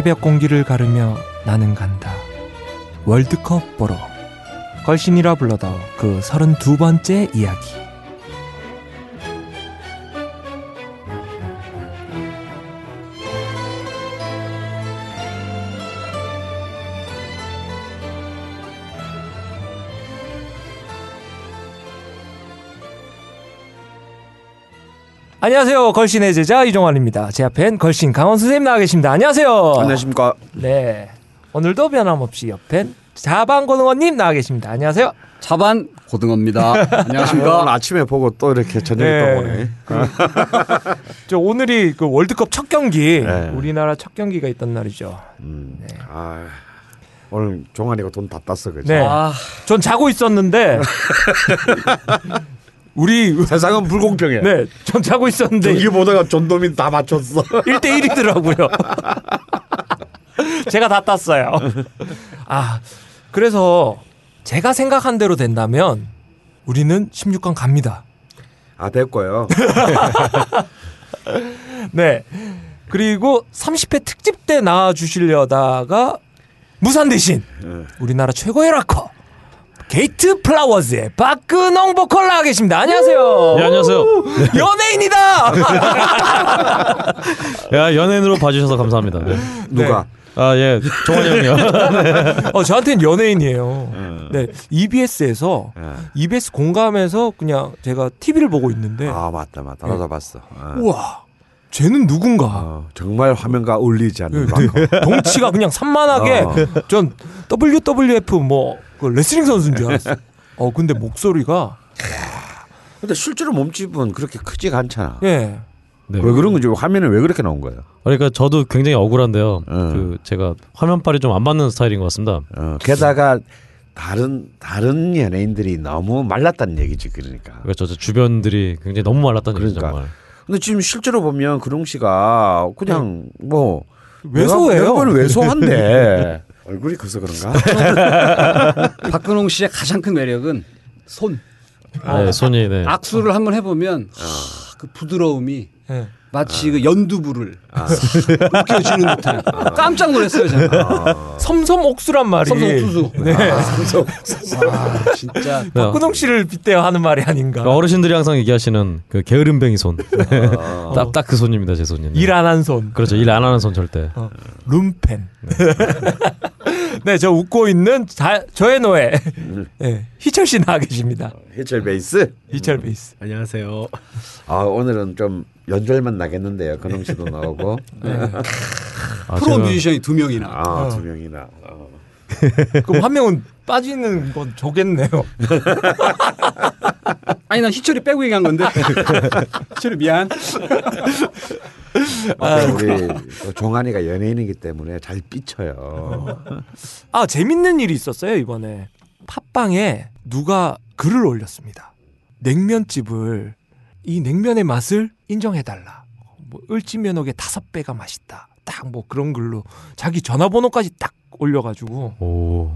새벽 공기를 가르며 나는 간다. 월드컵 보러. 걸신이라 불러다오 그 32번째 이야기. 안녕하세요. 걸신의 제자 이종환입니다. 제 앞엔 걸신 강원 선생님 나와 계십니다. 안녕하세요. 안녕하십니까. 네. 오늘도 변함없이 옆엔 자방고등어님 나와 계십니다. 안녕하세요. 차반 고등어입니다. 오늘 안녕하십니까. 아침에 보고 또 이렇게 저녁에 네. 또 보네. 저 오늘이 그 월드컵 첫 경기, 네. 우리나라 첫 경기가 있던 날이죠. 음. 아, 오늘 종환이가 돈 다 땄어, 그죠? 네. 아, 전 자고 있었는데 우리 세상은 불공평해. 네, 전 자고 있었는데 경기 보다가 전도민 다 맞췄어. 1대 1이더라고요. 제가 다 땄어요. 아, 그래서 제가 생각한 대로 된다면 우리는 16강 갑니다. 아, 됐고요. 네. 그리고 30회 특집 때 나와 주시려다가 무산 대신 네. 우리나라 최고의 락커 게이트 플라워즈의 박근홍 보컬 나와 계십니다. 안녕하세요. 예, 안녕하세요. 연예인이다. 야, 연예인으로 봐주셔서 감사합니다. 네. 누가? 아, 예. 종환이 형이요. 어, 저한테는 연예인이에요. 네. EBS에서 예. EBS 공감에서 그냥 제가 TV를 보고 있는데 아, 맞다, 맞다. 나도 봤어. 아. 우와. 쟤는 누군가. 어, 정말 화면과 어울리지 않는 네. 덩치가 그냥 산만하게 어. 전 WWF 뭐 그 레슬링 선수인 줄 알았어. 어 근데 목소리가 근데 실제로 몸집은 그렇게 크지가 않잖아. 예. 네. 왜 그런 건지 화면에 왜 그렇게 나온 거예요? 그러니까 저도 굉장히 억울한데요. 음. 그 제가 화면빨이 좀 안 맞는 스타일인 것 같습니다. 어, 게다가 다른 다른 연예인들이 너무 말랐다는 얘기지 그러니까. 그러니까 저 주변들이 굉장히 너무 말랐다는 얘기죠, 그러니까. 정말. 근데 지금 실제로 보면 근홍 씨가 그냥 뭐 왜소해요? 내가 보기에는 왜소한데 얼굴이 커서 그런가? 박근홍 씨의 가장 큰 매력은 손. 네, 손이 네. 악수를 한번 해보면 하, 그 부드러움이 예. 마치 그 연두부를 느껴지는 듯한. 깜짝 놀랐어요, 제가. 섬섬 옥수란 말이 섬섬옥수수. 네. 와, 진짜. 네. 박근홍 씨를 빗대어 하는 말이 아닌가. 그러니까 어르신들이 항상 얘기하시는 그 게으름뱅이 손. 딱 딱 그 손입니다, 제 손이. 네. 일안 한 손. 그렇죠. 일 안 하는 손 절대. 어, 룸펜. 네, 저 웃고 있는 자, 저의 노예. 네, 희철 씨 나와 계십니다. 해철 베이스. 희철 베이스. 안녕하세요. 아 오늘은 좀 연절만 나겠는데요. 근홍 씨도 나오고 아, 프로 제가 뮤지션이 두 명이나. 아 두 명이나. 어. 그럼 한 명은 빠지는 건 저겠네요. 아니, 난 희철이 빼고 얘기한 건데. 희철이 미안. 아, 우리 또 종환이가 연예인이기 때문에 잘 삐쳐요. 아, 재밌는 일이 있었어요, 이번에. 팟빵에 누가 글을 올렸습니다. 냉면집을 이 냉면의 맛을 인정해달라. 뭐 을지면옥의 다섯 배가 맛있다. 딱 뭐 그런 글로 자기 전화번호까지 딱 올려가지고 오.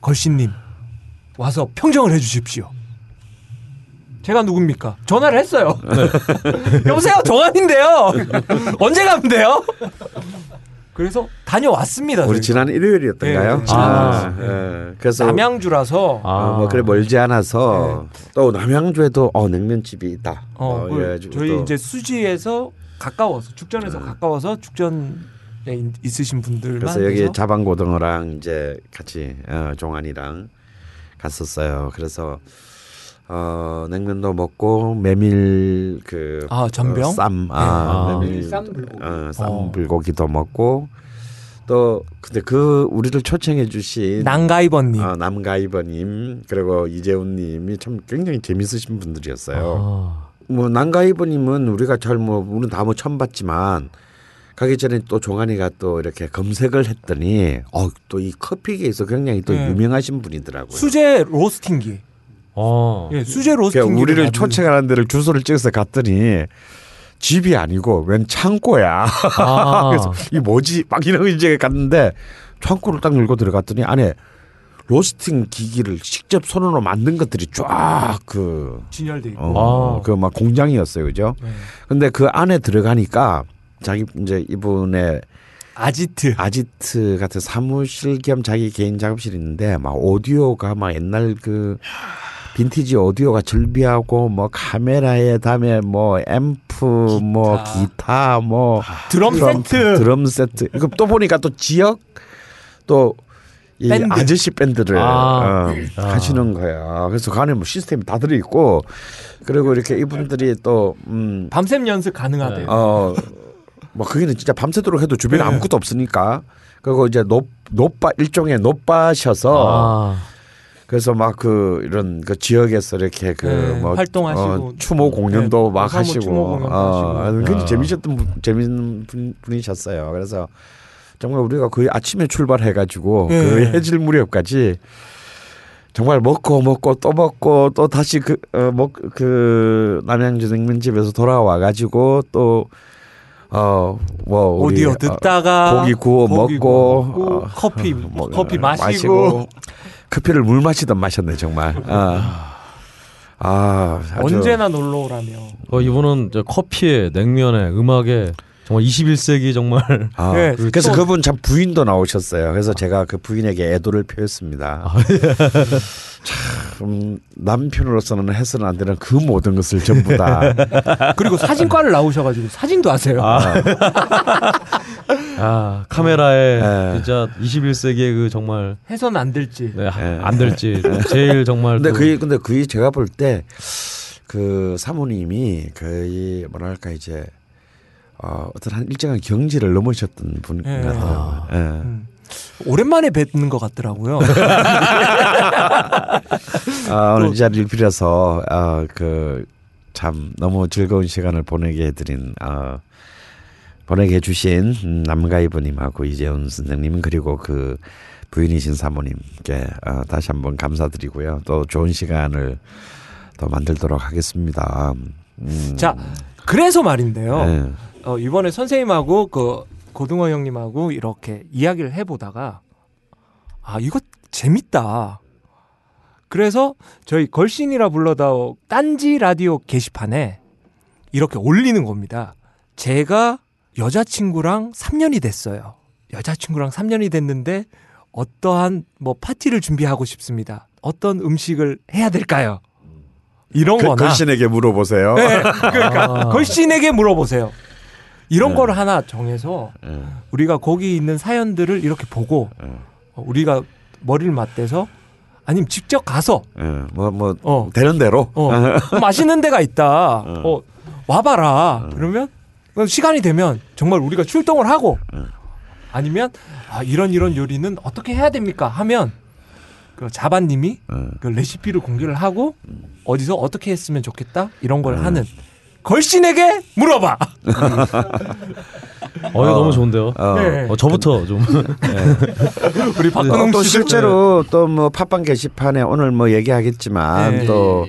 걸신님 와서 평정을 해주십시오. 제가 누굽니까? 전화를 했어요. 여보세요, 정한인데요. 언제 가면 돼요? 그래서 다녀왔습니다. 우리 저희가. 지난 일요일이었던가요? 네, 지난 예. 그래서 남양주라서 아. 어, 뭐 그래 멀지 않아서 또 남양주에도 어 냉면집이 있다. 어, 어, 그 이래가지고 저희 또 이제 수지에서 가까워서 죽전에서 가까워서 죽전에 있- 있으신 분들만 그래서 여기 해서 자방고등어랑 이제 같이 어, 종환이랑 갔었어요. 그래서 어, 냉면도 먹고 메밀 그 아, 전병? 어, 쌈, 아, 아. 메밀 메밀 쌈 불고기. 어, 쌈 어. 불고기도 먹고 또 근데 그 우리를 초청해 주신 난가이버님. 아, 남가이버님 그리고 이재훈님이 참 굉장히 재밌으신 분들이었어요. 아, 뭐 남가이버님은 우리가 잘 뭐 우리는 다 뭐 처음 봤지만 가기 전에 또 종환이가 또 이렇게 검색을 했더니 어 또 이 커피계에서 굉장히 또 네. 유명하신 분이더라고요. 수제 로스팅기. 어. 예, 수제 그러니까 로스팅기. 우리를 초청하는 데를 주소를 찍어서 갔더니 집이 아니고 웬 창고야. 아. 그래서 이 뭐지 막 이러고 이제 갔는데 창고를 딱 열고 들어갔더니 안에 로스팅 기기를 직접 손으로 만든 것들이 쫙 그 진열돼 있고. 어, 아. 그막 공장이었어요, 그죠? 네. 근데 그 안에 들어가니까 자기 이제 이분의 아지트. 아지트 같은 사무실 겸 자기 개인 작업실이 있는데 막 오디오가 막 옛날 그 빈티지 오디오가 즐비하고 뭐 카메라에 다음에 뭐 앰프 뭐 기타 뭐 드럼 세트. 드럼 세트 이거 또 보니까 또 지역 또 이 밴드. 아저씨 밴드를 아. 어, 하시는 거야. 그래서 그 안에 뭐 시스템이 다 들어 있고 그리고 이렇게 이분들이 또 음, 밤샘 연습 가능하대요. 어, 뭐 거기는 진짜 밤새도록 해도 주변에 네. 아무것도 없으니까. 그리고 이제 높 높바 일종의 높바셔서 아. 그래서 막 그 이런 그 지역에서 이렇게 그 네, 뭐 활동하시고. 어, 추모 공연도 네, 막 어사모 하시고 추모 공연도 어, 하시고. 굉장히 아. 재미있었던 분, 재밌는 분, 분이셨어요. 그래서 정말 우리가 거의 아침에 출발해가지고 네. 그 해질 무렵까지 정말 먹고 먹고 또 먹고 또 다시 그 어 먹 그 남양주 냉면집에서 돌아와 가지고 또 어 뭐 오디오 듣다가 고기 구워 고기 먹고 구워 먹고, 어, 커피 뭐, 커피 어, 마시고, 커피를 물 마시던 마셨네 정말. 아, 아 아주 언제나 놀러 오라며. 어, 이분은 저 커피에 냉면에 음악에 정말 21세기 정말 아, 네, 그 래서 또- 그분 참 부인도 나오셨어요. 그래서 제가 그 부인에게 애도를 표했습니다. 아, 참 남편으로서는 해서는 안 되는 그 모든 것을 전부 다 그리고 사진과를 나오셔가지고 사진도 하세요. 아, 카메라에 네. 진짜 21세기의 그 정말 해서는 안 될지. 네, 안 될지 제일 정말 근데 또- 그게 근데 그게 제가 볼 때 그 사모님이 거의 뭐랄까 이제 어, 어떤 한 일정한 경지를 넘으셨던 분 예. 같더라고요. 예. 음. 오랜만에 뵙는 것 같더라고요. 아, 오늘 이 자리를 빌어서 어, 그참 너무 즐거운 시간을 보내게 해드린 어, 보내게 해주신 음, 남가이브님하고 이재훈 선생님 그리고 그 부인이신 사모님께 어, 다시 한번 감사드리고요. 또 좋은 시간을 더 만들도록 하겠습니다. 음, 자, 그래서 말인데요. 예. 어, 이번에 선생님하고 그 고등어 형님하고 이렇게 이야기를 해보다가 아 이거 재밌다. 그래서 저희 걸신이라 불러다오 딴지 라디오 게시판에 이렇게 올리는 겁니다. 제가 여자친구랑 3년이 됐어요. 여자친구랑 3년이 됐는데 어떠한 뭐 파티를 준비하고 싶습니다. 어떤 음식을 해야 될까요? 이런 그, 거나 걸신에게 물어보세요. 네, 그러니까 아. 걸신에게 물어보세요. 이런 네. 거를 하나 정해서 예. 우리가 거기 있는 사연들을 이렇게 보고 예. 어, 우리가 머리를 맞대서 아니면 직접 가서 예. 뭐, 뭐, 어, 되는 대로. 어, 맛있는 데가 있다. 어, 와봐라. 그러면 시간이 되면 정말 우리가 출동을 하고 아니면 아, 이런 이런 요리는 어떻게 해야 됩니까? 하면 그 자반님이 예. 그 레시피를 공개를 하고 어디서 어떻게 했으면 좋겠다 이런 걸 하는 걸신에게 물어봐. 어, 이거 너무 좋은데요. 어. 네. 어, 저부터 좀 우리 박근홍 또씨 실제로 또 뭐 팟빵 게시판에 오늘 뭐 얘기하겠지만 네. 또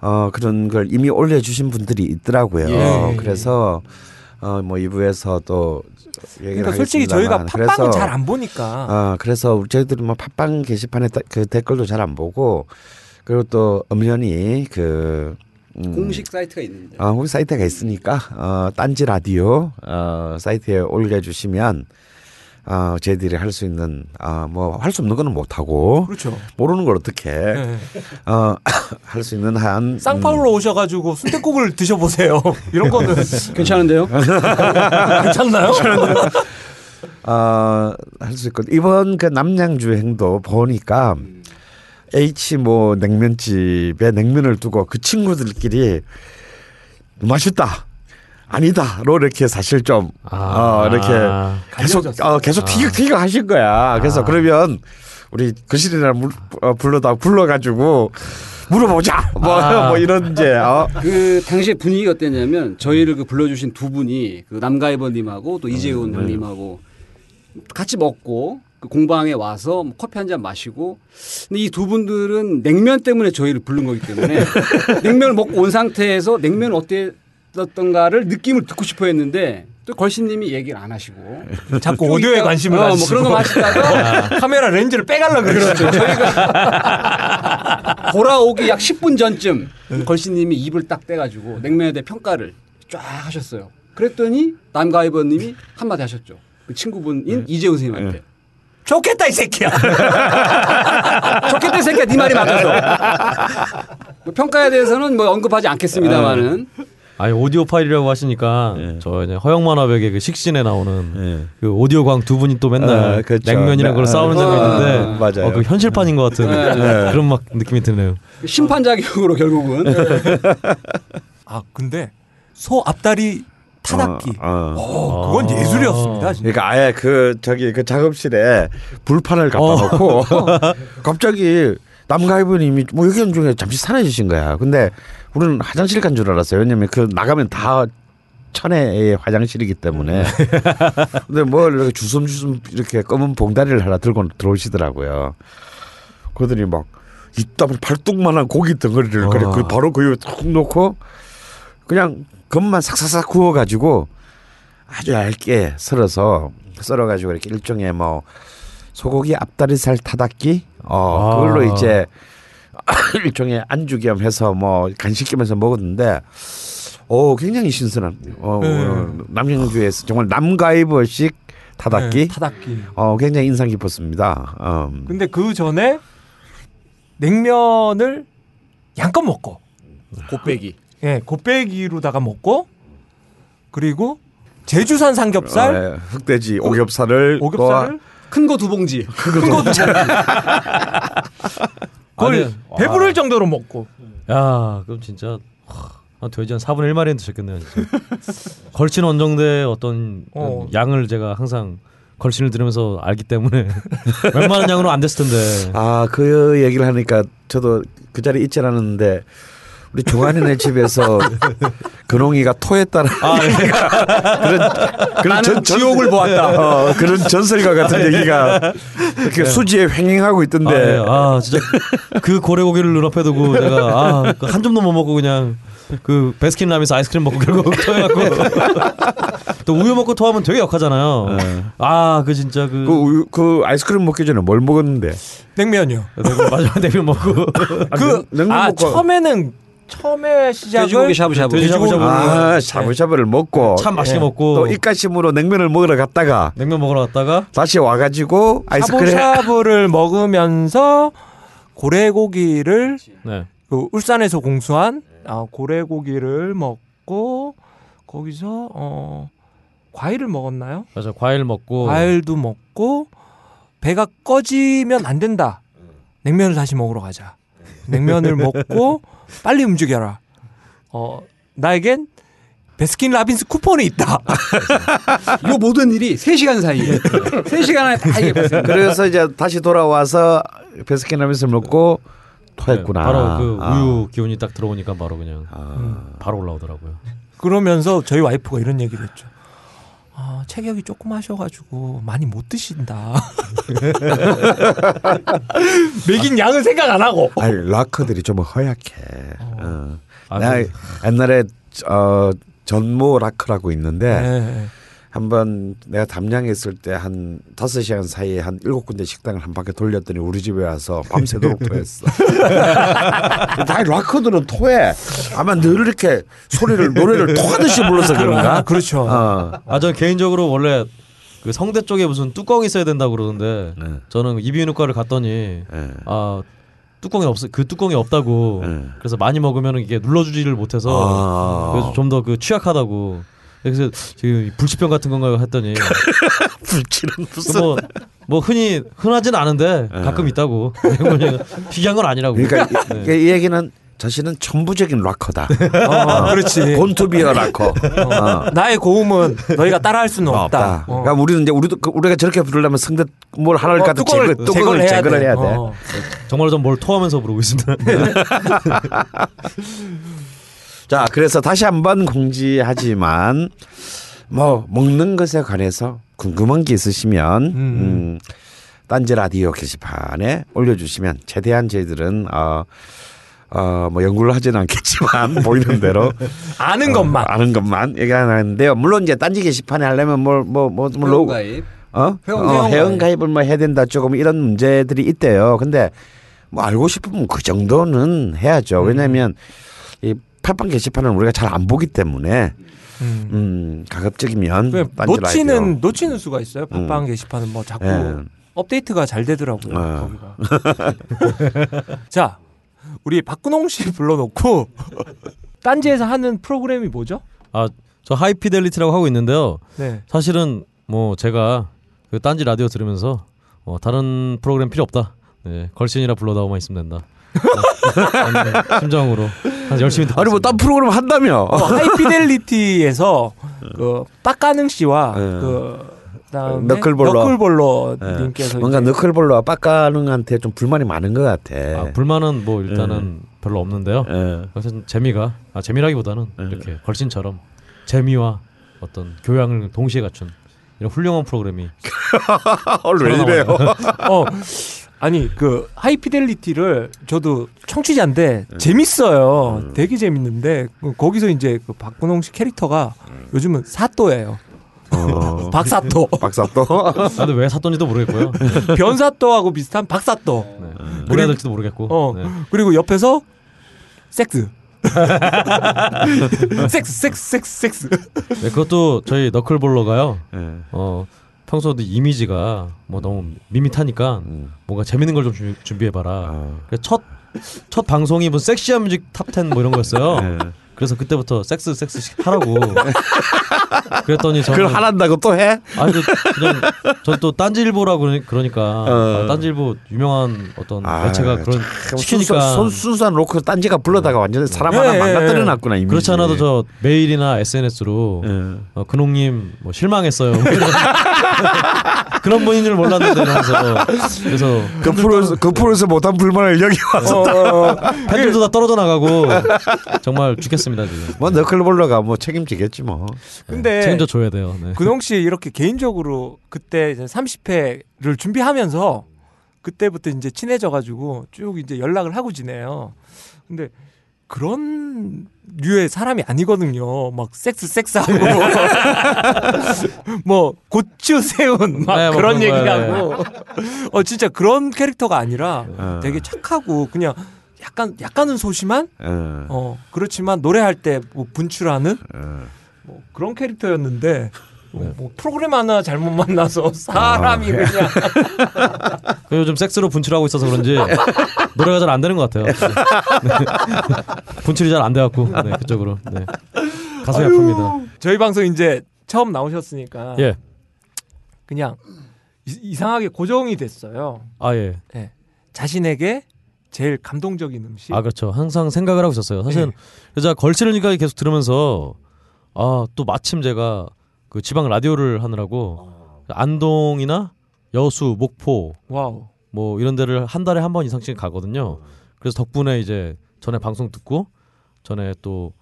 어, 그런 걸 이미 올려주신 분들이 있더라고요. 예. 그래서 어, 뭐 2부에서 또 그러니까 솔직히 저희가 팟빵은 잘 안 보니까 어, 그래서 저희들이 뭐 팟빵 게시판에 따- 그 댓글도 잘 안 보고 그리고 또 엄연히 그 음, 공식 사이트가 있는데. 어, 우리 사이트가 있으니까 어, 딴지 라디오 어, 사이트에 올려주시면 어, 저희들이 할 수 있는 어, 뭐할 수 없는 거는 못 하고 그렇죠. 모르는 걸 어떻게 네. 어, 할 수 있는 한 음, 쌍파울로 오셔가지고 순대국을 드셔보세요. 이런 거는 괜찮은데요? 괜찮나요? 어, 할 수 있거든. 이번 그 남양주행도 보니까 H 뭐 냉면집에 냉면을 두고 그 친구들끼리 맛있다. 아니다로 이렇게 사실 좀 아. 어, 이렇게 계속 갈려졌어요. 어, 계속 티격태격 하신 거야. 그래서 아. 그러면 우리 거실이나 물, 어, 불러다 불러가지고 물어보자. 뭐, 아. 뭐 이런 이제 어. 그 당시에 분위기가 어땠냐면 저희를 그 불러주신 두 분이 그 남가이버님하고 또 이재훈 형님하고 같이 먹고 그 공방에 와서 뭐 커피 한 잔 마시고 근데 이 두 분들은 냉면 때문에 저희를 부른 거기 때문에 냉면을 먹고 온 상태에서 냉면 어땠던가를 느낌을 듣고 싶어 했는데 또 걸신님이 얘기를 안 하시고 자꾸 쭉 오디오에 있다가- 관심을 어, 뭐 그런 거 마시다가 카메라 렌즈를 빼갈라 그러죠. 돌아오기 약 10분 전쯤 걸신님이 입을 딱 떼가지고 냉면에 대해 평가를 쫙 하셨어요. 그랬더니 남가이버님이 한마디 하셨죠. 그 친구분인 이재훈 선생님한테. 좋겠다 이 새끼야. 좋겠다 이 새끼야 네 말이 맞아서. 뭐 평가에 대해서는 뭐 언급하지 않겠습니다만은 아니 오디오 파일이라고 하시니까 예. 저 이제 허영만화백의 그 식신에 나오는 예. 그 오디오 광 두 분이 또 맨날 아, 그렇죠. 냉면이랑 그걸 네. 싸우는 아, 장면인데 맞아요. 어, 그 현실판인 것 같은 네. 그런 막 느낌이 드네요. 심판 자격으로 결국은 아 근데 소 앞다리 타닥기. 어, 어. 어, 그건 아. 예술이었습니다. 진짜. 그러니까 아예 그 저기 그 작업실에 불판을 갖다 어. 놓고 갑자기 남가이브님이 뭐 의견 중에 잠시 사라지신 거야. 근데 우리는 화장실 간 줄 알았어요. 왜냐면 그 나가면 다 천혜의 화장실이기 때문에. 근데 뭘 이렇게 주섬주섬 이렇게 검은 봉다리를 하나 들고 들어오시더라고요. 그러더니 막 이따 발뚝만한 고기 덩어리를 와. 그래 그 바로 그 위에 툭 놓고 그냥 겉만 삭삭삭 구워가지고 아주 얇게 썰어서 썰어가지고 이렇게 일종의 뭐 소고기 앞다리살 타닥기 어 아. 그걸로 이제 일종의 안주 겸 해서 뭐 간식 겸 해서 먹었는데 오 굉장히 신선한 어, 네. 어, 남양주에서 정말 남가이버식 타닥기 네, 타닥기. 어 굉장히 인상 깊었습니다. 음. 근데 그 전에 냉면을 양껏 먹고, 곱빼기. 예, 곱빼기로다가 먹고, 그리고 제주산 삼겹살, 어, 예, 흑돼지 오겹살을 오겹살을 큰 거 두 봉지. 큰거 거의 아니, 배부를 정도로 먹고. 야 그럼 진짜 하, 한 돼지 한 4분의 1마리는 드셨겠네요. 진짜. 걸친 원정대의 어떤 어. 양을 제가 항상 걸신을 들으면서 알기 때문에 웬만한 양으로 안 됐을 텐데. 아 그 얘기를 하니까 저도 그 자리에 있지 않았는데 우리 종환이네 집에서 근홍이가 토했다는 아, 예. 그런 그런 전, 지옥을 보았다. 어, 그런 전설과 같은 얘기가 이렇게 수지에 횡행하고 있던데. 아, 예. 아, 진짜 그 고래고기를 눈앞에 두고 제가 아, 그한 점도 못 먹고 그냥 그 베스킨 라빈스 아이스크림 먹고 결국 토해갖고 또 우유 먹고 토하면 되게 역하잖아요. 네. 아, 그 진짜 그, 그, 우유- 그 아이스크림 먹기 전에 뭘 먹었는데? 냉면이요. 내가 마지막 냉면 먹고 그, 냉면 아, 먹고- 처음에는, 처음에 시작을. 돼지고기 샤브샤브. 돼지 샤브샤브. 아 샤브샤브를 먹고 참 맛있게 예. 먹고 또 입가심으로 냉면을 먹으러 갔다가 냉면 먹으러 갔다가 다시 와가지고 아이스크림 샤브샤브를 먹으면서 고래고기를 네. 그 울산에서 공수한 아, 고래고기를 먹고 거기서 어 과일을 먹었나요? 맞아 과일 먹고 과일도 먹고 배가 꺼지면 안 된다. 냉면을 다시 먹으러 가자. 냉면을 먹고 빨리 움직여라. 어 나에겐 베스킨 라빈스 쿠폰이 있다. 이 모든 일이 3시간 사이에 3시간 안에 다 얘기해봤어요. 그래서 이제 다시 돌아와서 베스킨 라빈스를 먹고 토했구나. 네, 바로 그 아. 우유 기운이 딱 들어오니까 바로 그냥 아. 바로 올라오더라고요. 그러면서 저희 와이프가 이런 얘기를 했죠. 아, 체격이 조금 하셔가지고 많이 못 드신다. 먹인 양은 생각 안 하고. 아니 락커들이 좀 허약해. 어. 아, 내가 그- 옛날에 어, 전모 락커라고 있는데 네. 한번 내가 담양에 있을 때 한 다섯 시간 사이에 한 일곱 군데 식당을 한 바퀴 돌렸더니 우리 집에 와서 밤새도록 토했어. 다 락커들은 토해. 아마 늘 이렇게 소리를 노래를 토하듯이 불러서 그런가? 아, 그렇죠. 어. 아, 전 개인적으로 원래 그 성대 쪽에 무슨 뚜껑이 있어야 된다고 그러는데 네. 저는 이비인후과를 갔더니 네. 아 뚜껑이 없그 뚜껑이 없다고 네. 그래서 많이 먹으면 이게 눌러주지를 못해서 아. 그래서 좀 더 그 취약하다고 그래서 지금 불치병 같은 건가 했더니 불치는 그 무슨? 뭐, 뭐 흔히 흔하진 않은데 가끔 있다고 희귀한 건 아니라고 그러니까 이, 네. 이 얘기는 자신은 천부적인 락커다. 어, 그렇지. 본투비어 락커. 어. 나의 고음은 너희가 따라할 수는 어, 없다. 없다. 어. 그러니까 우리는 이제 우리도 그- 우리가 저렇게 부르려면 성대 뭘 하나를 어, 갖다 뚜껑을 제거, 뚜껑을 제거를 해야 돼. 어. 정말 좀뭘 토하면서 부르고 있습니다. 자, 그래서 다시 한번 공지하지만 뭐 먹는 것에 관해서 궁금한 게 있으시면 음. 딴지 라디오 게시판에 올려주시면 최대한 저희들은 어, 어, 뭐 연구를 하지는 않겠지만 보이는 대로 아는 어, 것만. 아는 것만 얘기하는데요. 물론 이제 딴지 게시판에 하려면 뭘 뭐뭐 뭐, 회원 가입. 어? 회원- 어, 회원 회원 가입. 가입을 뭐 해야 된다 조금 이런 문제들이 있대요. 근데 뭐 알고 싶으면 그 정도는 해야죠. 왜냐하면 이 팟빵 게시판은 우리가 잘 안 보기 때문에 음. 음, 가급적이면 놓치는 라디오. 놓치는 수가 있어요. 팟빵 게시판은 뭐 자꾸 예. 업데이트가 잘 되더라고요. 어. 거기가. 자, 우리 박근홍 씨 불러놓고 딴지에서 하는 프로그램이 뭐죠? 아, 저 하이피델리티라고 하고 있는데요. 네. 사실은 뭐 제가 그 딴지 라디오 들으면서 어, 다른 프로그램 필요 없다. 네, 걸신이라 불러다오만 있으면 된다. 어, 아니, 심정으로 한 열심히 아니 뭐 딴 프로그램 한다며. 어, 하이피델리티에서 그 빡가능 씨와 예. 그 다음에 너클볼러. 너클볼러 예. 님께서 뭔가 이제 너클볼러와 빡가능한테 좀 불만이 많은 것 같아. 아, 불만은 뭐 일단은 별로 없는데요. 예. 그래서 좀 재미가 아, 재미라기보다는 이렇게 걸신처럼 재미와 어떤 교양을 동시에 갖춘 이런 훌륭한 프로그램이 오늘 왜 이래요? 어 아니 그 하이피델리티를 저도 청취자인데 네. 재밌어요. 음. 되게 재밌는데 그 거기서 이제 그 박근홍 씨 캐릭터가 요즘은 사또예요. 어. 박사또, 박사 또. 나도 왜 샀던지도 모르겠고요. 변사또하고 비슷한 박사또. 네. 뭘 해야 될지도 모르겠고. 어 네. 그리고 옆에서 섹스. 섹스, 섹스, 섹스, 섹스. 네, 그것도 저희 너클볼러가요. 예. 어 평소도 이미지가 뭐 너무 밋밋하니까 음. 뭔가 재밌는 걸 좀 준비해봐라. 아. 첫첫 첫 방송이 무슨 섹시한 뮤직 탑10 뭐 이런 거였어요. 예. 그래서 그때부터 섹스 섹스 하라고. 그랬더니 저는 그걸 하란다고 또 해? 아니 그 그냥 전 또 딴지일보라고 그러니- 그러니까 어. 아, 딴지일보 유명한 어떤 아, 매체가 그런 참 시키니까 순수, 손, 순수한 로크 딴지가 불러다가 완전히 사람 예, 하나 예. 때려놨구나 이미. 그렇지 않아도 저 메일이나 SNS로 예. 어, 근홍님 뭐 실망했어요. 그런 분인 줄 몰랐는데 이러면서 그래서 그 프로에서 그 프로에서 못한 불만을 여기 와서 어, 팬들도 다 떨어져 나가고 정말 죽겠 습니다 지금. 뭐 너클볼러가 뭐 책임지겠지 뭐. 근데 책임져 줘야 돼요. 네. 근홍 씨 이렇게 개인적으로 그때 이제 30회를 준비하면서 그때부터 이제 친해져가지고 쭉 이제 연락을 하고 지내요. 근데 그런 류의 사람이 아니거든요. 막 섹스 섹스하고 뭐 고추 세운 막 네, 뭐 그런. 얘기하고 어 진짜 그런 캐릭터가 아니라 어. 되게 착하고 그냥 약간 약간은 소심한 어. 어 그렇지만 노래할 때 뭐 분출하는 어. 뭐 그런 캐릭터였는데 뭐, 뭐 프로그램 하나 잘못 만나서 사람이 그냥 그 요즘 섹스로 분출하고 있어서 그런지 노래가 잘 안 되는 것 같아요. 네. 분출이 잘 안 돼갖고 네, 그쪽으로 네. 가슴이 아픕니다. 저희 방송 이제 처음 나오셨으니까 예, 그냥 이, 상하게 고정이 됐어요. 아 예. 예. 자신에게 제일 감동적인 음식. 아 그렇죠. 항상 생각을 하고 있었어요. 사실 네. 제가 걸치르니까 계속 들으면서 아 또 마침 제가 그 지방 라디오를 하느라고 안동이나 여수, 목포 와우. 뭐 이런 데를 한 달에 한 번 이상씩 가거든요. 그래서 덕분에 이제 전에 방송 듣고 전에 또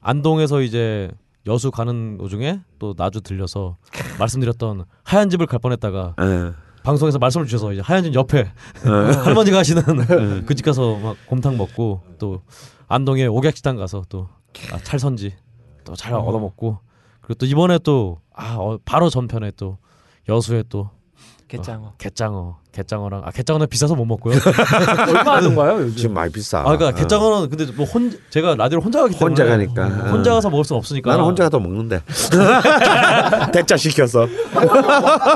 안동에서 이제 여수 가는 도중에 또 나주 들려서 말씀드렸던 하얀 집을 갈 뻔했다가 예. 방송에서 말씀을 주셔서 이제 하얀 집 옆에 할머니가 하시는 그 집 가서 막 곰탕 먹고 또 안동에 옥약식당 가서 또 아, 찰선지 또 잘 얻어 먹고 그리고 또 이번에 또 아, 어, 바로 전편에 또 여수에 또 개짱어. 갯장어, 갯장어랑 아 갯장어는 비싸서 못 먹고요. 얼마 하던가요 요즘? 지금 많이 비싸. 아 그러니까 어. 갯장어는 근데 뭐 혼 제가 라디오를 혼자 가기 때문에 혼자 가니까. 어. 혼자 가서 먹을 수 없으니까 나는 혼자 가도 먹는데. 대짜 시켜서.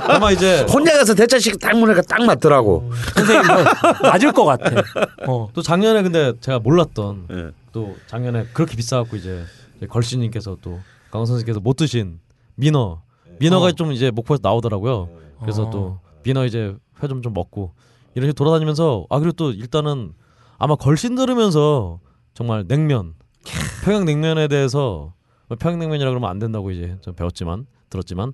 아마 이제 혼자 가서 대짜 시켜 딱 먹으니까 딱 맞더라고. 선생님 뭐 맞을 것 같아. 어. 또 작년에 근데 제가 몰랐던 예. 또 작년에 그렇게 비싸갖고 이제 이제 걸씨님께서 또 강원 선생님께서 못 드신 민어 민어가 어. 좀 이제 목포에서 나오더라고요. 그래서 어. 또 민어 이제 회좀 좀 먹고 이런 식으로 돌아다니면서 아 그리고 또 일단은 아마 걸신 들으면서 정말 냉면 평양 냉면에 대해서 평양 냉면이라 그러면 안 된다고 이제 좀 배웠지만 들었지만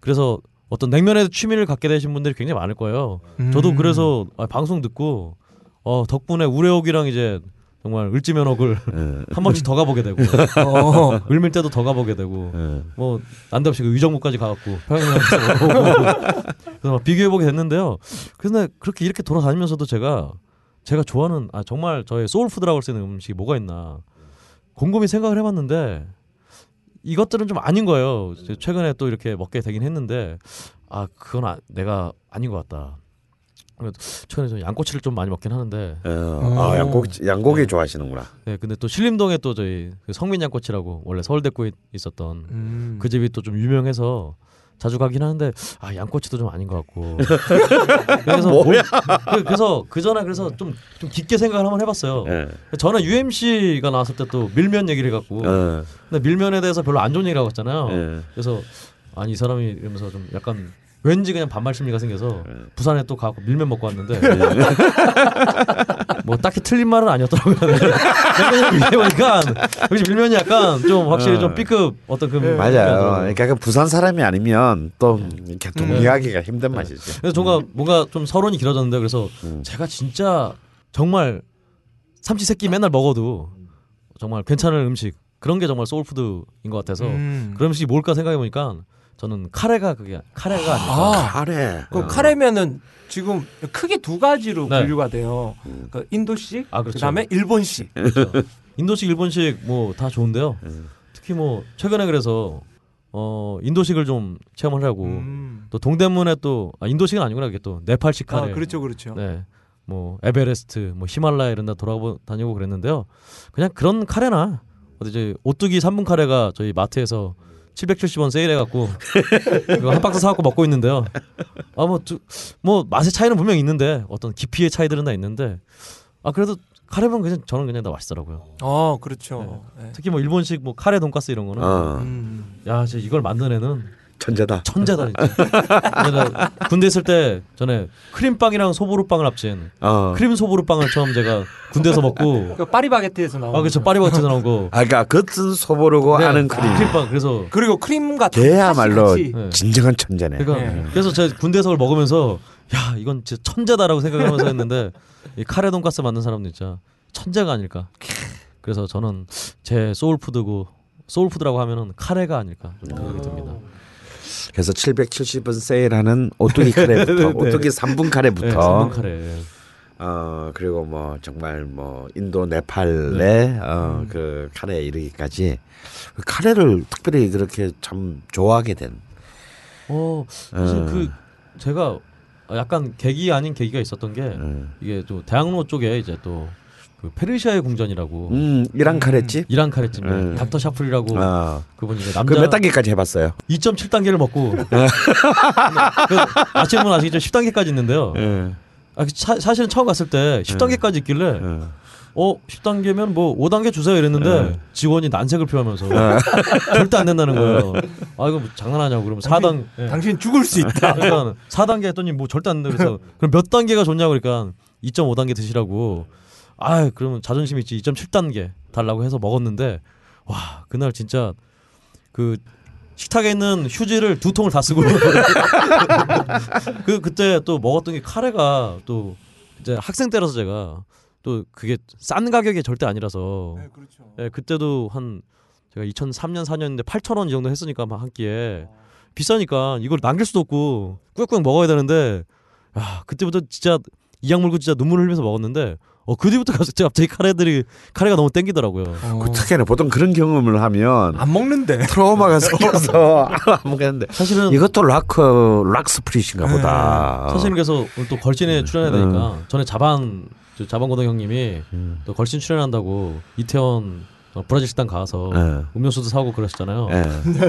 그래서 어떤 냉면에 취미를 갖게 되신 분들이 굉장히 많을 거예요. 저도 음. 그래서 아, 방송 듣고 어, 덕분에 우레옥이랑 이제 정말 을지면옥을 예. 한 번씩 더 가보게 되고 어. 을밀 때도 더 가보게 되고 예. 뭐 난데없이 그 의정부까지 가갖고 평양에서 그래서 막 비교해보게 됐는데요. 그런데 그렇게 이렇게 돌아다니면서도 제가 제가 좋아하는 아 정말 저의 소울푸드라고 할 수 있는 음식이 뭐가 있나 곰곰이 생각을 해봤는데 이것들은 좀 아닌 거예요. 최근에 또 이렇게 먹게 되긴 했는데 아 그건 아, 내가 아닌 것 같다. 그래서 최근에 저 양꼬치를 좀 많이 먹긴 하는데 어, 아, 양고기 양고기 좋아하시는구나. 네 근데 또 신림동에 또 저희 그 성민 양꼬치라고 원래 서울대입구에 있었던 음. 그 집이 또 좀 유명해서 자주 가긴 하는데 아 양꼬치도 좀 아닌 것 같고 그래서 뭐야? 그, 그래서 그 전에 그래서 좀, 좀 깊게 생각을 한번 해봤어요. 예. 저는 UMC가 나왔을 때 또 밀면 얘기를 해갖고 어, 근데 밀면에 대해서 별로 안 좋은 얘기라고 했잖아요. 예. 그래서 아니 이 사람이 이러면서 좀 약간 왠지 그냥 반발 심리가 생겨서 예. 부산에 또 가고 밀면 먹고 왔는데 뭐 딱히 틀린 말은 아니었더라고요. 역시 밀면이 약간 좀 확실히 좀 B급 어떤 그 예. 맞아요. 그러니까 그 부산 사람이 아니면 또 이렇게 동의하기가 힘든 네. 맛이지. 그래서 뭔가 뭔가 좀 서론이 길어졌는데 그래서 음. 제가 진짜 정말 삼치 새끼 맨날 먹어도 정말 괜찮은 음식 그런 게 정말 soul food인 것 같아서 음. 그런 음식이 뭘까 생각해 보니까 저는 카레가 그게 카레가 아닐까. 아, 카레. 그 어. 카레면은 지금 크게 두 가지로 네. 분류가 돼요. 그 인도식, 아, 그렇죠. 그다음에 일본식. 그렇죠. 인도식 일본식 뭐 다 좋은데요. 음. 특히 뭐 최근에 그래서 어 인도식을 좀 체험하려고 음. 또 동대문에 또 아, 인도식은 아니구나 이게 또 네팔식 카레. 아, 그렇죠, 그렇죠. 네. 뭐 에베레스트, 뭐 히말라야 이런 데 돌아다니고 그랬는데요. 그냥 그런 카레나 어디 이제 오뚜기 3분 카레가 저희 마트에서 770원 세일해 갖고 그거 한 박스 사 갖고 먹고 있는데요. 아뭐뭐 맛의 차이는 분명 히 있는데 어떤 깊이의 차이들은 다 있는데 아 그래도 카레면 그냥 저는 그냥 다 맛있더라고요. 어, 그렇죠. 네. 특히 뭐 일본식 뭐 카레 돈가스 이런 거는 어, 음. 야, 진짜 이걸 만든 애는 천재다. 천재다 진짜. 군대 있을 때 전에 크림빵이랑 소보루빵을 합친 어. 크림 소보루빵을 처음 제가 군대에서 먹고 그 파리바게트에서 나온 아 그렇죠 거죠. 파리바게트에서 나온 거 아, 그러니까 겉은 소보루고 네, 안은 크림. 크림빵 그래서 그리고 크림과 걔야말로 같이 네. 진정한 천재네. 그러니까 네. 그래서 제가 군대에서 그걸 먹으면서 야 이건 진짜 천재다라고 생각하면서 했는데 이 카레 돈가스 만든 사람은 진짜 천재가 아닐까 그래서 저는 제 소울푸드고 소울푸드라고 하면은 카레가 아닐까 좀 생각이 듭니다 그래서 770원 세일하는 오뚜기 카레부터, 오뚜기 3분 네, 카레부터, 삼분 카레 어 그리고 뭐 정말 뭐 인도 네팔의 어, 음. 그 카레에 이르기까지 그 카레를 특별히 그렇게 참 좋아하게 된. 어 사실 어. 그 제가 약간 계기 아닌 계기가 있었던 게 어. 이게 또 대학로 쪽에 이제 또 그 페르시아의 궁전이라고 음 이란 카레집. 이란 카레집 음. 닥터 샤플이라고 아, 그분이 이제 남자 그몇 단계까지 해봤어요? 2.7 단계를 먹고 그 아시는 분 아시겠죠? 10 단계까지 있는데요. 예. 아, 그 사, 사실은 처음 갔을 때 10단계까지 있길래 어. 어 10단계면 뭐 5단계 주세요 이랬는데 네. 직원이 난색을 표하면서 절대 안 된다는 거예요. 아 이거 뭐 장난하냐고 그러면 4단 예. 당신 죽을 수 있다. 그러니까 4단계 했더니 뭐 절대 안 된다 그래서 그럼 몇 단계가 좋냐고 그러니까 2.5단계 드시라고 아 그러면 자존심 있지 2.7단계 달라고 해서 먹었는데 와 그날 진짜 그 식탁에 있는 휴지를 두 통을 다 쓰고 그 그때 또 먹었던 게 카레가 또 이제 학생 때라서 제가 또 그게 싼 가격이 절대 아니라서. 그렇죠. 예, 그때도 한 제가 2003년 4년인데 8천 원 이 정도 했으니까 막한 끼에. 비싸니까 이걸 남길 수도 없고 꾸역꾸역 먹어야 되는데 야 그때부터 진짜 이악 물고 진짜 눈물 흘리면서 먹었는데 어 그 뒤부터 가서 갑자기 카레들이 카레가 너무 땡기더라고요. 그 특히나 보통 그런 경험을 하면 안 먹는데. 트라우마가 생겨서 안 먹겠는데 사실은 이것도 락크 락스프릿인가 보다. 사실은 그래서 오늘 또 걸신에 출연해야 음. 되니까 전에 자반 저 자반고등 형님이 음. 또 걸신 출연한다고 이태원 어, 브라질 식당 가서 예. 음료수도 사고 그러셨잖아요. 예.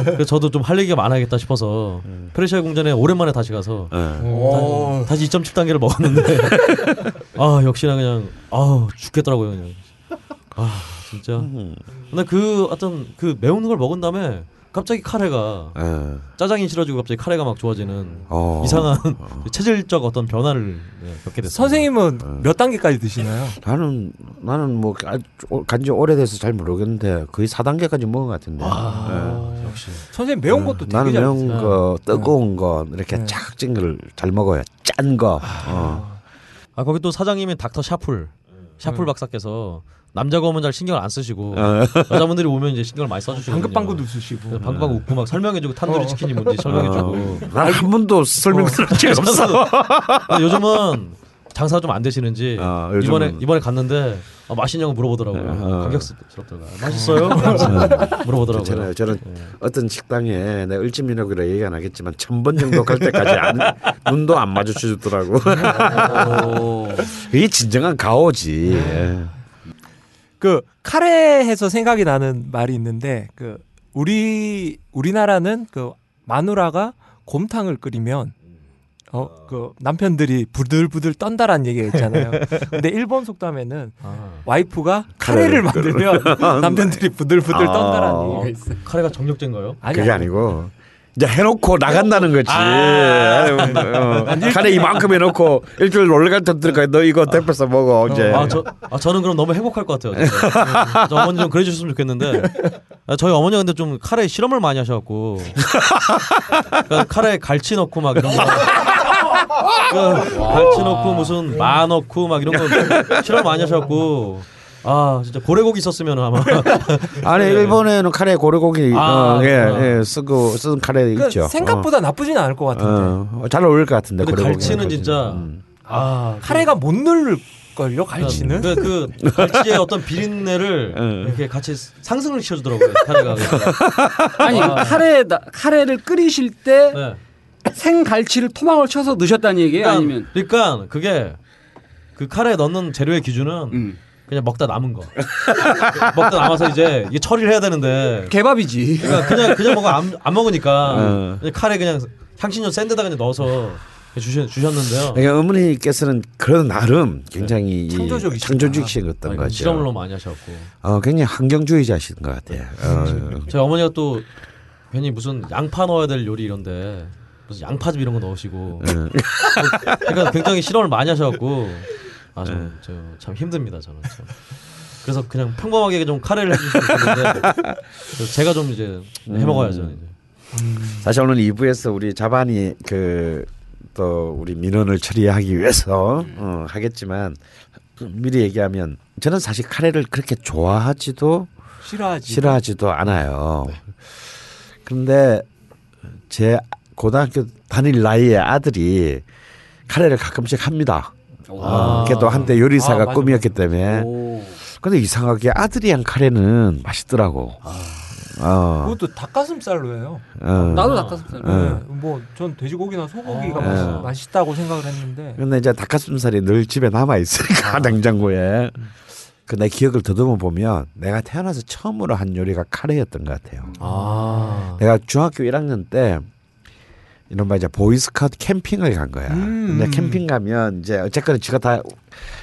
그래서 저도 좀 할 얘기가 많아야겠다 싶어서 페르시아 궁전에 오랜만에 다시 가서 예. 오. 다, 시 2.7 단계를 먹었는데 아 역시나 그냥 아 죽겠더라고요 그냥 아 진짜 음. 근데 그 어떤 그 매운 걸 먹은 다음에 갑자기 카레가 예. 짜장이 싫어지고 갑자기 카레가 막 좋아지는 어. 이상한 체질적 어떤 변화를 네, 겪게 됐어요. 선생님은 어. 몇 단계까지 드시나요? 나는 나는 뭐 아, 간지 오래돼서 잘 모르겠는데 거의 4단계까지 먹은 것 같은데. 아, 역시 선생님 매운 예. 것도 되게 나는 잘 매운. 거, 뜨거운 거 이렇게 네. 쫙찐 걸 잘 먹어요. 짠 거. 어. 아 거기 또 사장님이 닥터 샤풀 샤풀 박사께서 남자가 오면 잘 신경을 안 쓰시고 어. 여자분들이 오면 이제 신경을 많이 써주시거든요. 방긋방긋 웃으시고. 네, 방긋방긋 웃고 막 설명해주고 탄두리 어. 치킨이 뭔지 설명해주고. 어. 난한 번도 설명 들은 적이 없어. 요즘은 장사 좀안 되시는지 어, 요즘은- 이번에 이번에 갔는데 아, 맛있냐고 물어보더라고요. 어. 감격스럽더라고요. 맛있어요? 물어보더라고요. 저는 저는 네. 어떤 식당에 내 을지민옥이라 얘기 안 하겠지만 천 번 정도 갈 때까지 안, 눈도 안 마주쳐주더라고. 오. 이게 진정한 가오지. 예. 그 카레해서 생각이 나는 말이 있는데 그 우리 우리나라는 그 마누라가 곰탕을 끓이면 어 그 남편들이 부들부들 떤다란 얘기가 있잖아요. 근데 일본 속담에는 아, 와이프가 카레를 만들면 남편들이 부들부들 아. 떤다란 얘기가 있어요. 카레가 정력제인가요? 아니, 그게 아니. 아니고 이제 해놓고 나간다는 거지. 어, 카레 이만큼 해놓고 일주일 놀러 갈때 들어가 너 이거 대표서 먹어 이제. 아, 저, 아 저는 그럼 너무 행복할 것 같아요. 저 어머니 좀 그래주셨으면 좋겠는데 아, 저희 어머니가 근데 좀 카레에 실험을 많이 하셔갖고 그러니까 카레에 갈치 넣고 막 이런 거. 그러니까 갈치 넣고 무슨 마 넣고 막 이런 거 실험 많이 하셔갖고 아 진짜 고래고기 있었으면 아마 아니 일본에는 카레 고래고기 아, 어, 예, 그렇구나. 예, 쓰고 쓰는 카레 그 있죠. 생각보다 나쁘진 않을 것 같은데 어, 어, 잘 어울릴 것 같은데 근데 고래고기. 갈치는 진짜 음. 아 카레가 못 누를 걸요 갈치는. 그, 그 갈치의 어떤 비린내를 응. 이렇게 같이 상승을 시켜주더라고요 카레가 아니 카레 카레를 끓이실 때 네. 생갈치를 토막을 쳐서 넣으셨다는 얘기예요? 그러니까, 아니면 그러니까 그게 그 카레에 넣는 재료의 기준은 음. 그냥 먹다 남은 거. 먹다 남아서 이제 이게 처리를 해야 되는데 개밥이지. 그러니까 그냥 그냥 먹어 안, 안 먹으니까 어. 그냥 카레 그냥 향신료 센 데다 그냥 넣어서 주셨, 주셨는데요. 그러니까 어머니께서는 그런 나름 굉장히 이 창조적이시다. 창조적이셨던 거죠. 실험을 너무 많이 하셨고 어, 굉장히 환경주의자신 것 같아요. 어, 저희 어머니가 또 괜히 무슨 양파 넣어야 될 요리 이런데 무슨 양파즙 이런 거 넣으시고 어. 그러니까 굉장히 실험을 많이 하셔갖고 아 저참 힘듭니다 저는 참. 그래서 그냥 평범하게 좀 카레를 그래서 제가 좀 이제 해먹어야죠 이제. 사실 오늘 2부에서 우리 자반이 그 또 우리 민원을 처리하기 위해서 어, 하겠지만 미리 얘기하면 저는 사실 카레를 그렇게 좋아하지도 싫어하지. 싫어하지도 않아요. 그런데 제 고등학교 다닐 나이의 아들이 카레를 가끔씩 합니다. 어, 걔도 한때 요리사가 아, 맞아, 꿈이었기 때문에. 오. 근데 이상하게 아들이 한 카레는 맛있더라고. 어, 그것도 닭가슴살로 해요. 어. 나도 닭가슴살. 어. 뭐전 돼지고기나 소고기가 어. 맛있, 어. 맛있 다고 생각을 했는데 근데 이제 닭가슴살이 늘 집에 남아 있으니까 냉장고에. 그내 기억을 더듬어 보면 내가 태어나서 처음으로 한 요리가 카레였던 것 같아요. 아 내가 중학교 1학년 때 이른바 이제 보이스카우트 캠핑을 간 거야. 음. 근데 캠핑 가면 이제 어쨌거나 지가 다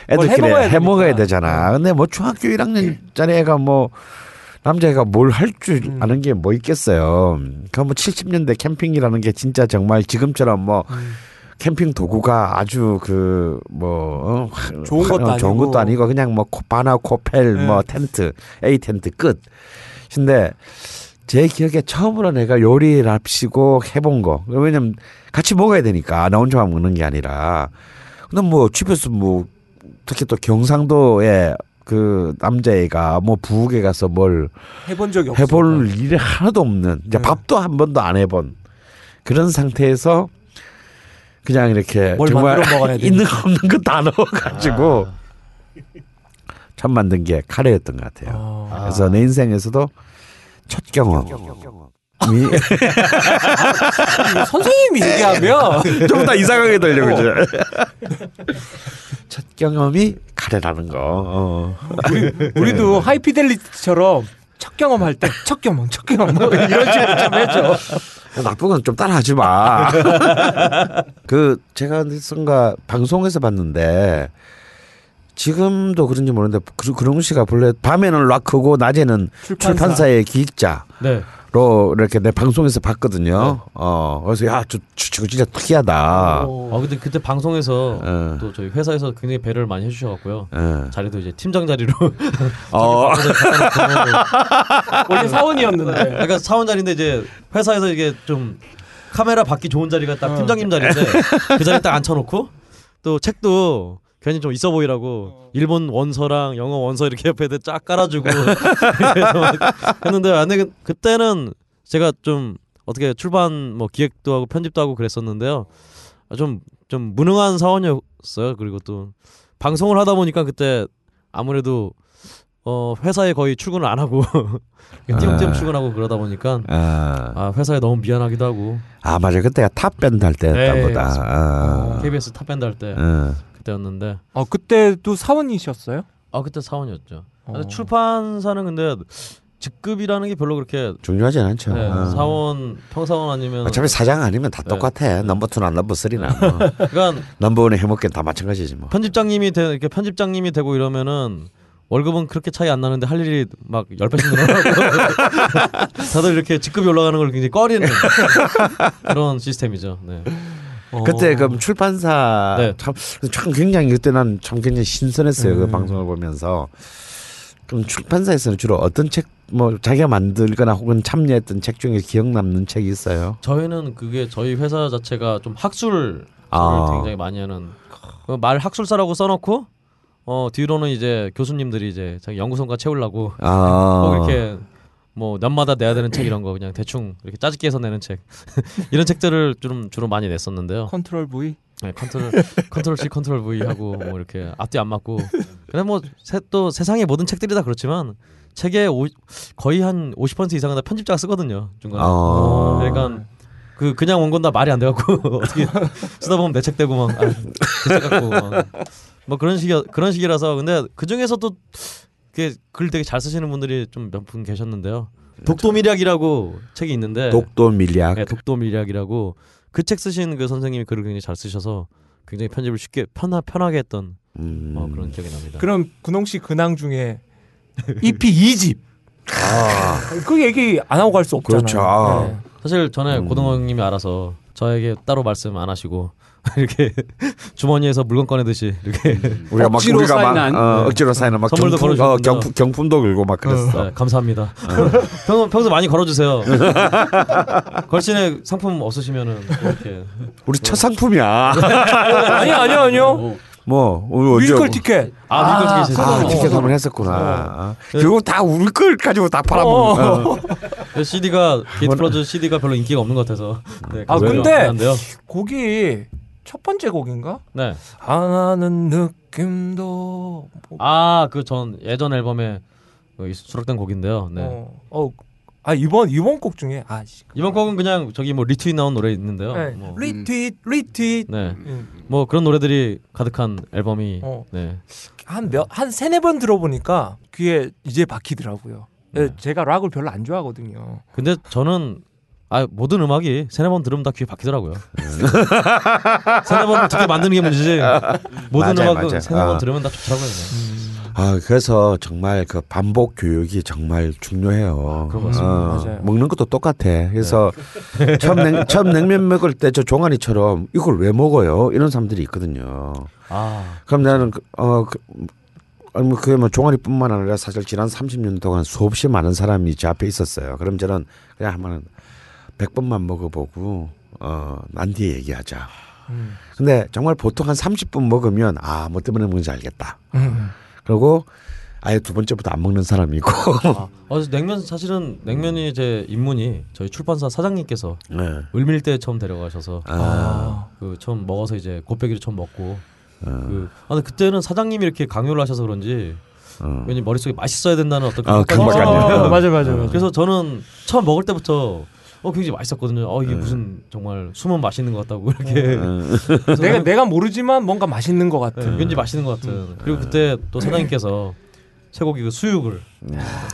애들끼리 해먹어야. 되잖아. 근데 뭐 중학교 1학년짜리 애가 뭐 남자애가 뭘 할줄 음. 아는 게 뭐 있겠어요. 그뭐 70년대 캠핑이라는 게 진짜 정말 지금처럼 뭐 음. 캠핑 도구가 아주 그 뭐 좋은 것도 아니고. 것도 아니고 그냥 뭐 코- 바나 코펠 네. 뭐 텐트 A 텐트 끝. 근데 제 기억에 처음으로 내가 요리를 합시고 해본 거. 왜냐면 같이 먹어야 되니까 나 혼자만 먹는 게 아니라. 근데 뭐 집에서 뭐 특히 또 경상도에 그 남자애가 뭐 부엌에 가서 뭘 해본 적이 없어. 해볼 일이 하나도 없는 이제 네. 밥도 한 번도 안 해본 그런 상태에서 그냥 이렇게 뭘 정말. 있는 거 없는 거 다 넣어가지고 처음 만든 게 카레였던 것 같아요. 어. 그래서 내 인생에서도 첫 경험. 이 선생님이 얘기하면 좀 더 이상하게 들려 그죠? 첫 경험이 카레라는 거. 어. 우리 도 하이피델리티처럼 첫 경험할 때 첫 경험, 첫 경험 뭐 이런 식으로 좀 해줘. 나쁜 건 좀 따라하지 마. 그 제가 어디선가 방송에서 봤는데 지금도 그런지 모르는데 그- 그런 씨가 본래 밤에는 락크고 낮에는 출판사. 출판사. 의 기획자. 네. 이렇게 내 방송에서 봤거든요. 어 그래서 야저 친구 진짜 특이하다. 어 근데 그때 방송에서 어. 또 저희 회사에서 굉장히 배려를 많이 해주셔갖고요. 어. 자리도 이제 팀장 자리로 어. 원래 사원이었는데. 그러니까 사원 자리인데 이제 회사에서 이게 좀 카메라 받기 좋은 자리가 딱 팀장님 자리인데 그 자리 딱 앉혀놓고 또 책도 괜히 좀 있어 보이라고 일본 원서랑 영어 원서 이렇게 옆에 쫙 깔아주고 막 했는데 안에 그- 그때는 제가 좀 어떻게 출판 뭐 기획도 하고 편집도 하고 그랬었는데요 좀좀 무능한 사원이었어요 그리고 또 방송을 하다 보니까 그때 아무래도 어 회사에 거의 출근을 안 하고 띄엄띄엄 아. 출근하고 그러다 보니까 아, 아 회사에 너무 미안하기도 하고 아 맞아 그때가 탑밴드 할 때였다 네, 보다. 맞습니다. 아. KBS 탑밴드 할때 어. 그때였는데 어 그때도 사원이셨어요? 아 그때 사원이었죠. 어. 출판사는 근데 직급이라는 게 별로 그렇게 중요하진 않죠. 네, 어. 사원 평사원 아니면 어차피 사장 아니면 다 네. 똑같아. number two나 number three나 뭐. 그러니까 number one에 해먹기는 다 마찬가지지 뭐. 편집장님이 되, 이렇게 편집장님이 되고 이러면은 월급은 그렇게 차이 안 나는데 할 일이 막 열 배씩 늘어나고 다들 이렇게 직급이 올라가는 걸 굉장히 꺼리는 그런 시스템이죠. 네. 그때 그 출판사 네. 참, 참 굉장히 그때 난 참 굉장히 신선했어요. 그 음. 방송을 보면서. 그럼 출판사에서는 주로 어떤 책 뭐 자기가 만들거나 혹은 참여했던 책 중에 기억 남는 책이 있어요? 저희는 그게 저희 회사 자체가 좀 학술 아. 굉장히 많이 하는 그말 학술서라고 써놓고 어 뒤로는 이제 교수님들이 이제 자기 연구성과 채우려고 아. 꼭 이렇게 뭐 년마다 내야 되는 책 이런 거 그냥 대충 이렇게 짜집기 해서 내는 책 이런 책들을 좀 주로 많이 냈었는데요. 컨트롤 V. 네, 컨트롤 control C control V 하고 뭐 이렇게 앞뒤 안 맞고 근데 뭐또 세상의 모든 책들이 다 그렇지만 책의 오, 거의 한 50% 이상은 다 편집자가 쓰거든요 중간에 아. 그러니까 그 그냥 원고 다 말이 안 돼갖고 어떻게 쓰다 보면 내 책 되고 막 아, 내 책 같고 막. 뭐 그런 식이 그런 식이라서 근데 그 중에서도 그게 글 되게 잘 쓰시는 분들이 좀 몇 분 계셨는데요. 독도밀약이라고 책이 있는데 독도 밀약. 네, 독도밀약이라고 그 책 쓰신 그 선생님이 글을 굉장히 잘 쓰셔서 굉장히 편집을 쉽게 편하, 편하게 했던 음. 어, 그런 기억이 납니다. 그럼 근홍 씨 근황 중에 EP 2집. 아. 그 얘기 안 하고 갈 수 없잖아요. 그렇죠. 아. 네. 사실 전에 음. 고등어님이 알아서 저에게 따로 말씀 안 하시고 이렇게 주머니에서 물건 꺼내듯이 이렇게 우리가 막 억지로 우리가 막 사인한. 어, 억지로 사인한 막 선물도 경품, 어, 걸어주셨군요. 경품 경품도 걸고 막 그랬어. 네, 감사합니다. 평소 평소 많이 걸어주세요. 걸신에 상품 없으시면은 이렇게 우리 첫 상품이야. 아니 아니요 아니요. 어. 뭐 오늘 뮤지컬 어쩌고. 티켓. 아 뮤지컬 티켓 아, 아, 티켓 한번 했었구나. 아, 결국 다 우리 걸 가지고 다 팔아먹는. 어. CD가 게이트 플러즈 CD가 별로 인기가 없는 것 같아서. 네, 아, 근데- 한데요. 곡이 첫 번째 곡인가? 네. 하나는 느낌도 뭐, 아그 전 예전 앨범에 그 수록된 곡인데요. 네. 어, 어, 아 이번 이번 곡 중에 아 씨. 이번 곡은 그냥 저기 뭐 리트윗 나온 노래 있는데요. 네. 뭐, retweet retweet 네. 음. 뭐 그런 노래들이 가득한 앨범이 어. 네. 한몇한 세네 번 들어보니까 귀에 이제 박히더라고요. 네. 제가 락을 별로 안 좋아하거든요. 근데 저는 아 모든 음악이 세네 번 들으면 다 귀에 박히더라고요. 세네 번 듣게 만드는 게 문제지. 모든 맞아요, 음악은 맞아요. 세네 번 아. 들으면 다 좋더라고요. 아 그래서 정말 그 반복 교육이 정말 중요해요. 그런 것 같습니다. 어, 맞아요. 먹는 것도 똑같아. 그래서 처음, 냉, 처음 냉면 먹을 때 저 종아리처럼 이걸 왜 먹어요? 이런 사람들이 있거든요. 아 그럼 나는 그, 어 그, 아니 뭐 그게 뭐 종아리뿐만 아니라 사실 지난 30년 동안 수없이 많은 사람이 제 앞에 있었어요. 그럼 저는 그냥 한번 100번만 먹어보고 어 난 뒤에 얘기하자. 음. 근데 정말 보통 한 30분 먹으면 아 뭐 때문에 먹는지 알겠다. 음. 그리고 아예 두 번째부터 안 먹는 사람이고. 아, 어, 그래서 냉면 사실은 냉면이 제 입문이 저희 출판사 사장님께서 네. 을밀 때 처음 데려가셔서 아, 아. 그 처음 먹어서 이제 곱빼기를 처음 먹고 어, 그 아, 근데 그때는 사장님이 이렇게 강요를 하셔서 그런지 어. 왠지 머릿속에 맛있어야 된다는 어떤 아, 그런 강박관념. 생각이 어, 맞아 맞아 어. 맞아. 그래서 저는 처음 먹을 때부터 어 굉장히 맛있었거든요. 어 이게 네. 무슨 정말 숨은 맛있는 것 같다고 이렇게 어. 그래서 내가 내가 모르지만 뭔가 맛있는 것 같은. 네, 왠지 맛있는 것 같은. 그리고 그때 또 사장님께서 쇠고기 그 수육을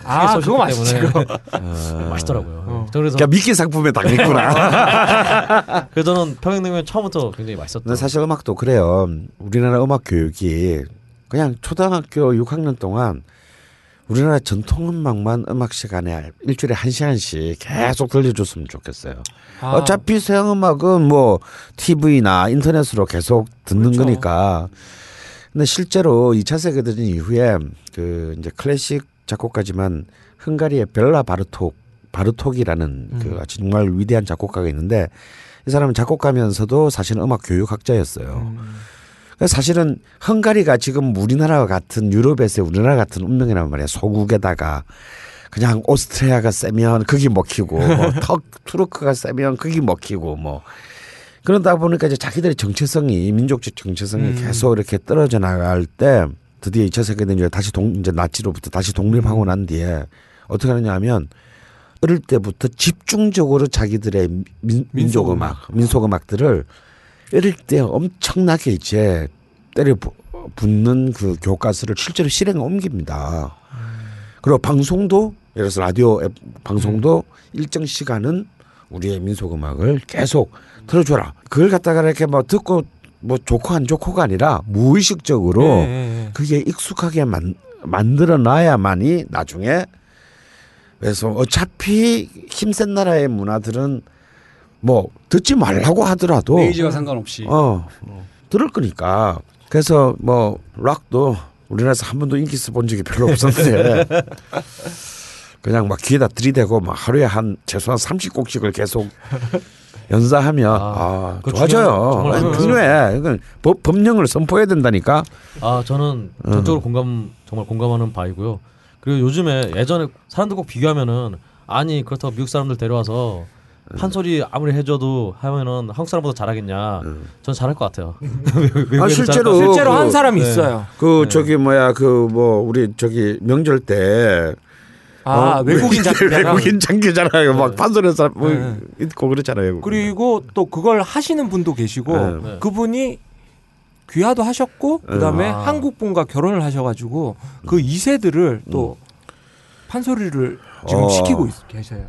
아 그거 맛있지. 어. 맛있더라고요. 어. 저 그래서 그러니까 미끼 상품에 당했구나. 그래서 저는 평양냉면 처음부터 굉장히 맛있었던. 근데 사실 음악도 그래요. 우리나라 음악 교육이 그냥 초등학교 6학년 동안 우리나라 전통 음악만 음악 시간에 일주일에 한 시간씩 계속 들려줬으면 좋겠어요. 아, 어차피 서양 음악은 뭐 TV나 인터넷으로 계속 듣는 그렇죠. 거니까. 근데 실제로 2차 세계대전 이후에 그 이제 클래식 작곡가지만 헝가리의 벨라 바르톡 바르톡이라는 그 음. 아주 정말 위대한 작곡가가 있는데 이 사람은 작곡가면서도 사실은 음악 교육학자였어요. 음. 사실은 헝가리가 지금 우리나라와 같은 유럽에서 우리나라 같은 운명이란 말이야. 소국에다가 그냥 오스트리아가 세면 거기 먹히고 뭐턱 투르크가 세면 거기 먹히고 뭐 그러다 보니까 이제 자기들의 정체성이 민족적 정체성이 음. 계속 이렇게 떨어져 나갈 때 드디어 2차 세계대전 다시 동 이제 나치로부터 다시 독립하고 난 뒤에 어떻게 하느냐면 어릴 때부터 집중적으로 자기들의 민, 민족 음악, 민속 음악들을 어릴 때 엄청나게 이제 때려 부- 붙는 그 교과서를 실제로 실행에 옮깁니다. 그리고 방송도 예를 들어서 라디오 앱 방송도 일정 시간은 우리의 민속 음악을 계속 틀어줘라. 그걸 갖다가 이렇게 뭐 듣고 뭐 좋고 안 좋고가 아니라 무의식적으로 예. 그게 익숙하게 만, 만들어 놔야만이 나중에 그래서 어차피 힘센 나라의 문화들은 뭐 듣지 말라고 하더라도 의지와 상관없이 어 들을 거니까 그래서 뭐 락도 우리나라에서 한 번도 인기 있어 본 적이 별로 없었는데 그냥 막 귀에다 들이대고 막 하루에 한 최소한 30곡씩을 계속 연사하면 아, 아, 좋아져요. 정말 중요해요. 중요해. 이건 법, 법령을 선포해야 된다니까. 아 저는 전적으로 공감 정말 공감하는 바이고요. 그리고 요즘에 예전에 사람들 꼭 비교하면은 아니 그렇다고 미국 사람들 데려와서 판소리 아무리 해줘도 하면은 한국 사람보다 잘하겠냐? 전 잘할 것 같아요. 외국인은 아, 실제로. 실제로 그- 한 사람이 네. 있어요. 그 저기 뭐야 그 뭐 우리 저기 명절 때 아 어, 외국인 작가랑 외국인 장기잖아요. 막 판소리 사람 뭐 네. 있고 그렇잖아요. 그리고 또 그걸 하시는 분도 계시고 네. 네. 그분이 귀화도 하셨고 그다음에 아. 한국 분과 결혼을 하셔가지고 그 2세들을 또 판소리를 지금 어. 시키고 있, 계세요.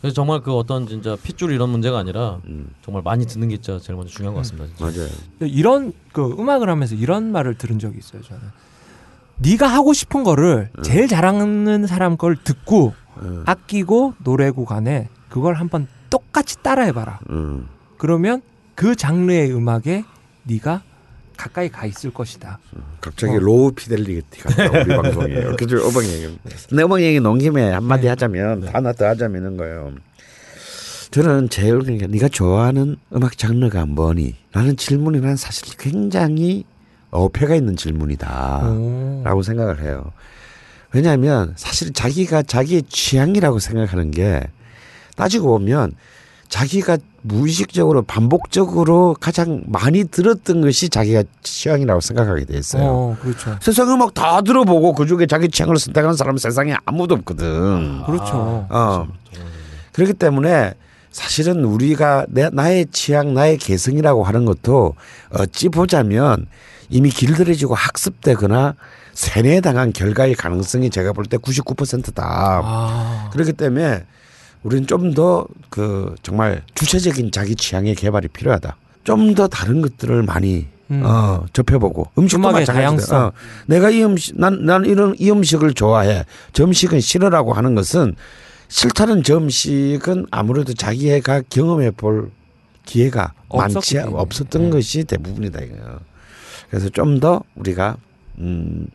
그래서 정말 그 어떤 진짜 핏줄 이런 문제가 아니라 음. 정말 많이 듣는 게 진짜 제일 먼저 중요한 것 같습니다. 진짜. 맞아요. 이런 그 음악을 하면서 이런 말을 들은 적이 있어요. 저는 네가 하고 싶은 거를 제일 잘하는 사람 걸 듣고 음. 아끼고 노래고 간에 그걸 한번 똑같이 따라해봐라. 음. 그러면 그 장르의 음악에 네가 가까이 가 있을 것이다. 갑자기 어. low fidelity 같다 우리 방송이에요. 그죠 음악 얘기. 내 음악 얘기 나온 김에 한마디 네. 하자면 하나 더 하자면 이런 거예요. 저는 제일 그러니까 네가 좋아하는 음악 장르가 뭐니? 라는 질문이 난 사실 굉장히 어폐가 있는 질문이다. 오. 라고 생각을 해요. 왜냐하면 사실 자기가 자기의 취향이라고 생각하는 게 따지고 보면 자기가 무의식적으로 반복적으로 가장 많이 들었던 것이 자기가 취향이라고 생각하게 돼 있어요. 어, 그렇죠. 세상 음악 다 들어보고 그 중에 자기 취향을 선택하는 사람은 세상에 아무도 없거든. 그렇죠. 어. 그렇기 때문에 사실은 우리가 내, 나의 취향, 나의 개성이라고 하는 것도 어찌 보자면 이미 길들여지고 학습되거나 세뇌당한 결과일 가능성이 제가 볼 때 99%다. 아, 그렇기 때문에 우리는 좀 더 그 정말 주체적인 자기 취향의 개발이 필요하다. 좀 더 다른 것들을 많이 음. 어, 접해보고 음식도 마찬가지다. 어, 내가 이 음식 난, 난 이런 이 음식을 좋아해. 저 음식은 싫어라고 하는 것은 싫다는 저 음식은 아무래도 자기가 경험해 볼 기회가 없었기 많지. 없었던 네. 것이 대부분이다 이거예요. 그래서 좀 더 우리가 음,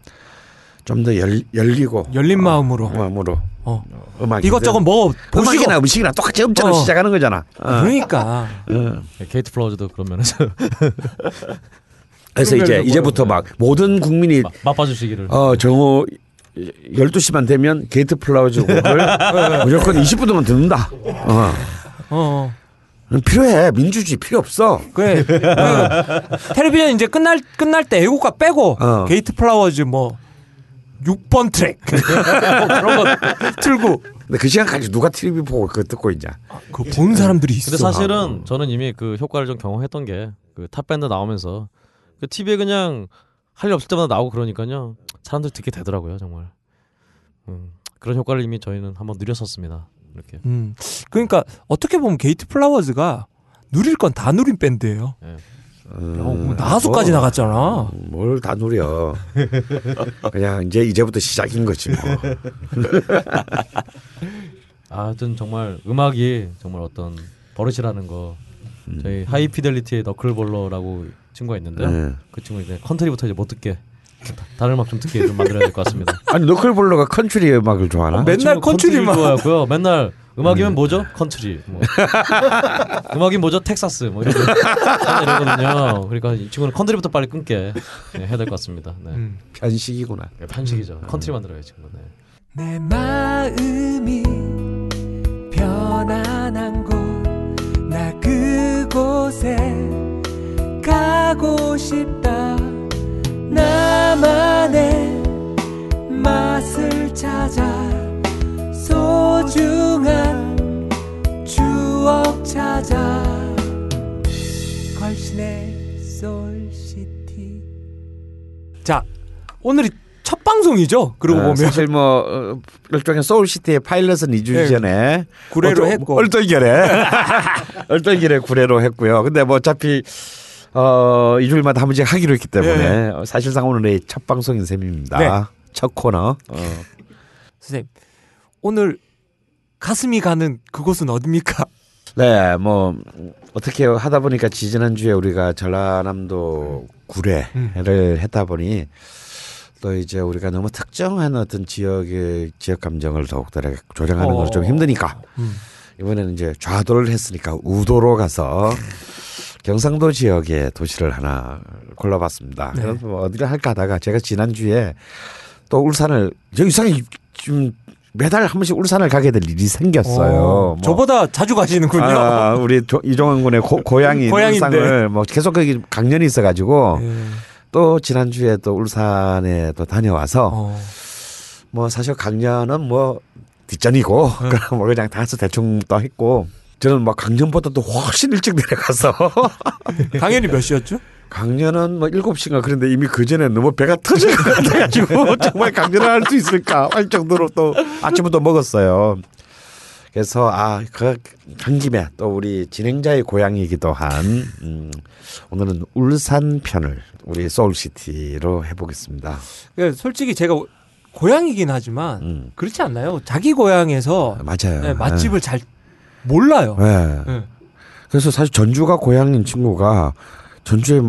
좀 더 열리고 열린 마음으로 마음으로 어. 음악 이것저것 먹어 보시고 음악이나 음식이나 똑같이 음처럼 어. 시작하는 거잖아. 어. 그러니까 어. 게이트 플라워즈도 그런 면에서 그래서 이제 이제부터 막 모든 국민이 마- 맛봐주시기를. 어 정오 12시만 되면 게이트 플라워즈 곡을 무조건 20분 동안 듣는다. 어. 어. 필요해. 민주주의 필요 없어. 그래. 그 텔레비전 이제 끝날 끝날 때 애국가 빼고 어. 게이트 플라워즈 뭐 6번 트랙 뭐 그런 거 틀고 근데 그 시간까지 누가 TV 보고 그거 듣고 있냐. 그 본 사람들이 있어. 근데 사실은 저는 이미 그 효과를 좀 경험했던 게 그 탑밴드 나오면서 그 TV에 그냥 할 일 없을 때마다 나오고 그러니까요 사람들 이 듣게 되더라고요 정말 음, 그런 효과를 이미 저희는 한번 누렸었습니다 이렇게 음. 그러니까 어떻게 보면 게이트 플라워즈가 누릴 건 다 누린 밴드예요. 예. 어, 뭐 나가수까지 뭐, 나갔잖아. 뭘 다 누려. 그냥 이제 이제부터 시작인 거지 뭐. 아, 하여튼 정말 음악이 정말 어떤 버릇이라는 거 저희 하이피델리티의 너클볼러라고 친구가 있는데 네. 그 친구 이제 컨트리부터 이제 못 듣게 다- 다른 음악 좀 듣게 좀 만들어야 될 것 같습니다. 아니 너클볼러가 컨트리 음악을 좋아하나? 맨날 친구 컨트리만. 좋아하고요. 맨날 음악이면 뭐죠? 컨트리. 뭐. 음악이 뭐죠? 텍사스. 뭐 이런 이러거든요. 그러니까 이 친구는 컨트리부터 빨리 끊게 네, 해야 될 것 같습니다. 네. 음. 편식이구나. 네, 편식이죠. 컨트리 만 들어요 지금. 네. 내 마음이 편안한 곳 나 그곳에 가고 싶다 나만의 맛을 찾아 소중한 추억 찾아 걸신의 솔시티 자 오늘이 첫 방송이죠 그러고 어, 보면 사실 뭐 어, 일종의 소울시티의 파일럿은 2주 네. 전에 구례로 어, 했고. 얼떨결에 얼떨결에 구례로 했고요. 근데 뭐 어차피 어 2주일마다 한 번씩 하기로 했기 때문에 어, 사실상 오늘의 첫 방송인 셈입니다. 네. 첫 코너. 어. 선생님 오늘 가슴이 가는 그곳은 어딥니까? 네, 뭐 어떻게 하다 보니까 지지난 주에 우리가 전라남도 구례를 했다 보니 또 이제 우리가 너무 특정한 어떤 지역의 지역 감정을 더욱더 조정하는 좀 어. 힘드니까 음. 이번에는 이제 좌도를 했으니까 우도로 가서 경상도 지역의 도시를 하나 골라봤습니다. 네. 그래서 뭐 어디를 할까 하다가 제가 지난 주에 또 울산을 저 이상하게 좀 매달 한 번씩 울산을 가게 될 일이 생겼어요. 어, 뭐. 저보다 자주 가시는군요. 아, 우리 조- 이종환 군의 고, 고향인데. 울산을 뭐 계속 거기 강연이 있어가지고 예. 또 지난 주에 또 울산에 또 다녀와서 어. 뭐 사실 강연은 뭐 뒷전이고 네. 그럼 뭐 그냥 다서 대충 또 했고 저는 뭐 강연보다도 훨씬 일찍 내려가서 당연히 몇 시였죠? 강연은 뭐 7시인가 그런데 이미 그 전에 너무 배가 터질 것 같아가지고 정말 강연을 할 수 있을까 할 정도로 또 아침부터 먹었어요. 그래서 아 그 간 김에 또 우리 진행자의 고향이기도 한 음, 오늘은 울산 편을 우리 소울시티로 해보겠습니다. 그러니까 솔직히 제가 고향이긴 하지만 음, 그렇지 않나요? 자기 고향에서 맞아요. 네, 맛집을 잘 몰라요. 네. 네. 그래서 사실 전주가 고향인 친구가 전주에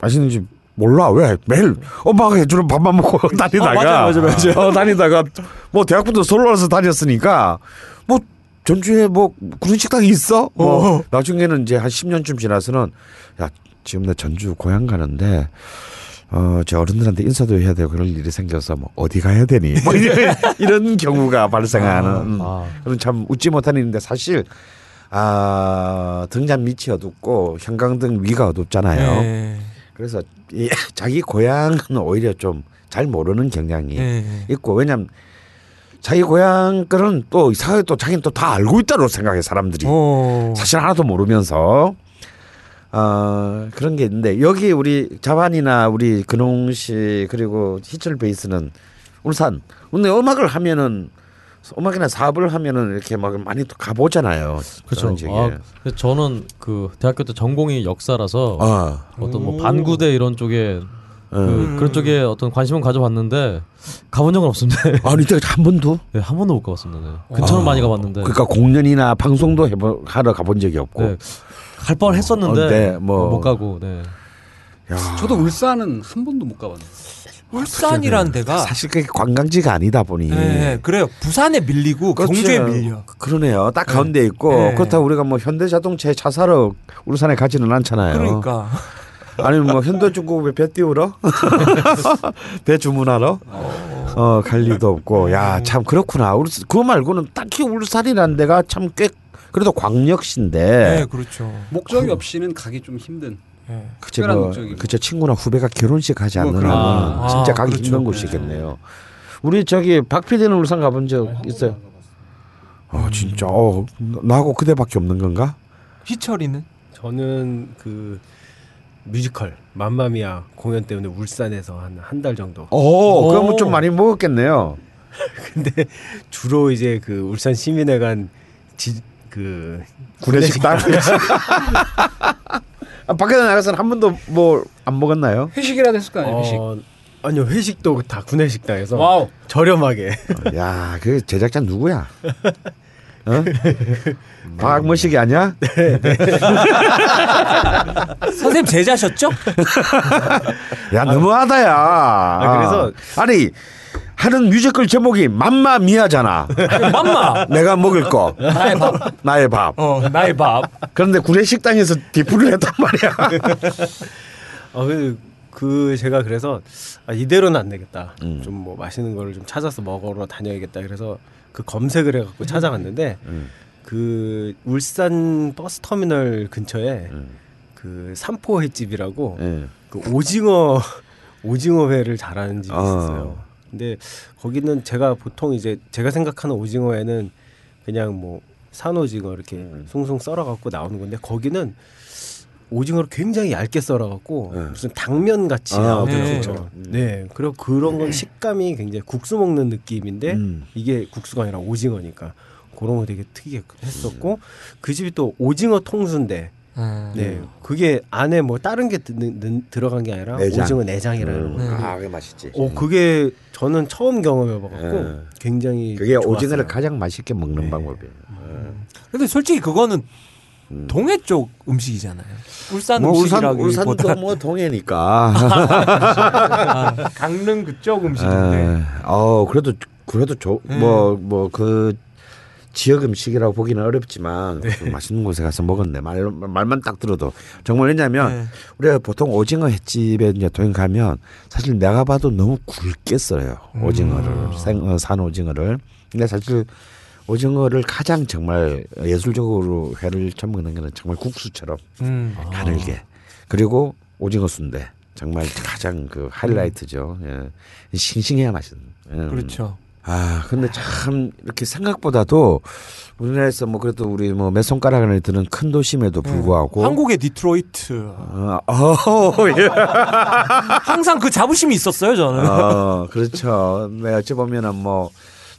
맛있는 집 몰라 왜 매일 엄마가 해주는 밥만 먹고 다니다가 어, 맞아요, 맞아요, 맞아요. 어, 다니다가 뭐 대학부터 서울 와서 다녔으니까 뭐 전주에 뭐 그런 식당이 있어 뭐 어. 나중에는 이제 한 10년쯤 지나서는 야 지금 나 전주 고향 가는데 어, 저 어른들한테 인사도 해야 되고 그런 일이 생겨서 뭐 어디 가야 되니? 뭐 이런, 이런 경우가 발생하는 음. 아, 그런 참 웃지 못하는 일인데 사실 아 등잔 밑이 어둡고 형광등 위가 어둡잖아요. 네. 그래서 이, 자기 고향은 오히려 좀 잘 모르는 경향이 네. 있고 왜냐면 자기 고향 거는 또 이상하게 또 자기는 또 다 알고 있다고 생각해 사람들이 어. 사실 하나도 모르면서 어 그런 게 있는데 여기 우리 자반이나 우리 근홍 씨 그리고 희철 베이스는 울산 근데 음악을 하면은 음악이나 사업을 하면은 이렇게 막 많이 또 가보잖아요. 그렇죠. 아, 저는 그 대학교 때 전공이 역사라서 어. 어떤 뭐 반구대 이런 쪽에 그, 음. 그런 쪽에 어떤 관심은 가져봤는데 가본 적은 없습니다. 아니 한 번도 네, 한 번도 못 가봤습니다. 네. 근처는 아. 많이 가봤는데 그러니까 공연이나 방송도 해보, 하러 가본 적이 없고. 네, 갈 뻔 했었는데 어, 네, 뭐. 못 가고 네. 야, 저도 울산은 한 번도 못 가봤네요. 울산이라는 데가 사실 그게 관광지가 아니다 보니. 네, 그래요. 부산에 밀리고 그렇죠. 경주에 밀려. 그러네요. 딱 가운데 있고 네. 그렇다고 우리가 뭐 현대자동차에 차 사러 울산에 가지는 않잖아요. 그러니까 아니면 뭐 현대중공업에 배 띄우러 배 주문하러 어, 갈 일도 없고 야 참 그렇구나. 우리 그거 말고는 딱히 울산이라는 데가 참 꽤 그래도 광역시인데 네, 그렇죠. 목적이 없이는 가기 좀 힘든. 네. 그쵸 특별한 뭐. 그쵸 친구나 후배가 결혼식 하지 뭐 않는 그런 한은 거. 진짜 아, 가기 그렇죠. 힘든 곳이겠네요. 우리 저기 박 PD는 울산 가본 적 있어요? 아 진짜 어 나하고 그대밖에 없는 건가? 희철이는 저는 그 뮤지컬 맘마미아 공연 때문에 울산에서 한 한 달 정도. 오, 그러면 오. 좀 많이 먹었겠네요. 근데 주로 이제 그 울산 시민회관 지, 그 구내식당. 아, 밖에 나가서는 한 번도 뭐 안 먹었나요? 회식이라도 했을 거 아니에요. 회식. 어, 아니요 회식도 다 구내 식당에서 와우. 저렴하게 야, 그 제작자 누구야? 어? 박모식이 아니야? 선생님 제자셨죠? 야 너무하다야. 아, 그래서- 아니 하는 뮤지컬 제목이 맘마 미아잖아. 맘마. 내가 먹을 거 나의 밥. 나의 밥. 어, 나의 밥. 그런데 구내식당에서 디프를 했단 말이야. 어, 그, 그 제가 그래서 아, 이대로는 안 되겠다. 음. 좀뭐 맛있는 거를 좀 찾아서 먹으러 다녀야겠다. 그래서 그 검색을 해갖고 찾아갔는데 음. 그 울산 버스 터미널 근처에 음. 그 삼포 횟집이라고 예. 그 오징어 오징어 회를 잘하는 집이 어. 있었어요. 근데 거기는 제가 보통 이제 제가 생각하는 오징어회는 그냥 뭐 산오징어 이렇게 음. 숭숭 썰어갖고 나오는 건데 거기는 오징어를 굉장히 얇게 썰어갖고 네. 무슨 당면 같이 아, 나오더라고요. 그렇죠. 네, 그리고 그런 건 식감이 굉장히 국수 먹는 느낌인데 음. 이게 국수가 아니라 오징어니까 그런 거 되게 특이했었고 그 집이 또 오징어 통수인데 음. 네, 그게 안에 뭐 다른 게 드, 는 들어간 게 아니라 내장. 오징어 내장이라는 음. 거. 네. 아, 그게 맛있지. 어, 그게 저는 처음 경험해 봐갖고 예. 굉장히 그게 좋았어요. 오징어를 가장 맛있게 먹는 네. 방법이에요. 근데 솔직히 그거는 음. 동해 쪽 음식이잖아요. 울산 뭐 울산 음식이라기보다 울산도 뭐 동해니까. 아, 강릉 그쪽 음식인데. 에, 어 그래도 그래도 음. 뭐뭐 그 지역 음식이라고 보기는 어렵지만 네. 그 맛있는 곳에 가서 먹었네 말 말만 딱 들어도 정말 왜냐하면 네. 우리가 보통 오징어 횟집에 이제 동행 가면 사실 내가 봐도 너무 굵게 썰어요 음. 오징어를 생, 어, 산 오징어를 근데 사실 오징어를 가장 정말 예술적으로 회를 처먹는 거는 정말 국수처럼 음. 가늘게 그리고 오징어 순대 정말 가장 그 하이라이트죠. 예. 싱싱해야 맛있는. 예. 그렇죠. 아 근데 참 이렇게 생각보다도 우리나라에서 뭐 그래도 우리 뭐 몇 손가락 안에 드는 큰 도심에도 불구하고 네. 한국의 디트로이트. 어, 어, 예. 항상 그 자부심이 있었어요, 저는. 어, 그렇죠. 네, 어찌 보면은 뭐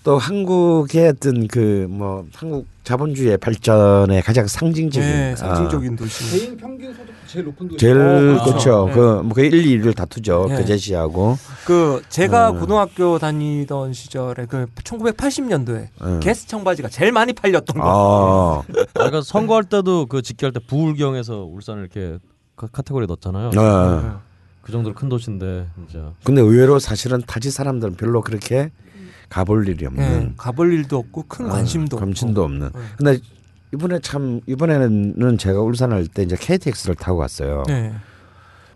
또 한국의 어떤 그 뭐 한국 자본주의의 발전의 가장 상징적인 네, 아, 상징적인 도시. 개인 평균 소득 제일 높은 도시. 제일 어, 그렇죠. 그렇죠. 네. 그뭐 거의 1, 2위를 다투죠. 네. 그 제시하고. 그 제가 음. 고등학교 다니던 시절에 그 1980년도에 음. 게스 청바지가 제일 많이 팔렸던 거. 아, 그러니까 선거할 때도 그 직결 때 부울경에서 울산을 이렇게 카- 카테고리에 넣었잖아요. 네. 그 정도로 큰 도시인데 진짜. 근데 의외로 사실은 타지 사람들은 별로 그렇게 가볼 일이 없는 네, 가볼 일도 없고 큰 어, 관심도 관심도 없고. 없는. 네. 근데 이번에 참 이번에는 제가 울산 할 때 이제 KTX를 타고 갔어요. 네.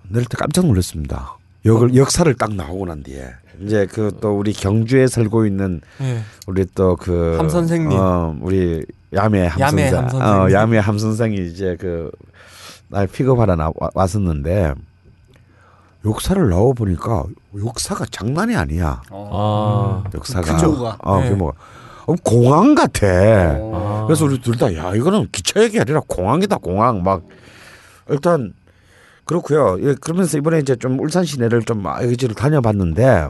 내릴 때 깜짝 놀랐습니다. 역을 역사를 딱 나오고 난 뒤에 이제 그 또 우리 경주에 살고 있는 네. 우리 또 그 함 선생님. 어, 우리 야매 함 야매 선생. 어, 야매 함 선생이 이제 그날 픽업하러 나, 와- 왔었는데 역사를 나와 보니까 역사가 장난이 아니야. 어. 아. 역사가 규모가. 어, 네. 규모가 어, 공항 같아. 어. 그래서 우리 둘 다 야 이거는 기차역이 아니라 공항이다 공항 막 일단 그렇고요. 예, 그러면서 이번에 이제 좀 울산 시내를 좀 여기저기 다녀봤는데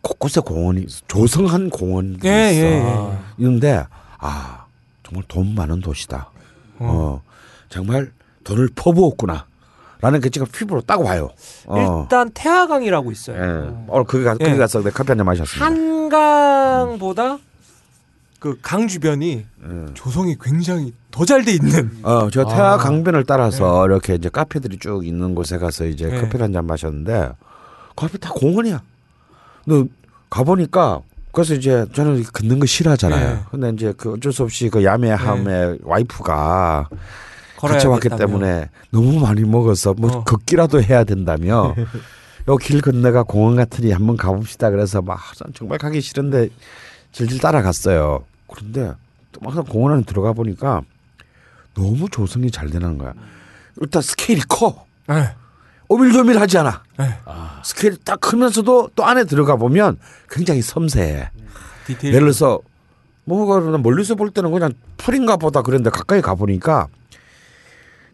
곳곳에 공원이 조성한 공원들이 예, 있어. 예, 예. 아. 있는데 아 정말 돈 많은 도시다. 어, 정말 돈을 퍼부었구나. 라는 게 지금 피부로 딱 와요. 어. 일단 태화강이라고 있어요. 예. 오늘 거기 가 예. 거기 가서 내가 커피 한 잔 마셨습니다. 한강보다 그 강 주변이 예. 조성이 굉장히 더 잘 돼 있는. 어, 저 태화 아. 강변을 따라서 이렇게 이제 카페들이 쭉 있는 곳에 가서 이제 네. 커피를 한 잔 마셨는데 그 앞에 다 공원이야. 너 가보니까 그래서 이제 저는 걷는 거 싫어하잖아요. 네. 근데 이제 그 어쩔 수 없이 그 야매함의 와이프가 같이 왔기. 때문에 너무 많이 먹어서 뭐 어. 걷기라도 해야 된다며 요길 건너가 공원 같으니 한번 가봅시다. 그래서 막 정말 가기 싫은데 질질 따라갔어요. 그런데 또 막상 공원 안에 들어가 보니까 너무 조성이 잘 되는 거야. 일단 스케일이 커. 네. 오밀조밀하지 않아. 네. 스케일이 딱 크면서도 또 안에 들어가 보면 굉장히 섬세해. 디테일. 예를 들어서 뭐가 멀리서 볼 때는 그냥 풀인가 보다 그랬는데 가까이 가 보니까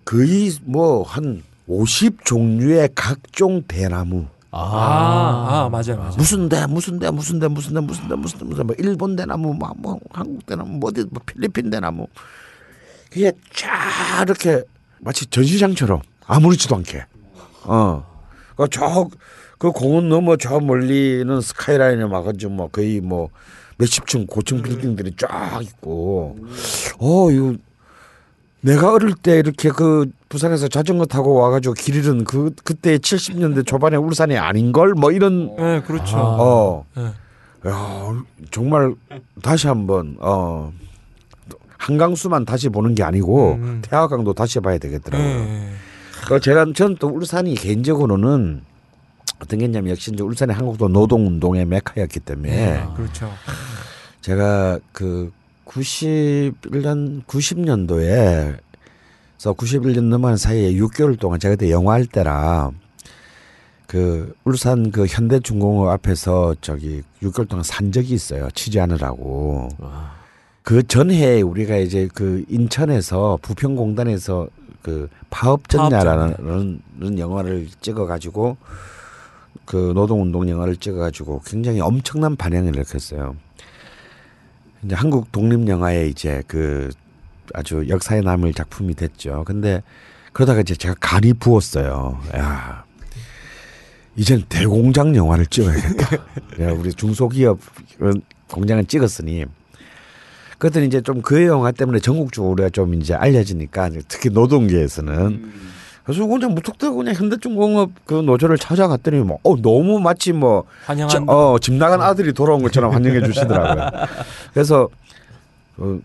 거의 뭐 한 50 종류의 각종 대나무 아, 아 맞아요, 맞아요. 무슨 대 무슨 대 무슨 대 무슨 대 무슨 대 무슨 대 무슨 대 뭐 일본 대나무 뭐, 뭐 한국 대나무 뭐 어디 뭐 필리핀 대나무 그게 쫙 이렇게 마치 전시장처럼 아무렇지도 않게. 어. 저그 공원 넘어 저 멀리는 스카이라인에 막아지고 뭐 거의 뭐 몇십 층 고층 빌딩들이 쫙 있고. 어, 이거 내가 어릴 때 이렇게 그 부산에서 자전거 타고 와가지고 길 잃은 그 그때 70년대 초반에 울산이 아닌 걸 뭐 이런 네, 그렇죠. 어. 네. 야, 정말 다시 한번 어 한강수만 다시 보는 게 아니고 음. 태화강도 다시 봐야 되겠더라고요. 네. 그 제가 저는 또 울산이 개인적으로는 어떤 게 있냐면 역시 이제 울산의 한국도 노동 운동의 메카였기 때문에 그렇죠. 제가 그 91년 90년도에 서 91년 넘어가는 사이에 6개월 동안 제가 그때 영화 할 때라 그 울산 그 현대중공업 앞에서 저기 6개월 동안 산 적이 있어요. 취재하느라고. 그 전해에 우리가 이제 그 인천에서 부평공단에서 그 파업전야라는 영화를 찍어가지고 그 노동운동 영화를 찍어가지고 굉장히 엄청난 반향을 일으켰어요. 이제 한국 독립 영화에 이제 그 아주 역사에 남을 작품이 됐죠. 근데 그러다가 이제 제가 간이 부었어요. 야, 이젠 대공장 영화를 찍어야겠다. 야, 우리 중소기업 공장을 찍었으니 그랬더니 이제 좀 그 영화 때문에 전국적으로 우리가 좀 이제 알려지니까 특히 노동계에서는 그래서 그냥 무턱대고 그냥 현대중공업 그 노조를 찾아갔더니 뭐 어 너무 마치 뭐 환영한 저- 어, 집 나간 아들이 돌아온 것처럼 환영해 주시더라고요. 그래서 어,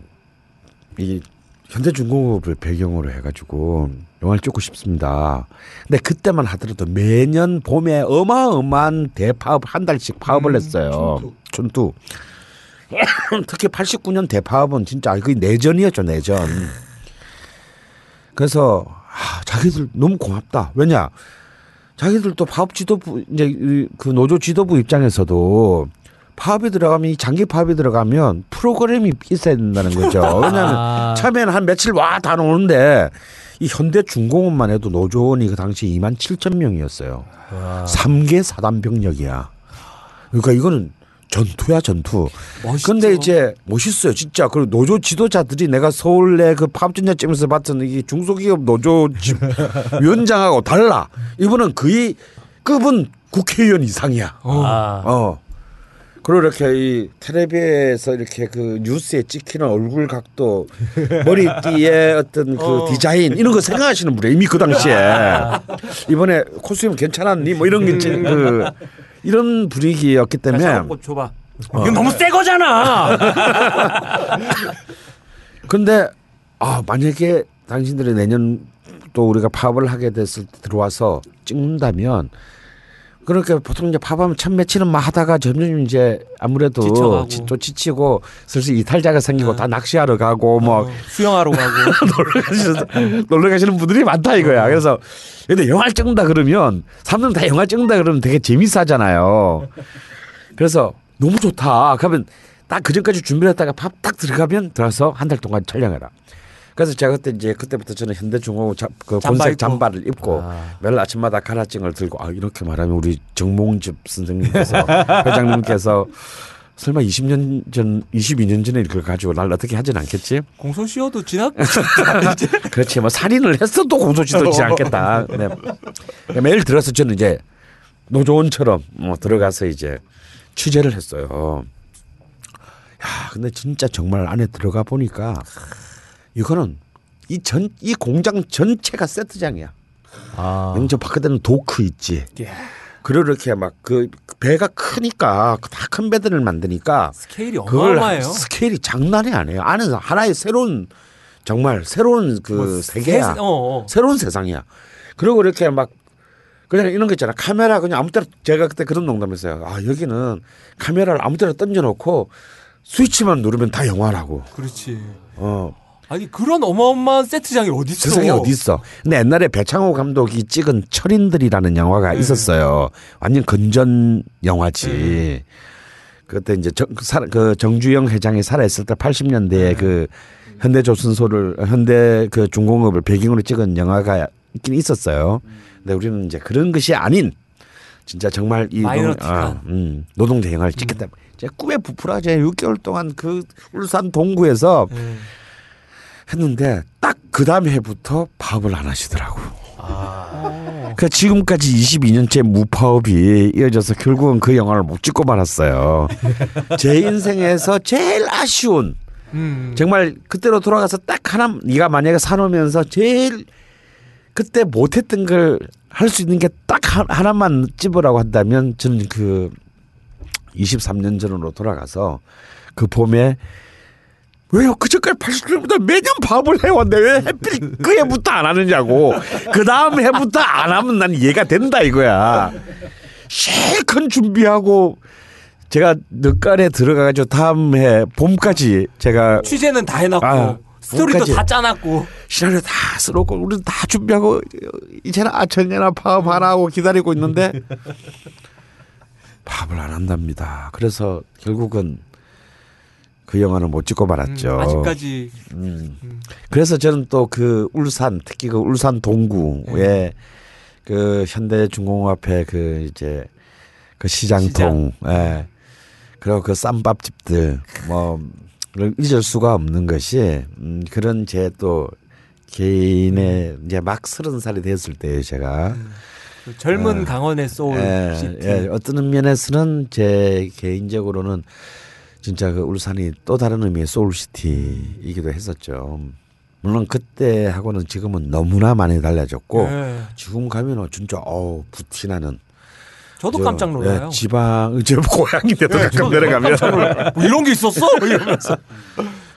이 현대중공업을 배경으로 해가지고 영화를 찍고 싶습니다. 근데 그때만 하더라도 매년 봄에 어마어마한 대파업 한 달씩 파업을 했어요. 춘투. 특히 89년 대파업은 진짜 그 내전이었죠 내전. 그래서 아, 자기들 너무 고맙다. 왜냐? 자기들도 파업 지도부 이제 이그 노조 지도부 입장에서도 파업에 들어가면 이 장기 파업에 들어가면 프로그램이 있어야 된다는 거죠. 왜냐하면 아. 처음에는 한 며칠 와다 노는데 이 현대 중공업만 해도 노조원이 그 당시 2만 7천 명이었어요. 삼개 사단 병력이야. 그러니까 이거는 전투야 전투. 멋있죠. 근데 이제 멋있어요 진짜. 그리고 노조 지도자들이 내가 서울에 그 파업전야점에서 봤던 이 중소기업 노조 지- 위원장하고 달라. 이분은 거의 급은 국회의원 이상이야. 아. 어. 그리고 이렇게 이 텔레비에서 이렇게 그 뉴스에 찍히는 얼굴 각도, 머리띠의 어떤 그 어. 디자인 이런 거 생각하시는 분이에요. 이미 그 당시에 이번에 코스튬 괜찮았니? 뭐 이런 게그 이런 분위기였기 때문에 줘봐. 이거 너무 새 거잖아. 근데 아 만약에 당신들이 내년 또 우리가 파업을 하게 됐을 때 들어와서 찍는다면 그렇게 보통 이제 파업하면 참 며칠은 막 하다가 점점 이제 아무래도 지쳐가고. 지, 또 지치고 슬슬 이탈자가 생기고 네. 다 낚시하러 가고 뭐 어, 수영하러 가고. 놀러 가시는 놀러 가시는 분들이 많다 이거야. 그래서 근데 영화를 찍는다 그러면 사람들은 다 영화 찍는다 그러면 되게 재밌어 하잖아요. 그래서 너무 좋다. 그러면 딱 그전까지 준비를 했다가 밥 딱 들어가면 들어서 한 달 동안 촬영해라. 그래서 제가 그때 이제 그때부터 저는 현대중공업 자- 그 본색. 잠바를 입고 아. 매일 아침마다 가라증을 들고 아 이렇게 말하면 우리 정몽집 선생님께서 회장님께서 설마 20년 전 22년 전에 이걸 가지고 날 어떻게 하진 않겠지? 공소시효도 지났. 그렇지 뭐 살인을 했어도 공소시효 되지 않겠다. 네. 매일 들어서 저는 이제 노조원처럼 뭐 들어가서 이제 취재를 했어요. 야 근데 진짜 정말 안에 들어가 보니까 이거는 이 전 이 공장 전체가 세트장이야. 아. 저 바깥에는 도크 있지. 예. 그리고 이렇게 막 그 배가 크니까 다 큰 배들을 만드니까 스케일이 어마어마해요. 스케일이 장난이 아니에요. 안에서 하나의 새로운 정말 새로운 그 뭐 세계야. 세- 어, 어. 새로운 세상이야. 그리고 이렇게 막 그냥 이런 거 있잖아. 카메라 그냥 아무 때나 제가 그때 그런 농담했어요. 아 여기는 카메라를 아무 때나 던져 놓고 스위치만 누르면 다 영화라고. 그렇지. 어 아니 그런 어마어마한 세트장이 어디 있어? 세상에 어디 있어? 근데 옛날에 배창호 감독이 찍은 철인들이라는 영화가 네. 있었어요. 완전 건전 영화지. 그때 이제 정, 그 살- 그 정주영 회장이 살아 있을 때 80년대에 네. 그 현대 조선소를 현대 그 중공업을 배경으로 찍은 영화가 있긴 있었어요. 근데 우리는 이제 그런 것이 아닌 진짜 정말 이 마이너티한. 아, 음, 노동자 영화를 찍겠다. 제 꿈에 부풀어져 6개월 동안 그 울산 동구에서 예. 했는데 딱 그 다음 해부터 파업을 안 하시더라고. 어. 그러니까 지금까지 22년째 무파업이 이어져서 결국은 그 영화를 못 찍고 말았어요. 제 인생에서 제일 아쉬운 음. 정말 그때로 돌아가서 딱 하나 네가 만약에 사놓으면서 제일 그때 못했던 걸 할 수 있는 게 딱 하나만 찝으라고 한다면 저는 그 23년 전으로 돌아가서 그 봄에 왜요? 그전까지 80년부터 매년 파업을 해왔는데 왜 해필 그 해부터 안 하느냐고. 그 다음 해부터 안 하면 난 이해가 된다 이거야. 실컷 준비하고 제가 늦간에 들어가가지고 다음 해 봄까지 제가 취재는 다 해놨고 아, 스토리도. 다 짜놨고 시나리오 다 써놓고 우리는 다 준비하고 이제는 아천년나 파업 하나 하고 기다리고 있는데 파업을 안 한답니다. 그래서 결국은 그 영화는 못 찍고 말았죠. 음, 아직까지 음. 그래서 저는 또 그 울산 특히 그 울산 동구에 그 현대중공업회 그 이제 그 시장통 예. 그리고 그 쌈밥집들 뭐를 잊을 수가 없는 것이 음, 그런 제 또 개인의 이제 막 서른 살이 됐을 때에 제가 그 젊은 어. 강원의 소울 예, 시티. 예, 어떤 면에서는 제 개인적으로는 진짜 그 울산이 또 다른 의미의 소울시티이기도 했었죠. 물론 그때하고는 지금은 너무나 많이 달라졌고 예. 지금 가면은 진짜 어우 부티나는 저도 저, 깜짝 놀라요. 예, 지방 저 고향인데도 예, 가끔 내려가면. 뭐 이런 게 있었어? 이러면서.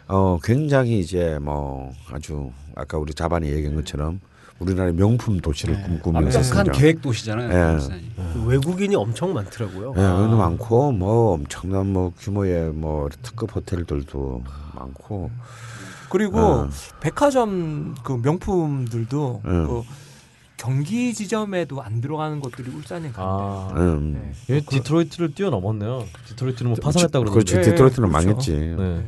어 굉장히 이제 뭐 아주 아까 우리 자반이 얘기한 것처럼 우리나라의 명품 도시를 꿈꾸면서 완벽한 성장. 계획 도시잖아요. 그 외국인이 엄청 많더라고요. 예, 여기도 많고 뭐 엄청난 뭐 규모의 뭐 특급 호텔들도 많고 그리고 어. 백화점 그 명품들도 음. 그 경기 지점에도 안 들어가는 것들이 울산에 가는데. 아, 음. 얘 디트로이트를 뛰어넘었네요. 디트로이트는 뭐 파산했다 그러는데. 그렇지 예, 디트로이트는 그렇죠. 망했지. 네.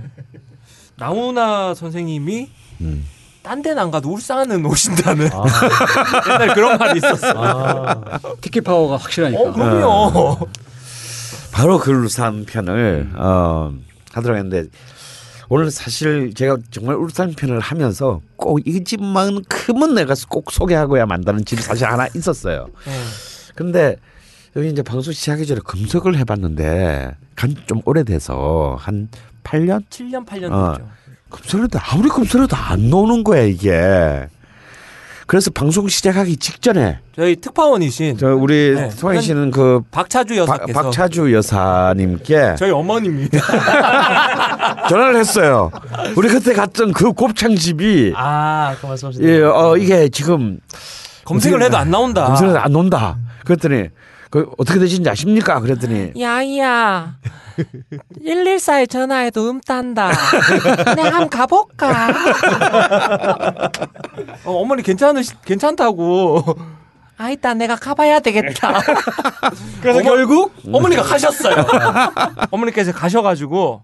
나훈아 선생님이 음. 딴 데는 안 가도 울산은 오신다는 아, 옛날 그런 말이 있었어. 아, 티켓 파워가 확실하니까. 어, 그럼요. 바로 그 울산 편을 어, 하도록 했는데 오늘 사실 제가 정말 울산 편을 하면서 꼭 이 집만큼은 내가 꼭 소개하고야 만다는 집이 사실 하나 있었어요. 예. 근데 여기 이제 방송 시작하기 전에 검색을 해봤는데 간 좀 오래돼서 한 8년 7년 8년 어. 됐죠. 검색해도 아무리 검색해도 안 나오는 거야 이게. 그래서 방송 시작하기 직전에 저희 특파원이신 저 우리 네. 소환 씨는 그 박차주 박, 여사께서 박 차주 여사님께 저희 어머님입니다. 전화를 했어요. 우리 그때 갔던 그 곱창 집이 아, 그 말씀하시는. 예, 어 이게 지금 검색을 해도 안 나온다. 검색을 해도 안 논다. 그랬더니 그 어떻게 되신지 아십니까? 그랬더니. 야이야. 114에 전화해도 음 딴다. 내가 한번 가볼까? 어, 어머니 괜찮으 괜찮다고. 아 이따 내가 가봐야 되겠다. 그래서 결국 어머니가 가셨어요. 어머니께서 가셔가지고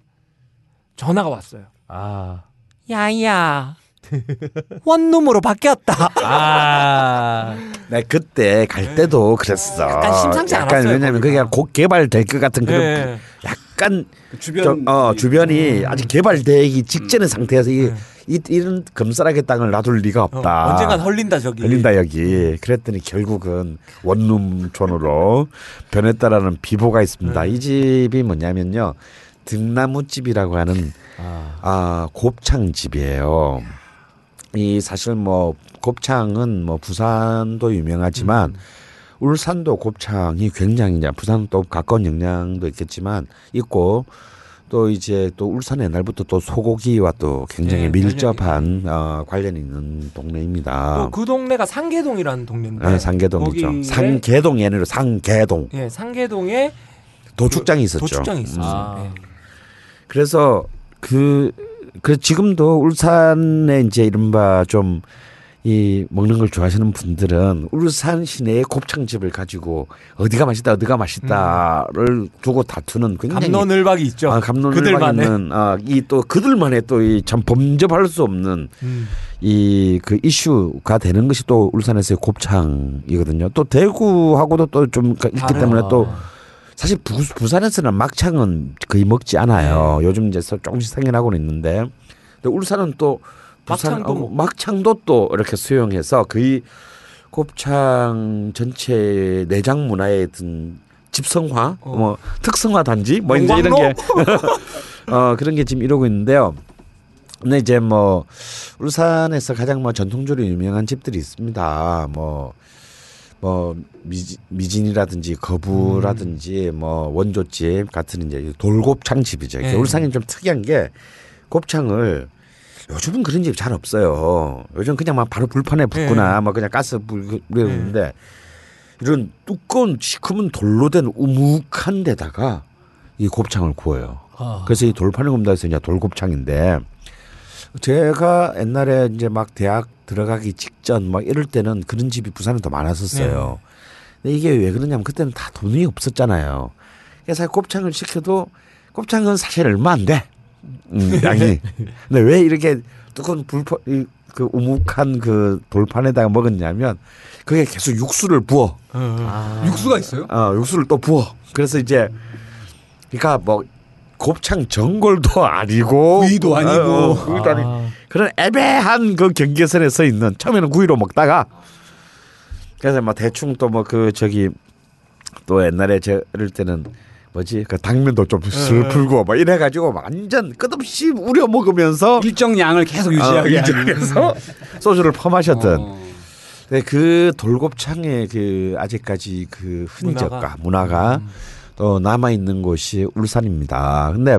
전화가 왔어요. 아, 야이야 원룸으로 바뀌었다 아, 내 그때 갈 때도 그랬어. 약간 심상치 약간 않았어요, 왜냐면. 그게 곧 개발될 것 같은 그런 예. 약간 그 주변 좀, 어, 주변이 아직 개발되기 직전의 상태에서 이, 네. 이 이런 금싸라기 땅을 놔둘 리가 어, 없다. 언젠간 헐린다 저기 걸린다 여기. 그랬더니 결국은 원룸촌으로 변했다라는 비보가 있습니다. 네. 이 집이 뭐냐면요. 등나무집이라고 하는 아, 아 곱창 집이에요. 이 사실 뭐 곱창은 뭐 부산도 유명하지만 울산도 곱창이 굉장히 이제 부산 또 가까운 영향도 있겠지만 있고 또 이제 또 울산 옛날부터 또 소고기와 또 굉장히 네, 밀접한 어, 관련이 있는 동네입니다. 또 그 동네가 상계동이라는 동네인데 아, 상계동이죠. 상계동이 아니라 상계동 예, 상계동에 도축장이 있었죠. 도축장이 있었어요. 아. 예. 그래서 그, 그 지금도 울산에 이제 이른바 좀 이 먹는 걸 좋아하시는 분들은 울산 시내의 곱창집을 가지고 어디가 맛있다 어디가 맛있다를 두고 다투는 굉장히 감론을박이 있죠. 아, 감론을박. 있는 아, 이 또 그들만의 또 이 참 범접할 수 없는 음. 이그 이슈가 되는 것이 또 울산에서의 곱창이거든요. 또 대구하고도 또 좀 있기 다른- 때문에 또 사실 부, 부산에서는 막창은 거의 먹지 않아요. 네. 요즘 이제 서- 조금씩 생겨나고는 있는데, 근데 울산은 또 부산 막창도 어, 뭐. 막창도 또 이렇게 수용해서 거의 곱창 전체 내장 문화의 어떤 집성화, 어. 뭐 특성화 단지, 뭐 이제 이런 게 어, 그런 게 지금 이러고 있는데요. 근데 이제 뭐 울산에서 가장 뭐 전통적으로 유명한 집들이 있습니다. 뭐. 뭐 미지, 미진이라든지 거부라든지 뭐 원조집 같은 이제 돌곱창 집이죠. 네. 울산이 좀 특이한 게 곱창을 요즘은 그런 집 잘 없어요. 요즘 그냥 막 바로 불판에 붓거나 뭐 그냥 가스 불 그러는데 이런 두꺼운 시커먼 돌로 된 우묵한 데다가 이 곱창을 구워요. 아. 그래서 이 돌판에 굽다 해서 이제 돌곱창인데 제가 옛날에 이제 막 대학 들어가기 직전 막 이럴 때는 그런 집이 부산에 더 많았었어요. 근데 이게 왜 그러냐면 그때는 다 돈이 없었잖아요. 그래서 곱창을 시켜도 곱창은 사실 얼마 안 돼. 음, 양이. 근데 왜 이렇게 뜨거운 불판 이그 우묵한 그 돌판에다가 먹었냐면 그게 계속 육수를 부어. 아. 육수가 있어요? 어, 육수를 또 부어. 그래서 이제 그러니까 뭐 곱창 전골도 아니고 구이도 아니고. 어, 구이도 아니고 아. 그런 애매한 그 경계선에 서 있는 처음에는 구이로 먹다가 그래서 뭐 대충 또 뭐 그 저기 또 옛날에 저 이럴 때는 뭐지 그 당면도 좀슬 풀고 뭐 이래가지고 완전 끝없이 우려 먹으면서 일정 양을 계속 어, 유지하게 하는. 인정해서 소주를 퍼마셨던 어. 네, 그 돌곱창의 그 아직까지 그 흔적과 문화가, 또 남아 있는 곳이 울산입니다. 근데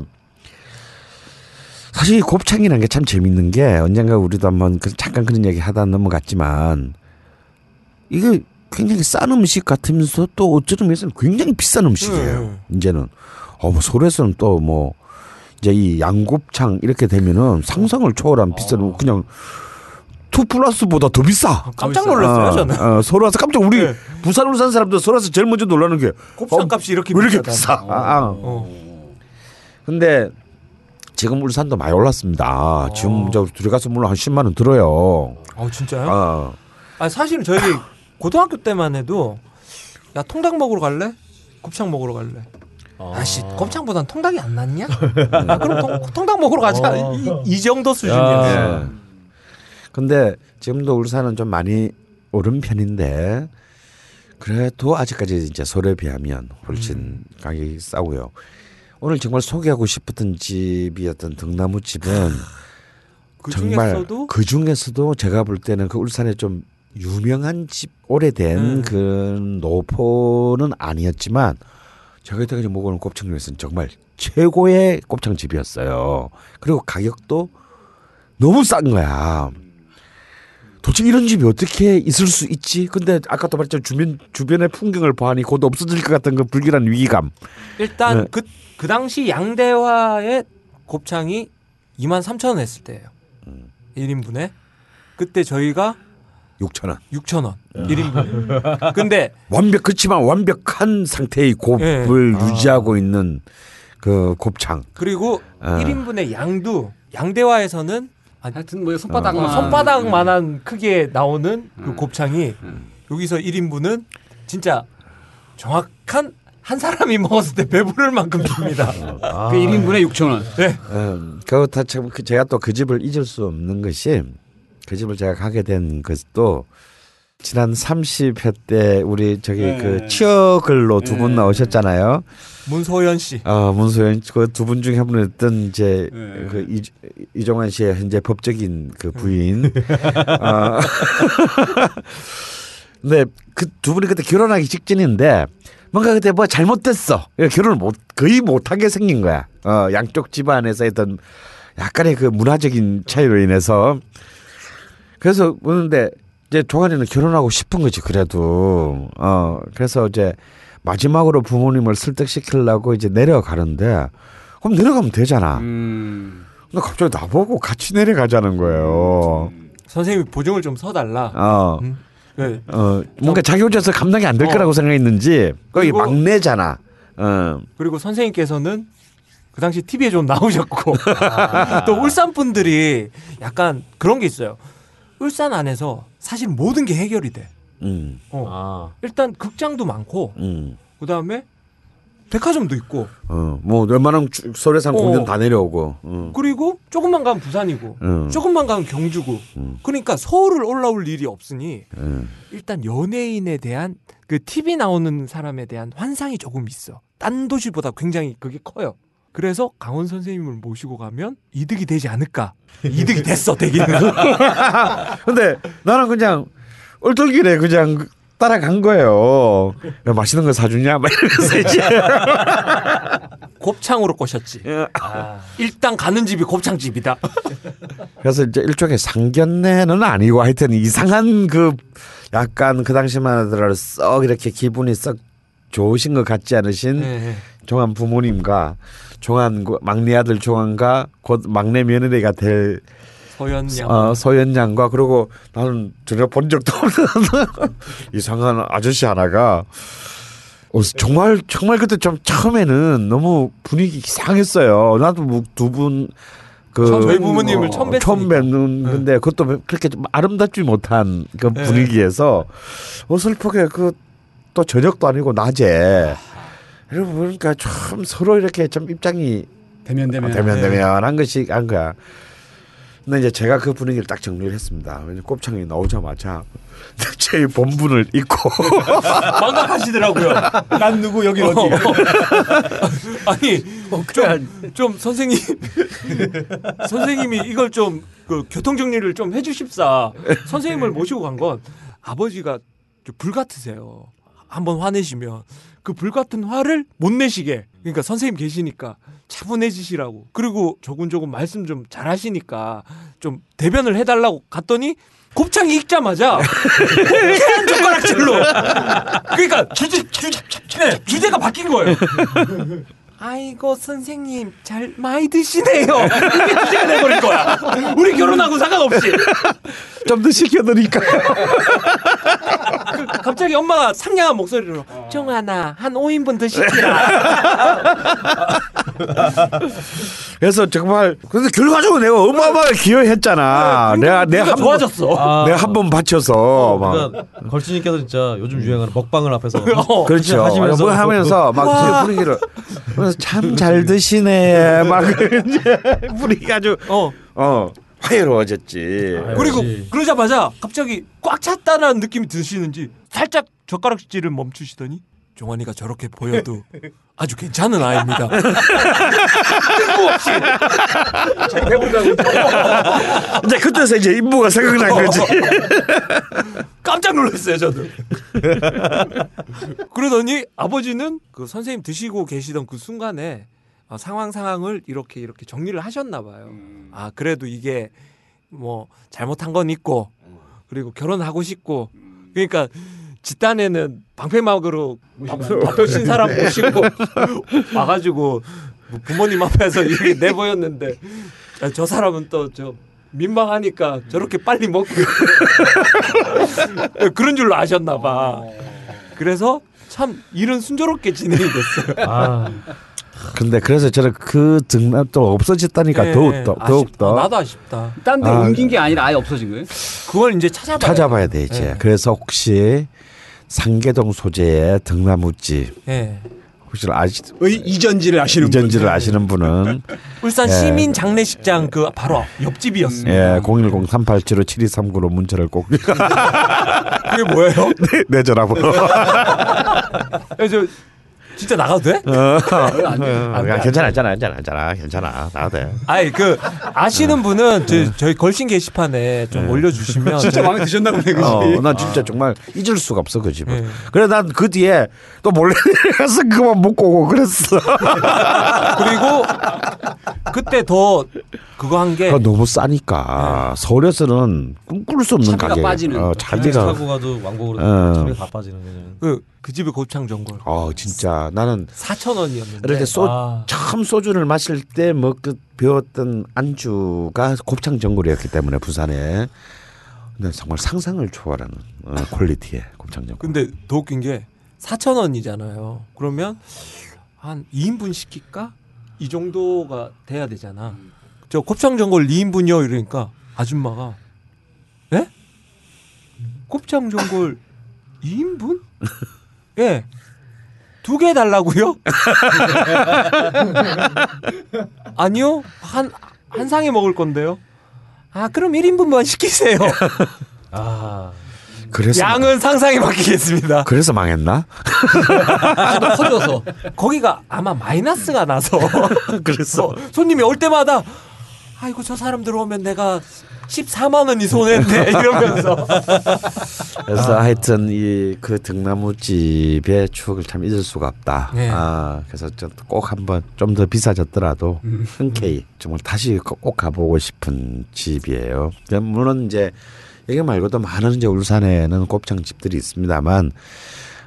사실 이 곱창이라는 게 참 재밌는 게 언젠가 우리도 한번 그 잠깐 그런 얘기 하다 넘어갔지만 이게 굉장히 싼 음식 같으면서 또 어쩌면 면에서는 굉장히 비싼 음식이에요. 이제는 어 뭐 서울에서는 또 뭐 이제 이 양곱창 이렇게 되면은 상상을 초월한 비싼 그냥 two plus보다 더 비싸. 깜짝 놀랐어요 저는. 어, 어, 서울 와서 깜짝 우리 네. 부산 울산 사람들 서울 와서 제일 먼저 놀라는 게 곱창 값이 이렇게 왜 이렇게 비싸다. 비싸? 아, 아. 어. 근데 지금 울산도 많이 올랐습니다. 지금 저 들어가서 물론 한 10만 원 들어요. 어 진짜요? 아, 아 사실은 저희 고등학교 때만 해도 야 통닭 먹으러 갈래? 곱창 먹으러 갈래? 아씨 곱창보단 통닭이 안 낫냐? 아 그럼 통, 통닭 먹으러 가자 어. 이, 이 정도 야. 수준이었어요. 예. 근데 지금도 울산은 좀 많이 오른 편인데 그래도 아직까지 이제 서울에 비하면 훨씬 가격이 싸고요. 오늘 정말 소개하고 싶었던 집이었던 등나무 집은 그 정말 중에서도 그 중에서도 제가 볼 때는 그 울산에 좀 유명한 집 오래된 음. 그 노포는 아니었지만 제가 이때까지 먹어본 곱창 중에서는 정말 최고의 곱창 집이었어요. 그리고 가격도 너무 싼 거야. 도대체 이런 집이 어떻게 있을 수 있지? 근데 아까도 말했지만 주변 주변의 풍경을 보아니 곧 없어질 것 같은 그 불길한 위기감. 일단 네. 그, 그 당시 양대화의 곱창이 2만 3천 원 했을 때예요. 음. 1인분에. 그때 저희가 6천 원. 6천 원 1인분. 근데 완벽 그렇지만 완벽한 상태의 곱을 유지하고 있는 그 곱창. 그리고 아. 1인분의 양도 양대화에서는 하여튼 뭐 손바닥만 어, 손바닥만한 크기에 나오는 그 음. 곱창이 음. 여기서 1인분은 진짜 정확한 한 사람이 먹었을 때 배부를 만큼 줍니다. 아. 그 1인분에 6천 원. 음, 그렇다 참 그- 제가 또 그 집을 잊을 수 없는 것이 그 집을 제가 가게 된 것도 지난 30회 때 우리 저기 네. 그 치어글로 두분 네. 나오셨잖아요. 문소연 씨. 어, 문소연 그 두 분 중에 한 분이었던 이제 네. 그 이, 이종환 씨의 현재 법적인 그 부인. 어. 근데 그두 분이 그때 결혼하기 직전인데 뭔가 그때 뭐 잘못됐어. 결혼을 못 거의 못하게 생긴 거야. 어, 양쪽 집안에서 했던 약간의 그 문화적인 차이로 인해서 그래서 보는데 이제 종환이는 결혼하고 싶은 거지 그래도 어 그래서 이제 마지막으로 부모님을 설득시키려고 이제 내려가는데 그럼 내려가면 되잖아. 음. 근데 갑자기 나보고 같이 내려가자는 거예요. 선생님이 보증을 좀 서달라. 어, 음. 네. 어 뭔가 자기 혼자서 감당이 안될 어. 거라고 생각했는지 거기 막내잖아. 어, 그리고 선생님께서는 그 당시 TV에 좀 나오셨고 또 울산 분들이 약간 그런 게 있어요. 울산 안에서 사실 모든 게 해결이 돼. 음, 어. 아. 일단 극장도 많고 음, 그다음에 백화점도 있고 어, 뭐 웬만한 주- 소래산 어. 공연 다 내려오고. 어. 그리고 조금만 가면 부산이고 어. 조금만 가면 경주고 음. 그러니까 서울을 올라올 일이 없으니 어. 일단 연예인에 대한 그 TV 나오는 사람에 대한 환상이 조금 있어. 딴 도시보다 굉장히 그게 커요. 그래서 강원 선생님을 모시고 가면 이득이 되지 않을까. 이득이 됐어, 되기는. 근데 나는 그냥 얼떨결에 그냥 따라간 거예요. 야, 맛있는 거 사주냐? 막 이러면서 이제. 곱창으로 꼬셨지. 일단 가는 집이 곱창집이다. 그래서 이제 일종의 상견례는 아니고 하여튼 이상한 그 약간 그 당시만 하더라도 썩 이렇게 기분이 썩 좋으신 것 같지 않으신 네. 종한 부모님과 그 막내 아들 종한과 곧 막내 며느리가 될 서현양. 어, 소연양과 그리고 나는 전혀 본 적도 없는 이상한 아저씨 하나가 어, 정말 정말 그때 좀 처음에는 너무 분위기 이상했어요. 나도 뭐 두분 그 저희 부모님을 처음 뵀으니까. 처음 뵙는 근데 그것도 그렇게 좀 아름답지 못한 그 네. 분위기에서 어설프게 그 또 저녁도 아니고 낮에 이러고 보니까 참 서로 이렇게 좀 입장이 대면 대면. 어, 대면 네. 대면 한 것이 한 거야. 근데 이제 제가 그 분위기를 딱 정리를 했습니다. 왜냐 곱창이 나오자마자 제 본분을 잊고 망각하시더라고요. 난 누구 여기 어. 어디? 아니 좀, 좀 선생님 선생님이 이걸 좀 그 교통 정리를 좀 해주십사 선생님을 모시고 간 건 아버지가 좀 불같으세요. 한번 화내시면 그 불같은 화를 못 내시게. 그러니까 선생님 계시니까 차분해지시라고. 그리고 조금조금 말씀 좀 잘하시니까 좀 대변을 해달라고 갔더니 곱창이 익자마자 한 젓가락질로. 그러니까 주제 주, 네, 주제가 바뀐 거예요. 아이고 선생님 잘 많이 드시네요. 이게 주제가 돼버린 거야. 우리 결혼하고 상관없이. 좀 더 시켜드릴까. 그 갑자기 엄마가 상냥한 목소리로 정하나 한 5인분 더 시키라. 그래서 정말 근데 결과적으로 내가 어마어마하게 기여했잖아. 내가 내가 내가 한 번, 좋아졌어. 아. 내가 한 번 바쳐서 막 그러니까 걸신님께서 진짜 요즘 유행하는 먹방을 앞에서 어. 그렇죠. 하시면서 뭐 하면서 막 와. 그 분위기를 참 잘 드시네. 막 이제 분위기 아주 어. 어 화해로워졌지. 그리고 역시. 그러자마자 갑자기 꽉 찼다라는 느낌이 드시는지 살짝 젓가락질을 멈추시더니 종환이가 저렇게 보여도 아주 괜찮은 아이입니다. 이제 그때서 이제 임무가 생각난 거지. 깜짝 놀랐어요 저도. 그러더니 아버지는 그 선생님 드시고 계시던 그 순간에 어, 상황 상황을 이렇게 이렇게 정리를 하셨나 봐요. 아 그래도 이게 뭐 잘못한 건 있고 그리고 결혼하고 싶고 그러니까 집단에는 방패막으로 바쁘신 사람 모시고 와가지고 뭐 부모님 앞에서 이렇게 내보였는데 아, 저 사람은 또 저 민망하니까 저렇게 빨리 먹고 그런 줄로 아셨나 봐. 그래서 참 일은 순조롭게 진행이 됐어요. 아, 근데 그래서 저는 그 등락도 없어졌다니까 예, 더욱더 아쉽다. 더욱 더 나도 아쉽다. 딴데 아. 옮긴 게 아니라 아예 없어진 거예요? 그걸 이제 찾아봐야 찾아봐야 돼 이제. 예. 그래서 혹시 상계동 소재의 등나무집 예. 혹시 아시 의 이전지를 아시는 이전지를 아시는 분은 울산 예. 시민 장례식장 그 바로 옆집이었습니다. 예, 010-387-7239로 문자를 꼭 그게 뭐예요? 내 전화번호. 예, 저 진짜 나가도 돼? 어, 야, 괜찮아, 괜찮아, 괜찮아, 괜찮아, 괜찮아, 나도 돼. 아니 그 아시는 분은 저, 저희 걸신 게시판에 좀 올려주시면 진짜 마음에 드셨나 보네 그지? 어, 나 진짜 정말 잊을 수가 없어 그 집을. 예. 그래 난 그 뒤에 또 몰래 가서 그만 먹고 오고 그랬어. 그리고 그때 더 그거 한게 아, 너무 싸니까 서울에서는 꿈꿀 수 없는 차비가. 빠지는. 어, 차비가. 차고 가도 왕복으로 어. 차비가 다 빠지는. 그, 그 집의 곱창 전골 어, 진짜 나는 4천 원이었는데 이렇게 소 아. 처음 소주를 마실 때 먹그 배웠던 안주가 곱창 전골이었기 때문에 부산에. 근데 정말 상상을 초월하는 어, 퀄리티의 곱창 전골. 근데 더 웃긴 게 4천 원이잖아요. 그러면 한 2인분 시킬까? 이 정도가 돼야 되잖아. 저 곱창 전골 2인분이요 이러니까 아줌마가 예? 곱창 전골 2인분? 예. 두 개 달라고요? 아니요. 한, 한 상에 먹을 건데요. 아, 그럼 1인분만 시키세요. 아 그래서 양은 상상에 맡기겠습니다. 그래서 망했나? 하도 커져서 거기가 아마 마이너스가 나서 그래서 어, 손님이 올 때마다 아이고 저 사람 들어오면 내가 14만 원이 손해인데 이러면서 그래서 하여튼 이 그 등나무 집의 추억을 참 잊을 수가 없다. 네. 아 그래서 저꼭 한번 좀 더 비싸졌더라도 음. 흔쾌히 정말 다시 꼭- 꼭 가보고 싶은 집이에요. 물론 이제 여기 말고도 많은 이제 울산에는 곱창 집들이 있습니다만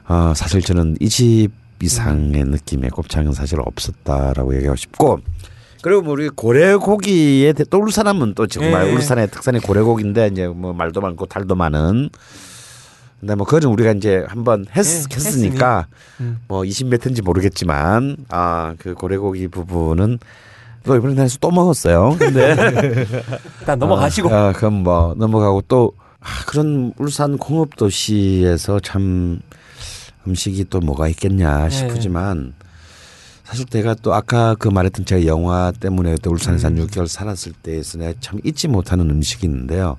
어, 사실 저는 이 집 이상의 느낌의 곱창은 사실 없었다라고 얘기하고 싶고 그리고 뭐 우리 고래고기에 대- 또 울산하면 또 정말 예. 울산의 특산이 고래고기인데 이제 뭐 말도 많고 달도 많은 근데 뭐 그거는 우리가 이제 한번 했, 예, 했으니까 음. 뭐 20몇 회인지 모르겠지만 아 그 고래고기 부분은 또 이번에 해서 또 먹었어요. 근데 일단 넘어가시고 아, 아, 그럼 뭐 넘어가고 또 아, 그런 울산 공업 도시에서 참 음식이 또 뭐가 있겠냐 네. 싶지만 사실 내가 또 아까 그 말했던 제가 영화 때문에 그때 울산에서 한 음. 6개월 살았을 때에서 내가 참 잊지 못하는 음식이 있는데요.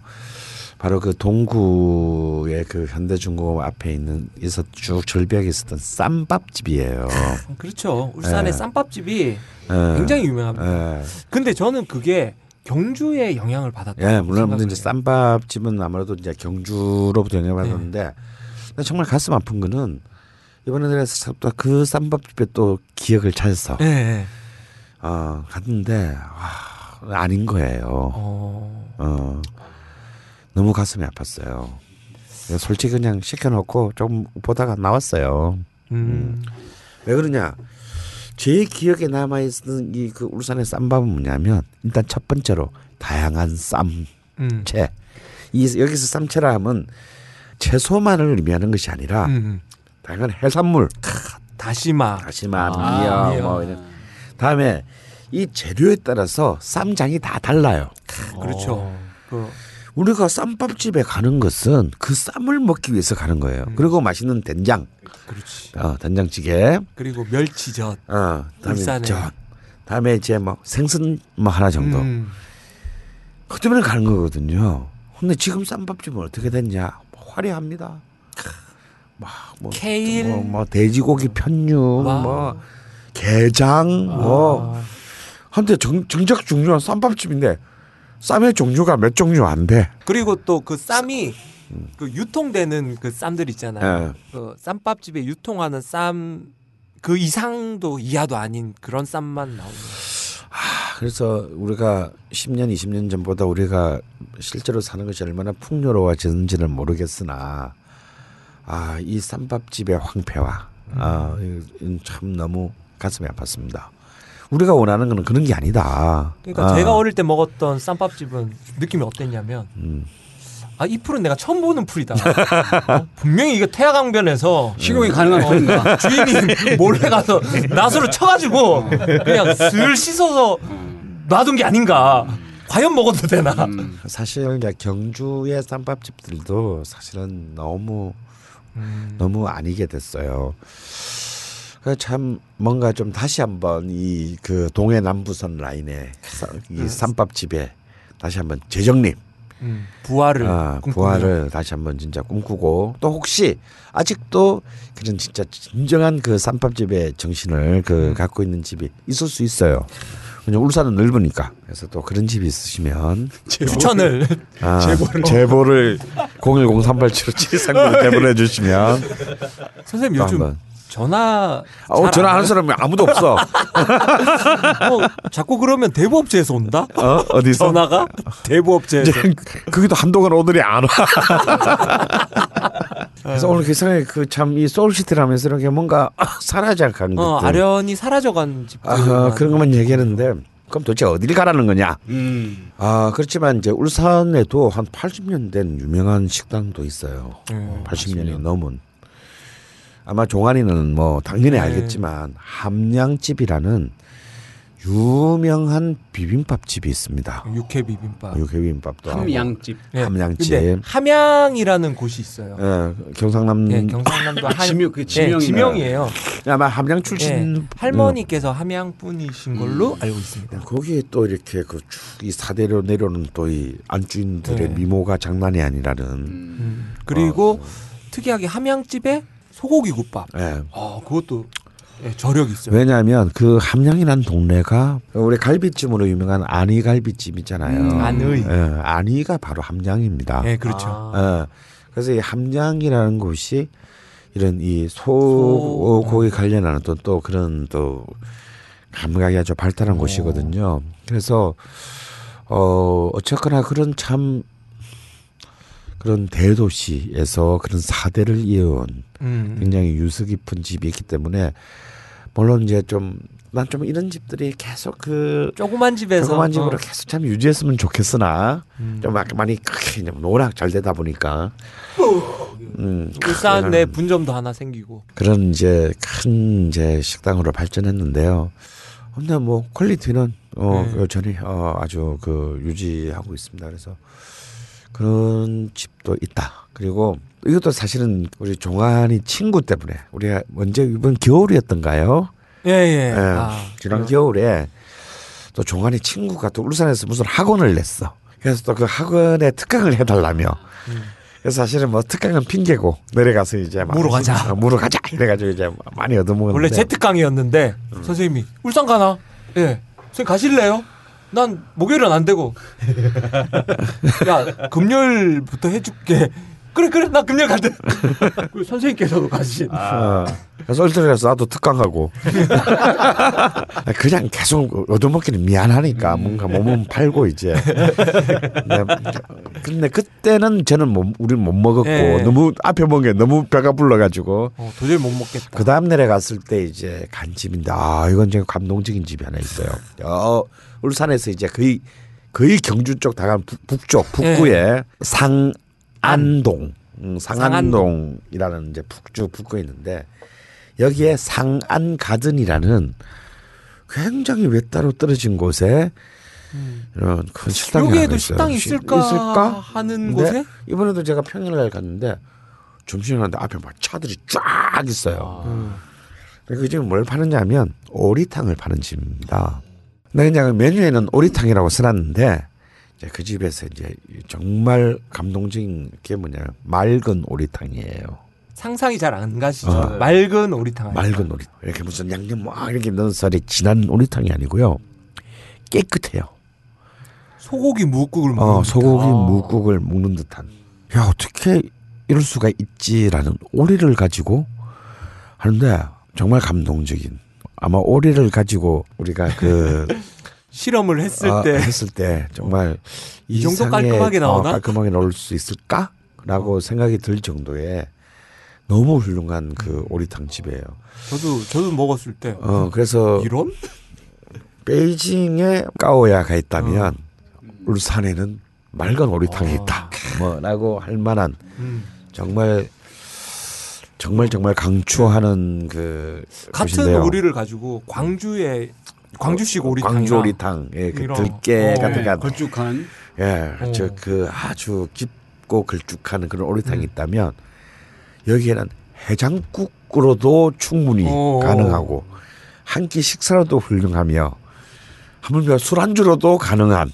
바로 그 동구의 그 현대중공업 앞에 있는 에서 쭉 절벽에 있었던 쌈밥집이에요. 그렇죠. 울산의 예. 쌈밥집이 예. 굉장히 유명합니다. 예. 근데 저는 그게 경주의 영향을 받았다. 예, 물론 이제 쌈밥집은 아무래도 이제 경주로부터 영향받았는데 근데 정말 가슴 아픈 거는 이번에 내가 또그 쌈밥집에 또 기억을 예. 예. 어, 갔는데 와, 아닌 거예요. 어. 어, 너무 가슴이 아팠어요. 그래서 솔직히 그냥 시켜놓고 조금 보다가 나왔어요. 음. 왜 그러냐? 제 기억에 남아 있는 이 그 울산의 쌈밥은 뭐냐면 일단 첫 번째로 다양한 쌈 음. 채. 이 여기서 쌈채라 하면 채소만을 의미하는 것이 아니라 음. 다양한 해산물, 다시마. 다시마, 아, 미역, 미역. 뭐 이런. 다음에 이 재료에 따라서 쌈장이 다 달라요. 그렇죠. 어. 그 우리가 쌈밥집에 가는 것은 그 쌈을 먹기 위해서 가는 거예요. 음. 그리고 맛있는 된장, 그렇지. 어, 된장찌개, 그리고 멸치젓. 어, 다음에 울산에. 저, 다음에 이제 뭐 생선 뭐 하나 정도. 음. 그 때문에 가는 거거든요. 근데 지금 쌈밥집은 어떻게 됐냐? 화려합니다. 막뭐 케일. 뭐, 뭐 돼지고기 편육, 와. 뭐 게장, 뭐 아. 한데 정, 정작 중요한 쌈밥집인데 쌈의 종류가 몇 종류 안 돼. 그리고 또 그 쌈이 그 유통되는 그 쌈들 있잖아요. 예. 그 쌈밥집에 유통하는 쌈 그 이상도 이하도 아닌 그런 쌈만 나오는. 아, 그래서 우리가 10년, 20년 전보다 우리가 실제로 사는 것이 얼마나 풍요로워졌는지는 모르겠으나 아, 이 쌈밥집의 황폐화 아, 참 너무 가슴이 아팠습니다. 우리가 원하는 거는 그런 게 아니다. 그러니까 아, 제가 어릴 때 먹었던 쌈밥집은 느낌이 어땠냐면 음. 아 이 풀은 내가 처음 보는 풀이다. 어? 분명히 이거 태화강변에서 식용이 가능한 겁니다. 주인이 몰래 가서 나수를 쳐가지고 그냥 슬 씻어서 놔둔 게 아닌가. 과연 먹어도 되나? 음. 사실 이제 경주의 쌈밥집들도 사실은 너무 음. 너무 아니게 됐어요. 그참 뭔가 좀 다시 한번 이 그 동해 남부선 라인의 사- 이 쌈밥집에 다시 한번 재정립, 음, 부활을 아. 부활을 다시 한번 진짜 꿈꾸고 또 혹시 아직도 그런 진짜 진정한 그 쌈밥집의 정신을 그 갖고 있는 집이 있을 수 있어요. 그냥 울산은 넓으니까. 그래서 또 그런 집이 있으시면 추천을. 아, 제보를. 010387573 제보해 주시면 선생님 또 요즘 전화 어, 전화하는? 사람이 아무도 없어. 어, 자꾸 그러면 대부업체에서 온다? 어? 어디서? 전화가 대부업체에서 거기도 한동안 오늘이 안 와. 그래서 오늘 그 생각에 그참 이 소울시티라면서 이렇게 뭔가 사라져간 것들. 어, 아련이 사라져간 집들 아, 그런 것만 얘기하는데 그럼 도대체 어디를 가라는 거냐? 음. 아 그렇지만 이제 울산에도 한 80년 된 유명한 식당도 있어요. 음, 80년이 넘은. 아마 종환이는 뭐 당연히 네. 알겠지만 함량집이라는 유명한 비빔밥 집이 있습니다. 육회 비빔밥. 육회 비빔밥도. 함양집. 예. 함양집. 근데 함양이라는 곳이 있어요. 예, 경상남 예, 경상남도 한 지명 그 예, 지명이 지명이 에요. 아마 함양 출신 예, 할머니께서 함양 분이신 걸로 알고 있습니다. 음, 거기에 또 이렇게 그쭉이 사대로 내려오는 또 이 안주인들의 네. 미모가 장난이 아니라는. 음. 음. 그리고 어. 특이하게 함양집에 소고기 국밥. 예. 아, 그것도 예, 저력 있어요. 왜냐하면 그 함양이라는 동네가 우리 갈비찜으로 유명한 안희 갈비집 있잖아요. 음, 안의. 예, 안희가 바로 함양입니다. 예, 그렇죠. 아. 예. 그래서 이 함양이라는 곳이 이런 이 소- 소고기 관련하는 또, 또 그런 또 감각이 아주 발달한 곳이거든요. 그래서 어 어쨌거나 그런 참 그런 대도시에서 그런 사대를 이어온 음. 굉장히 유서 깊은 집이 있기 때문에 물론 이제 좀 난 좀 이런 집들이 계속 그 조그만 집에서 조그만 집으로 어. 계속 참 유지했으면 좋겠으나 음. 좀막 많이 크게 워낙 잘 되다 보니까 음, 울산 내 분점도 하나 생기고. 그런 이제 큰 이제 식당으로 발전했는데요. 근데 뭐 퀄리티는 어 네. 여전히 어 아주 그 유지하고 있습니다. 그래서 그런 집도 있다. 그리고 이것도 사실은 우리 종환이 친구 때문에 우리가 언제 이번 겨울이었던가요? 예, 예. 예, 아, 지난 그래요? 겨울에 또 종환이 친구가 또 울산에서 무슨 학원을 냈어. 그래서 또 그 학원에 특강을 해달라며. 음. 그래서 사실은 뭐 특강은 핑계고 내려가서 이제 막 무러 가자. 어, 무러 가자 이래가지고 이제 많이 얻어먹었는데 원래 재특강이었는데 음. 선생님이 울산 가나? 예. 선생님 가실래요? 난 목요일은 안 되고. 야 금요일부터 해줄게. 그래 그래 나 금요일 간대. 그리고 선생님께서도 가신. 어, 그래서 얼떨에서 나도 특강하고 그냥 계속 얻어먹기는 미안하니까 뭔가 몸은 팔고 이제 근데, 근데 그때는 저는 못, 우리는 못 먹었고 예. 너무 앞에 먹은 게 너무 배가 불러가지고 어, 도저히 못 먹겠다. 그 다음 날에 갔을 때 이제 간 집인데 아 이건 정말 감동적인 집이 하나 있어요. 어, 울산에서 이제 거의 거의 경주 쪽 다가는 북- 북쪽 북구에 상안동 음, 상안동이라는 이제 북주 북구에 있는데 여기에 상안 가든이라는 굉장히 외따로 떨어진 곳에 이런 큰 식당이 음. 여기에도. 식당이 시- 있을까, 하는 곳에 이번에도 제가 평일날 갔는데 점심에 갔는데 앞에 막 차들이 쫙 있어요. 음. 그 집은 뭘 파느냐면 오리탕을 파는 집입니다. 근데 그냥 메뉴에는 오리탕이라고 써놨는데 이제 그 집에서 이제 정말 감동적인 게 뭐냐면 맑은 오리탕이에요. 상상이 잘 안 가시죠. 어. 맑은 오리탕. 맑은 오리 이렇게 무슨 양념 막 이렇게 넣은 쌀이 진한 오리탕이 아니고요. 깨끗해요. 소고기 무국을 먹는 어, 소고기 듯한. 묵국을 먹는 듯한. 야 어떻게 이럴 수가 있지라는 오리를 가지고 하는데 정말 감동적인. 아마 오리를 가지고 우리가 그 실험을 했을 아, 때 했을 때 정말 이 정도 깔끔하게 나오나? 어, 깔끔하게 나올 수 있을까라고 생각이 들 정도의 너무 훌륭한 그 오리탕 집이에요. 저도 저도 먹었을 때 어 그래서 이런 베이징에 까오야가 있다면 울산에는 맑은 오리탕이 아. 있다. 뭐라고 할 만한 음. 정말 정말 정말 강추하는 그 같은 곳인데요. 오리를 가지고 광주의 광주식 오리탕이나 광주 오리탕, 예, 그 이런. 들깨 어, 같은 네, 거, 걸쭉한 예, 어. 저그 아주 깊고 걸쭉한 그런 오리탕이 음. 있다면 여기에는 해장국으로도 충분히 어. 가능하고 한 끼 식사로도 훌륭하며 하물며 술안주로도 가능한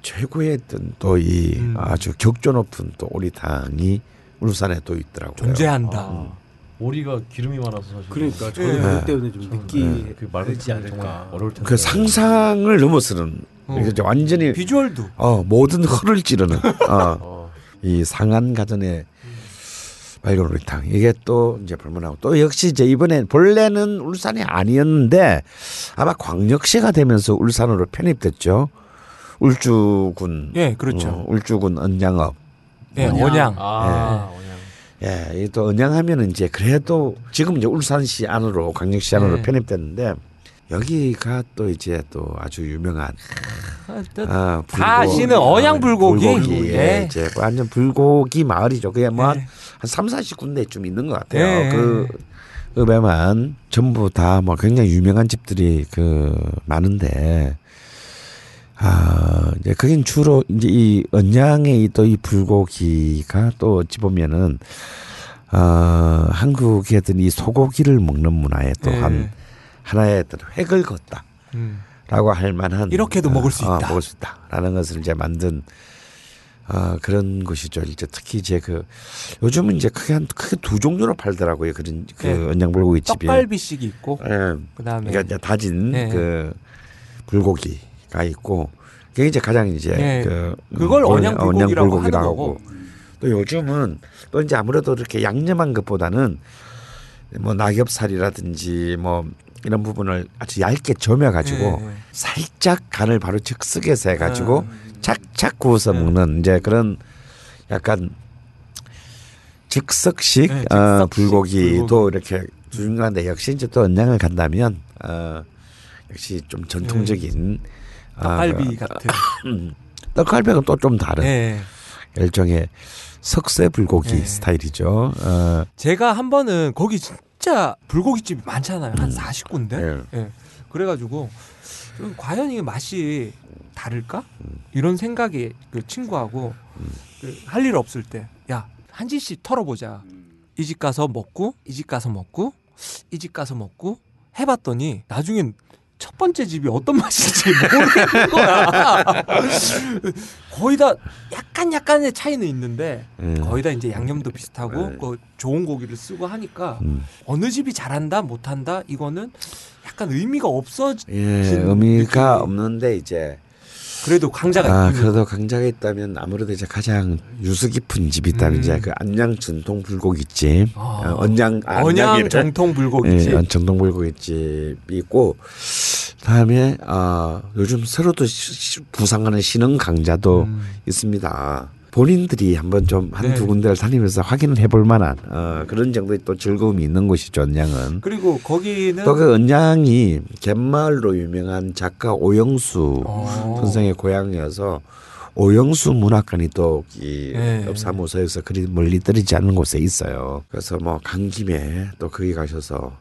최고의 어떤 또이 음. 아주 격조 높은 또 오리탕이 울산에 또 있더라고요. 존재한다. 아, 오리가 기름이 많아서 사실 그러니까 저도 예. 그것 때문에 좀 느끼 네. 그 말을 하지 않을까. 어려울 텐데. 그 상상을 넘어서는 어. 이제 완전히 비주얼도 어, 모든 허를 찌르는 어, 어. 이 상한 가전의 맑은 오리탕 이게 또 이제 불문하고 또 역시 이제 이번에 본래는 울산이 아니었는데 아마 광역시가 되면서 울산으로 편입됐죠. 울주군 예 그렇죠. 어, 울주군 언양업 예 원양. 원양 아, 원양. 예, 이또 언양하면은 이제 그래도 지금 이제 울산시 안으로 광역시 안으로 네. 편입됐는데 여기가 또 이제 또 아주 유명한 아, 또 아, 다 불고기. 아시는 언양 불고기. 불고기. 예, 예. 이제 완전 불고기 마을이죠. 그게 뭐한 예. 한 3, 40군데쯤 있는 것 같아요. 예. 그 읍에만 전부 다 뭐 굉장히 유명한 집들이 그 많은데 아 이제 그긴 주로 이제 이 언양의 또이 불고기가 또 어찌 보면은 어 한국의 어떤 이 소고기를 먹는 문화에 또한 네. 하나의 어떤 획을 걷다. 음. 라고 할 만한 이렇게도 먹을 수 어, 있다. 먹을 수 있다라는 것을 이제 만든 어, 그런 것이죠. 이제 특히 이제 그 요즘은 이제 크게 한 크게 두 종류로 팔더라고요. 그런 그 네. 언양불고기 집이. 떡갈비식이 있고 예. 그다음에 그러니까 이제 다진 네. 그 불고기 가 있고 그게 이제 가장 이제 네. 그 그걸 음, 언양 불고기라고 하는 하고. 또 요즘은 또 이제 아무래도 이렇게 양념한 것보다는 뭐 낙엽살이라든지 뭐 이런 부분을 아주 얇게 저며 가지고 네, 네. 살짝 간을 바로 즉석에서 해 가지고 아. 착착 구워서 네. 먹는 이제 그런 약간 즉석식, 네, 어, 즉석식 불고기도 불고기. 이렇게 중요한데 역시 이제 또 언양을 간다면 어, 역시 좀 전통적인 아, 떡갈비 그, 같은. 음, 떡갈비는 또 좀 다른 네. 일종의 석쇠 불고기 네. 스타일이죠. 어, 제가 한 번은 거기 진짜 불고기집이 많잖아요. 한 음. 40군데. 예. 예. 그래가지고 좀 과연 이 맛이 다를까? 음. 이런 생각이 그 친구하고 그할일 없을 때, 야 한 집씩 털어보자. 이 집 가서 먹고 이 집 가서 먹고 이 집 가서 먹고 해봤더니 나중엔 첫 번째 집이 어떤 맛인지 모르겠는 거야. 거의 다 약간 약간의 차이는 있는데 음. 거의 다 이제 양념도 비슷하고 네. 그 좋은 고기를 쓰고 하니까 음. 어느 집이 잘한다 못한다 이거는 약간 의미가 없어 예, 진 의미가 느낌이- 없는데 이제 그래도 강자가 아, 있군요. 그래도 강자가 있다면 아무래도 이제 가장 유수 깊은 집이 있다면 음. 이제 그 안양 전통 불고기집, 아. 어, 언양 아, 언양. 정통 불고기집. 예, 전통 불고기집이 있고 다음에 아 요즘 새로도 시- 시- 부상하는 신흥 강자도 음. 있습니다. 본인들이 한번 좀 한두 네. 군데를 다니면서 확인을 해볼 만한 어, 그런 정도의 또 즐거움이 있는 곳이죠 언양은. 그리고 거기는 또 그 언양이 갯마을로 유명한 작가 오영수 어. 선생의 고향이어서 오영수 문학관이 또이 네. 사무소에서 그리 멀리 떨어지지 않는 곳에 있어요. 그래서 뭐 간 김에 또 거기 가셔서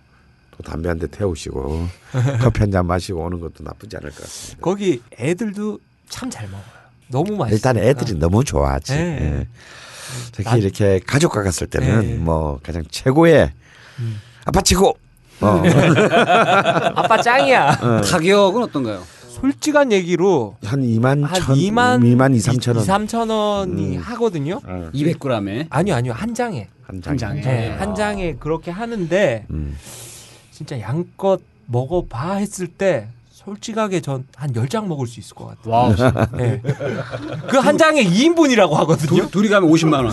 또 담배 한 대 태우시고 커피 한 잔 마시고 오는 것도 나쁘지 않을 것 같습니다. 거기 애들도 참 잘 먹어요. 너무 맛있어. 일단 애들이 너무 좋아하지. 네. 예. 특히 난- 이렇게 가족과 갔을 때는 네. 뭐 가장 최고의 음. 아빠 치고 어. 아빠 짱이야. 가격은 어떤가요? 솔직한 얘기로 한 2만 한천 2만 2만 2, 3천 원 2, 3천 원이 음. 하거든요. 어, 200g에 아니요, 아니요. 한 장에. 한한 장에. 장에. 네, 한 장에 그렇게 하는데 음. 진짜 양껏 먹어봐 했을 때 솔직하게 전 한 열 장 먹을 수 있을 것 같아요. wow. 네. 그한 장에 2인분이라고 하거든요. 둘, 둘이 가면 50만 원.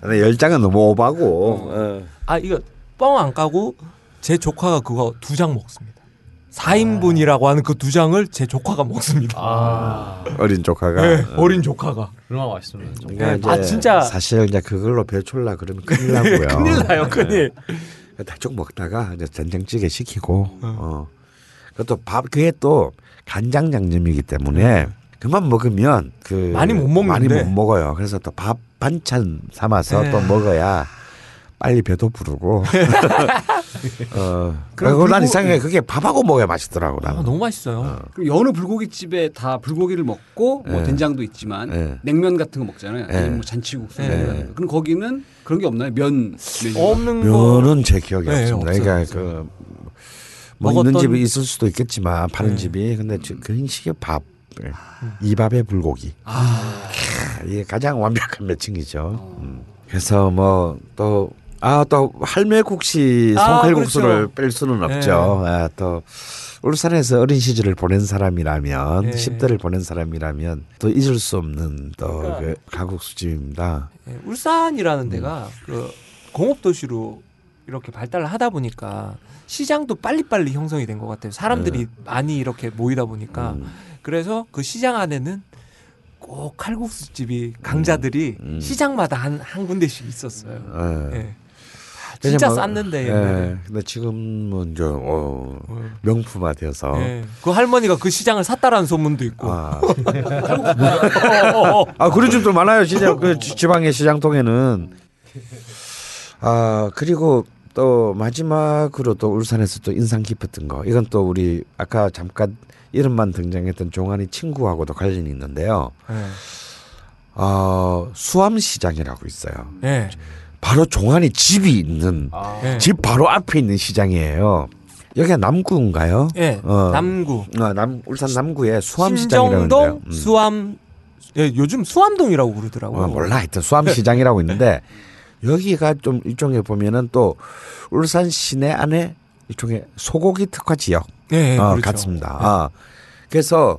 근데 열 장은 너무 오바고. 어. 아 이거 뻥 안 까고 제 조카가 그거 두 장 먹습니다. 4인분이라고 하는 그 두 장을 제 조카가 먹습니다. 아, 어린 조카가. 네, 어. 어린 조카가. 얼마나 맛있으면 좀. 그러니까 아, 진짜. 사실 이제 그걸로 배출라 그러면 큰일 나고요. 큰일 나요, 큰일. 네. 대충 먹다가 이제 된장찌개 시키고 어. 그것도 밥 그게 또 간장 양념이기 때문에 그만 먹으면 그 많이 못 먹는데. 많이 못 먹어요. 그래서 또 밥 반찬 삼아서 네. 또 먹어야 빨리 배도 부르고. 어. 그리고 난 불고- 이상하게 그게 밥하고 먹어야 맛있더라고 아, 나는. 너무 맛있어요. 그럼 여느 불고기집에 다 불고기를 먹고 뭐 네. 된장도 있지만 네. 냉면 같은 거 먹잖아요. 네. 뭐 잔치국수. 네. 그럼 거기는 그런 게 없나요? 면. 없는 거. 면은 제 기억이 네, 없습니다. 없어요, 그러니까 없어요. 그뭐 먹었던- 있는 집이 있을 수도 있겠지만 파는 네. 집이 근데 저- 그런 식의 밥 예. 이 밥에 불고기 아, 캬, 이게 가장 완벽한 매칭이죠. 음. 그래서 뭐또 아또 할매국시 아, 송칼국수를 그렇죠. 뺄 수는 없죠. 아, 또 울산에서 어린 시절을 보낸 사람이라면 네. 10대를 보낸 사람이라면 또 잊을 수 없는 또 그러니까- 그 가국수집입니다. 예, 울산이라는 데가 그 공업 도시로 이렇게 발달을 하다 보니까 시장도 빨리빨리 형성이 된 것 같아요. 사람들이 많이 이렇게 모이다 보니까 음. 그래서 그 시장 안에는 꼭 칼국수 집이 강자들이 음. 시장마다 한, 한 군데씩 있었어요. 예. 진짜 뭐- 쌌는데 예. 근데 지금은 이제 어, 어. 명품화 되어서 예. 그 할머니가 그 시장을 샀다라는 소문도 있고. 아. 아 그런 집도 많아요. 진짜 그 지- 지방의 시장통에는 아 그리고 또 마지막으로 또 울산에서 또 인상 깊었던 거 이건 또 우리 아까 잠깐 이름만 등장했던 종환이 친구하고도 관련이 있는데요. 예. 어, 수암시장이라고 있어요. 예. 바로 종환이 집이 있는 예. 집 바로 앞에 있는 시장이에요. 여기가 남구인가요? 예. 어. 남구. 어, 남 울산 남구에 수암시장이라는데요. 음. 신정동 수암 예, 요즘 수암동이라고 부르더라고요. 어, 몰라 하여튼 수암시장이라고 있는데 여기가 좀 일종의 보면은 또 울산 시내 안에 일종의 소고기 특화 지역 예, 예, 어, 그렇죠. 같습니다. 아, 그래서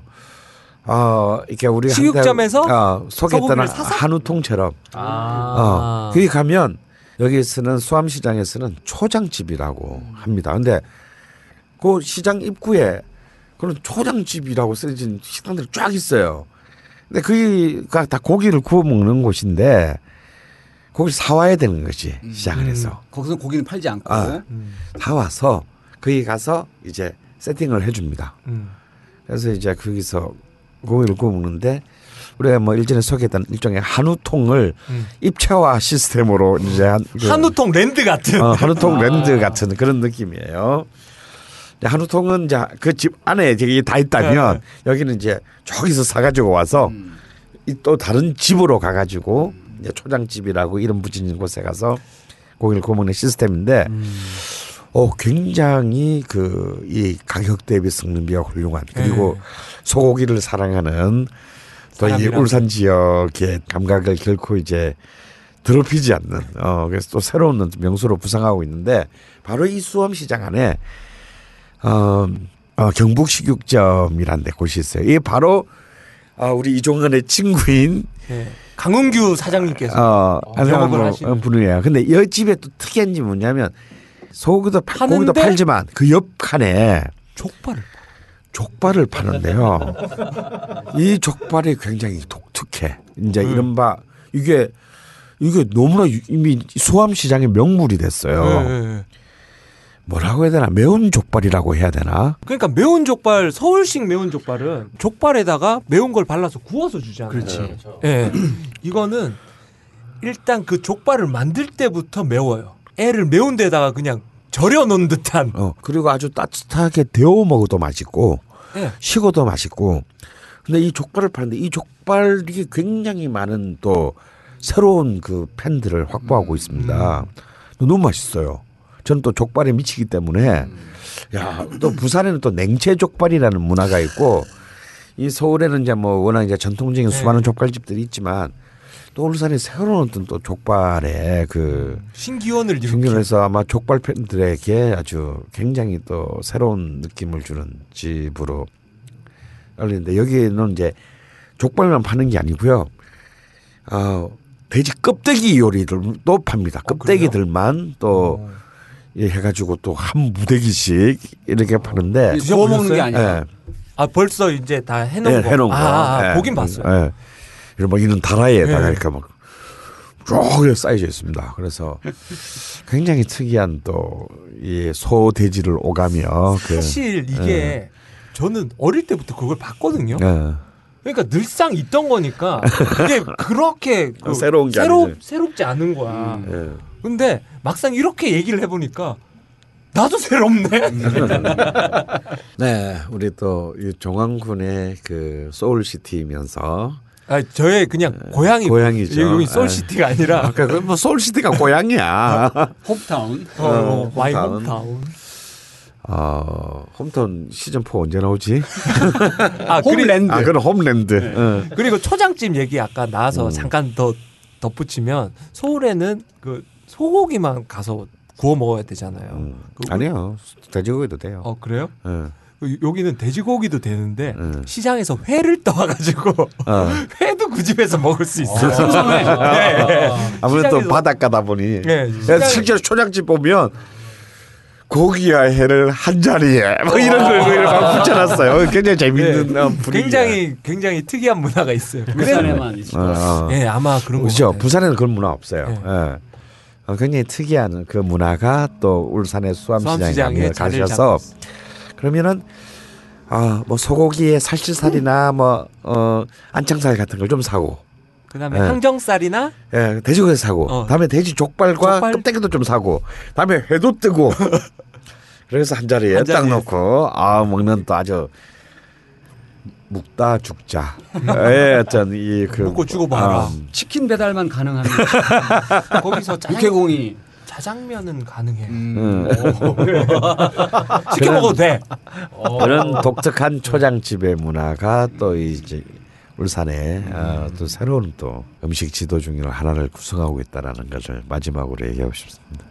어 이렇게 우리 식육점에서 어, 소개했던? 한우통처럼 아. 어, 거기 가면 여기서는 수암시장에서는 초장집이라고 합니다. 근데 그 시장 입구에 그런 초장집이라고 쓰여진 식당들이 쫙 있어요. 근데 거기가 다 고기를 구워 먹는 곳인데 고기를 사와야 되는 거지 시장을 해서 거기서 고기는 팔지 않고 아. 사와서 거기 가서 이제 세팅을 해줍니다. 음. 그래서 이제 거기서 고기를 구워 먹는데 우리가 뭐 일전에 소개했던 일종의 한우통을 음. 입체화 시스템으로 이제 한, 그, 한우통 land 같은. 어, 한우통 land 같은 그런 느낌이에요. 한우통은 이제 그 집 안에 이게 다 있다면 여기는 이제 저기서 사가지고 와서 이또 다른 집으로 가가지고 이제 초장집이라고 이름 붙이는 곳에 가서 고기를 구워 먹는 시스템인데 어 굉장히 그 이 가격 대비 성능비가 훌륭한 그리고 네. 소고기를 사랑하는 또 이. 울산 지역의 감각을 결코 이제 더럽히지 않는 어 그래서 또 새로운 명소로 부상하고 있는데 바로 이 수암 시장 안에 어, 어 경북 식육점이라는 데 곳이 있어요. 이게 바로 어, 우리 이종근의 친구인 예. 강은규 사장님께서 어, 영업을 뭐, 하시는. 어, 분이에요. 근데 이 집에 또 특이한 점이 뭐냐면 소고기도 파- 고기도? 팔지만 그 옆 칸에 족발을 족발을 파는데요. 이 족발이 굉장히 독특해. 이제 음. 이른바 이게 이게 너무나 유- 이미 수암 시장의 명물이 됐어요. 예. 뭐라고 해야 되나? 매운 족발이라고 해야 되나? 그러니까 매운 족발 서울식 매운 족발은 족발에다가 매운 걸 발라서 구워서 주잖아요. 그렇지. 예. 이거는 일단 그 족발을 만들 때부터 매워요. 애를 매운 데다가 그냥 절여 놓은 듯한. 어 그리고 아주 따뜻하게 데워 먹어도 맛있고 예. 식어도 맛있고. 근데 이 족발을 파는데 이 족발이 굉장히 많은 또 새로운 그 팬들을 확보하고 있습니다. 너무 맛있어요. 저는 또 족발에 미치기 때문에 야 또 부산에는 또 냉채 족발이라는 문화가 있고 이 서울에는 이제 뭐 워낙 이제 전통적인 수많은 족발집들이 있지만 또 울산에 새로운 어떤 또 족발의 그 신기원을 중견에서 아마 족발 팬들에게 아주 굉장히 또 새로운 느낌을 주는 집으로 열리는데 여기는 이제 족발만 파는 게 아니고요. 어, 돼지 껍데기 요리들도 팝니다. 어, 껍데기들만 또 예, 해가지고 또 한 무대기씩 이렇게 파는데 구워 먹는 게 드셔보셨어요? 아니라 예, 아 벌써 이제 다 해놓은 예, 거. 해놓은 거. 아, 아, 예, 보긴 봤어요. 예. 이런 뭐 이런 다라이에다가 예. 이렇게 막 쭉 쌓여져 있습니다. 그래서 굉장히 특이한 또이 소돼지를 오가며 그 사실 이게 저는 어릴 때부터 그걸 봤거든요. 예. 그러니까 늘상 있던 거니까 이게 그렇게 그 새로운 게 새로, 아니지. 새롭지 않은 거야. 예. 근데 막상 이렇게 얘기를 해보니까 나도 새롭네. 네, 우리 또이 종황군의 그 soul city면서 아, 저의 그냥 고향이 고향이죠. 여기 예. soul city가 아니라 아까 그뭐 soul city가 고향이야. hometown. 어, 어, my hometown. hometown. 어, 홈타운 시즌 4 언제 나오지? 아, 홈랜드. 아, 그건 홈랜드. 어. 그리고 초장집 얘기 아까 나와서 음. 잠깐 더 덧붙이면 서울에는 그 소고기만 가서 구워 먹어야 되잖아요. 음. 그 아니요, 돼지고기도 돼요. 어 그래요? 어. 그 여기는 돼지고기도 되는데 음. 시장에서 회를 떠와가지고 어. 회도 그 집에서 먹을 수 있어요. 생선회. 네, 네. 아무래도 바닷가다 보니. 네, 시장에- 실제로 초장집 보면 고기와 해를 한 자리에 뭐 이런 걸 막 붙여놨어요. 굉장히 재밌는 네. 어, 분위기. 굉장히 굉장히 특이한 문화가 있어요. 부산에만 있을 어. 예 아마 그런 거 그렇죠. 같아요. 부산에는 그런 문화 없어요. 네. 예. 어, 굉장히 특이한 그 문화가 또 울산의 수암시장에 수암시장에 가셔서 잡았어요. 그러면은 아 뭐 소고기에 살치살이나 뭐 어 안창살 같은 걸 좀 사고 그다음에 예. 항정살이나 예, 돼지고기 사고, 어. 다음에 돼지 족발과 족발? 껍데기도 좀 사고, 다음에 회도 뜨고. 그래서 한 자리에 한 딱 자리에. 놓고 아 먹는 또 아주 묵다 죽자. 예, 어떤 이그 먹고 죽어봐라. 치킨 배달만 가능한 거기서 육해공이 자장면은 가능해. 음. 시켜 먹어도 돼. 그런 독특한 초장집의 문화가 또 이제 울산에 어, 또 새로운 또 음식 지도 중의 하나를 구성하고 있다라는 것을 마지막으로 얘기하고 싶습니다.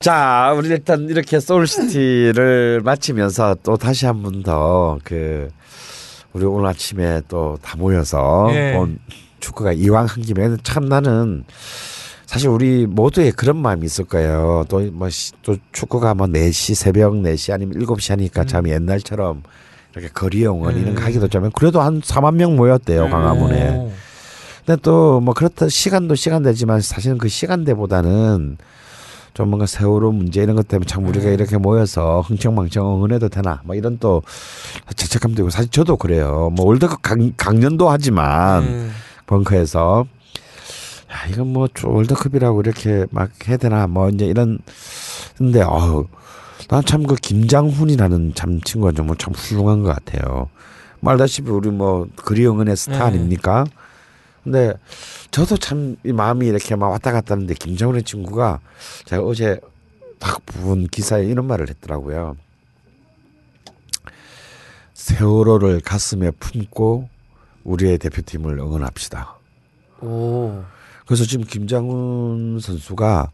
자, 우리 일단 이렇게 소울시티를 마치면서 또 다시 한 번 더 그 우리 오늘 아침에 또 다 모여서 예. 본 축구가 이왕 한 김에 참 나는 사실 우리 모두의 그런 마음이 있을 거예요. 또 뭐 또 축구가 뭐 4시 새벽 4시 아니면 7시 하니까 참 옛날처럼 이렇게 거리 응원 이런 거 하기도 좀 그래도 한 4만 명 모였대요 광화문에. 오. 근데 또 뭐 그렇다 시간도 시간대지만 사실은 그 시간대보다는 좀 뭔가 세월호 문제 이런 것 때문에 참 우리가 이렇게 모여서 흥청망청 응원해도 되나 뭐 이런 또 죄책감도 있고 사실 저도 그래요. 뭐 월드컵 강, 강연도 하지만 음. 벙커에서 야 이건 뭐저 월드컵이라고 이렇게 막 해야 되나 뭐 이제 이런 근데 어우 난 참 그 김장훈이라는 참 친구가 정말 참 훌륭한 것 같아요. 말다시피 우리 뭐 그리 응원의 스타 네. 아닙니까? 근데 저도 참 이 마음이 이렇게 막 왔다 갔다 하는데 김장훈의 친구가 제가 어제 딱본 기사에 이런 말을 했더라고요. 세월호를 가슴에 품고 우리의 대표팀을 응원합시다. 오. 그래서 지금 김장훈 선수가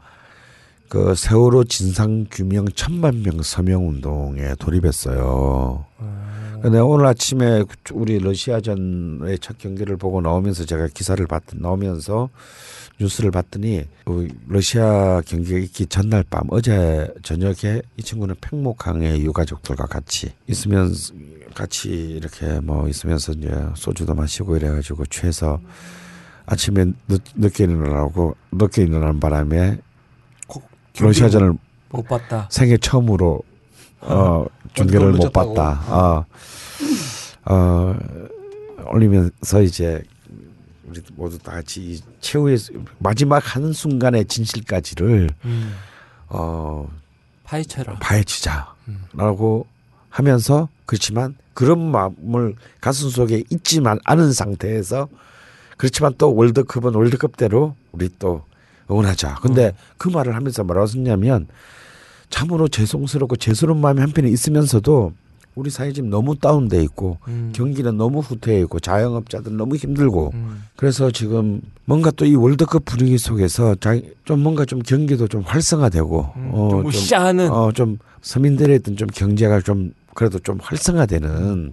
그 세월호 진상 규명 천만 명 서명 운동에 돌입했어요. 근 데 오늘 아침에 우리 러시아전의 첫 경기를 보고 나오면서 제가 기사를 봤 나오면서 뉴스를 봤더니 그 러시아 경기가 있기 전날 밤 어제 저녁에 이 친구는 팽목항에 유가족들과 같이 있으면 같이 이렇게 뭐 있으면서 이제 소주도 마시고 이래가지고 취해서 아침에 늦, 늦게 일어나고 늦게 일어나는 바람에 러시아전을 못 봤다. 생애 처음으로 어 중계를 못. 봤다. 어, 어 올리면서 이제 우리 모두 다 같이 이 최후의 마지막 하는 순간의 진실까지를 음. 어 파헤쳐라. 파헤치자라고 하면서 그렇지만 그런 마음을 가슴 속에 있지만 않은 상태에서 그렇지만 또 월드컵은 월드컵대로 우리 또 응원하자. 근데 그 말을 하면서 뭐라고 했냐면 참으로 죄송스럽고 죄스러운 마음이 한편에 있으면서도 우리 사회 지금 너무 다운돼 있고 음. 경기는 너무 후퇴해 있고 자영업자들 너무 힘들고 음. 그래서 지금 뭔가 또 이 월드컵 분위기 속에서 자- 좀 뭔가 좀 경기도 좀 활성화되고 음. 어, 좀 으쌰하는 어, 좀 서민들의 어떤 좀 경제가 좀 그래도 좀 활성화되는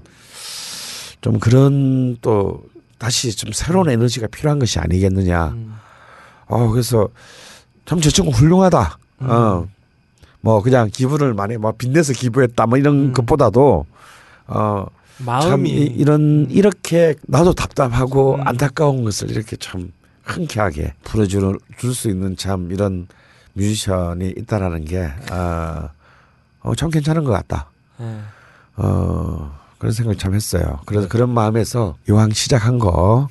좀 그런 또 다시 좀 새로운 에너지가 필요한 것이 아니겠느냐. 음. 어, 그래서 참 저 친구 훌륭하다. 어, 뭐 그냥 기부를 많이 뭐 빚내서 기부했다 뭐 이런 음. 것보다도 어, 참 마음이 이, 이런 이렇게 나도 답답하고 음. 안타까운 것을 이렇게 참 흔쾌하게 풀어줄 수 있는 참 이런 뮤지션이 있다라는 게 아, 어, 참 괜찮은 것 같다. 예. 어, 그런 생각 참 했어요. 그래서 그런 마음에서 이왕 시작한 거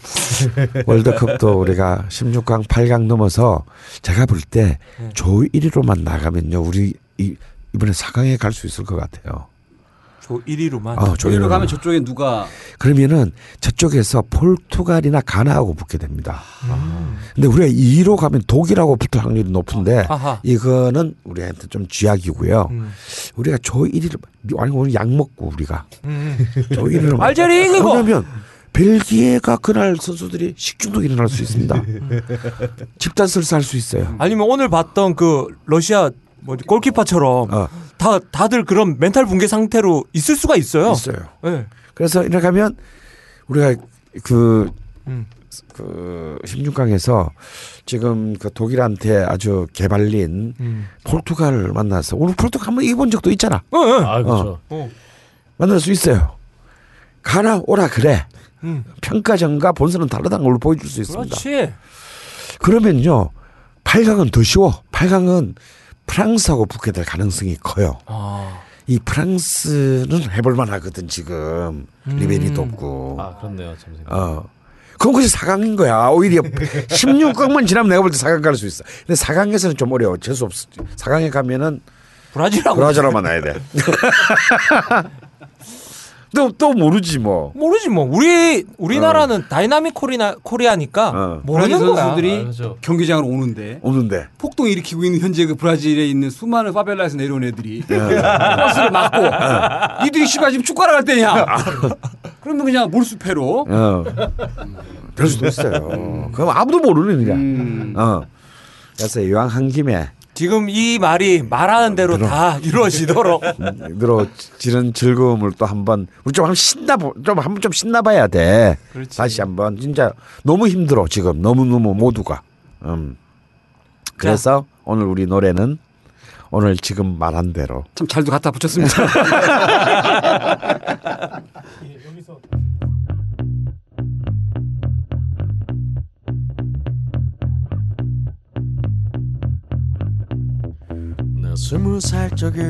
월드컵도 우리가 16강, 8강 넘어서 제가 볼때 네. 조 1위로만 나가면요. 우리 이, 이번에 4강에 갈 수 있을 것 같아요. 조 1위로만. 어, 조 저기로 1위로 가면 저쪽에 누가 그러면은 저쪽에서 포르투갈이나 가나하고 붙게 됩니다. 음. 근데 우리가 2위로 가면 독일하고 붙을 확률이 높은데 아하. 이거는 우리한테 좀 쥐약이고요. 음. 우리가 조 1위를 아니 오늘 약 먹고 우리가 음. 조 1위를 알제리 이기고. 왜냐면 벨기에가 그날 선수들이 식중독 일어날 수 있습니다. 집단 설사할 수 있어요. 아니면 오늘 봤던 그 러시아 뭐 골키퍼처럼 어, 다 다들 그런 멘탈 붕괴 상태로 있을 수가 있어요. 있어요. 예. 그래서 이렇게 하면 우리가 그, 음. 그 16강에서 지금 그 독일한테 아주 개발린 음. 포르투갈을 만나서 오늘 포르투갈 한번 이겨본 적도 있잖아. 어, 어. 아 그렇죠. 어. 만날 수 있어요. 가라 오라 그래. 음. 평가전과 본선은 다르다는 걸 보여줄 수 있습니다. 그렇지. 그러면요. 8강은 더 쉬워. 8강은 프랑스하고 붙게 될 가능성이 커요. 아, 이 프랑스는 해볼만 하거든 지금 리베리도 없고. 아 그렇네요. 어. 그건 그냥 4강인 거야. 오히려 16강만 지나면 내가 볼 때 4강 갈 수 있어. 근데 4강에서는 좀 어려워. 재수 없어. 4강에 가면은 브라질하고 브라질하고 만나야 돼. 또, 또 모르지 뭐. 모르지 뭐 우리 우리나라는 dynamic Korea Korea니까 어. 모르는 거야. 선수들이 아. 경기장으로 오는데 오는데. 폭동 일으키고 있는 현재 그 브라질에 있는 수많은 favela에서 내려온 애들이 버스를 막고 니들이 씨발 지금 축구하러 갈 때냐? 그러면 그냥 몰수패로 어. 그럴 수도 있어요. 그럼 아무도 모르는 일이야. 음. 어. 그래서 이왕 한 김에 지금 이 말이 말하는 대로 다 이루어지도록 늘어지는 즐거움을 또 한번 우리 좀 한번 신나 보- 좀 한번 좀 신나 봐야 돼. 그렇지. 다시 한번 진짜 너무 힘들어 지금 너무 너무 모두가. 음. 그래서 오늘 우리 노래는 오늘 지금 말한 대로 참 잘도 갖다 붙였습니다. 나 스무 살 적에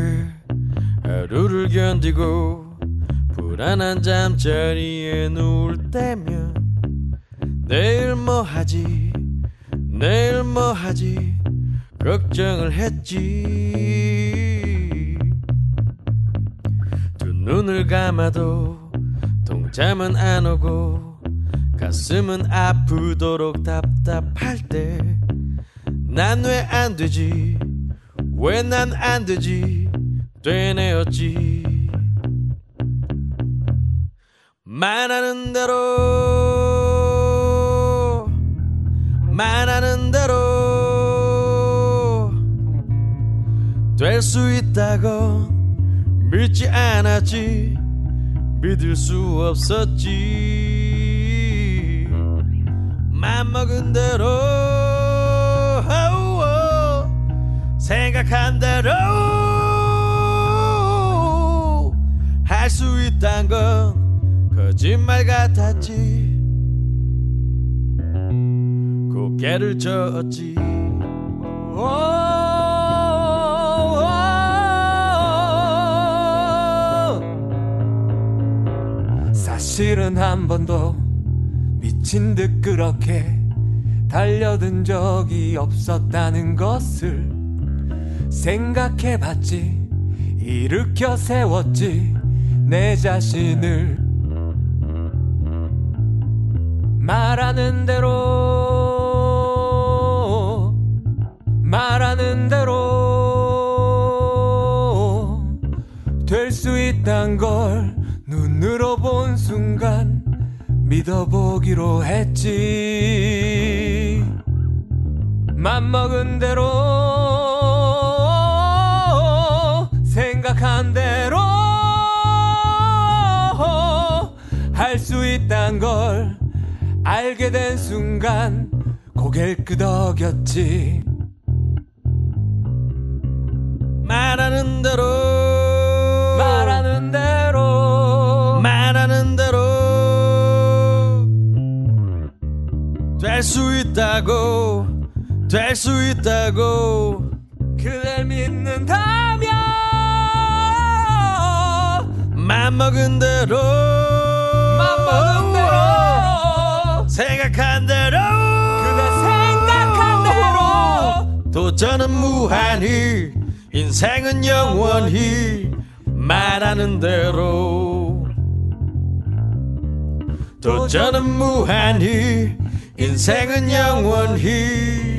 하루를 견디고 불안한 잠자리에 누울 때면 내일 뭐 하지? 내일 뭐 하지? 걱정을 했지. 두 눈을 감아도 동잠은 안 오고 가슴은 아프도록 답답할 때 난 왜 안 되지 왜 난 안 되지 되뇌었지 말하는 대로 말하는 대로 될 수 있다고 믿지 않았지 믿을 수 없었지. 맘먹은 대로 생각한 대로 할 수 있단 건 거짓말 같았지. 고개를 젓지. 사실은 한 번도 미친 듯 그렇게 달려든 적이 없었다는 것을 생각해 봤지 일으켜 세웠지 내 자신을 말하는 대로 말하는 대로 될 수 있단 걸 눈으로 본 순간 믿어보기로 했지. 맘먹은 대로 알게 된 순간 고개를 끄덕였지. 말하는 대로. 말하는 대로. 말하는 대로. 될 수 있다고. 될 수 있다고. 그댈 믿는다면 맘먹은 대로. 맘먹은 대로 생각한 대로. 그대 생각한 대로. 도전은 무한히 인생은 영원히 말하는 대로. 도전은 무한히 인생은 영원히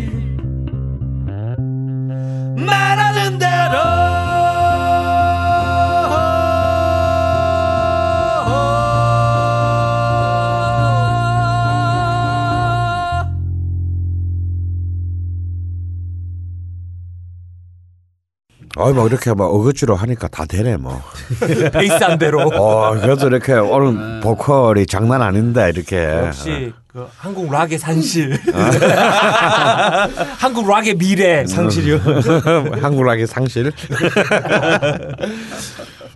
어이 뭐 이렇게 막 어거지로 하니까 다 되네 뭐. 베이스 한 대로 어 그래도 이렇게 오늘 보컬이 장난 아닌데 이렇게. 역시 그 한국 락의 산실 한국 락의 미래 상실이요 한국 락의 상실.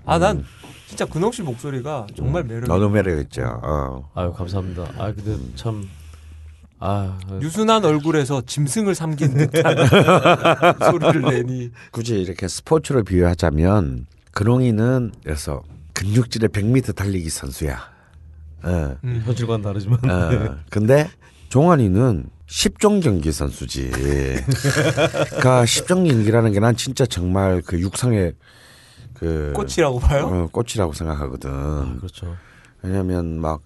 아난 진짜 근홍 씨 목소리가 정말 매력 너도 매력 있죠. 어. 아유 감사합니다 아 근데 참 아, 유순한 얼굴에서 짐승을 삼긴 듯한 소리를 내니. 굳이 이렇게 스포츠로 비유하자면 근홍이는 그래서 근육질의 100m 달리기 선수야. 어. 음. 현실과는 다르지만 어. 근데 종환이는 10종 경기 선수지. 그러니까 10종 경기라는 게 난 진짜 정말 그 육상의 그 꽃이라고 봐요. 어, 꽃이라고 생각하거든. 아, 그렇죠. 왜냐면 막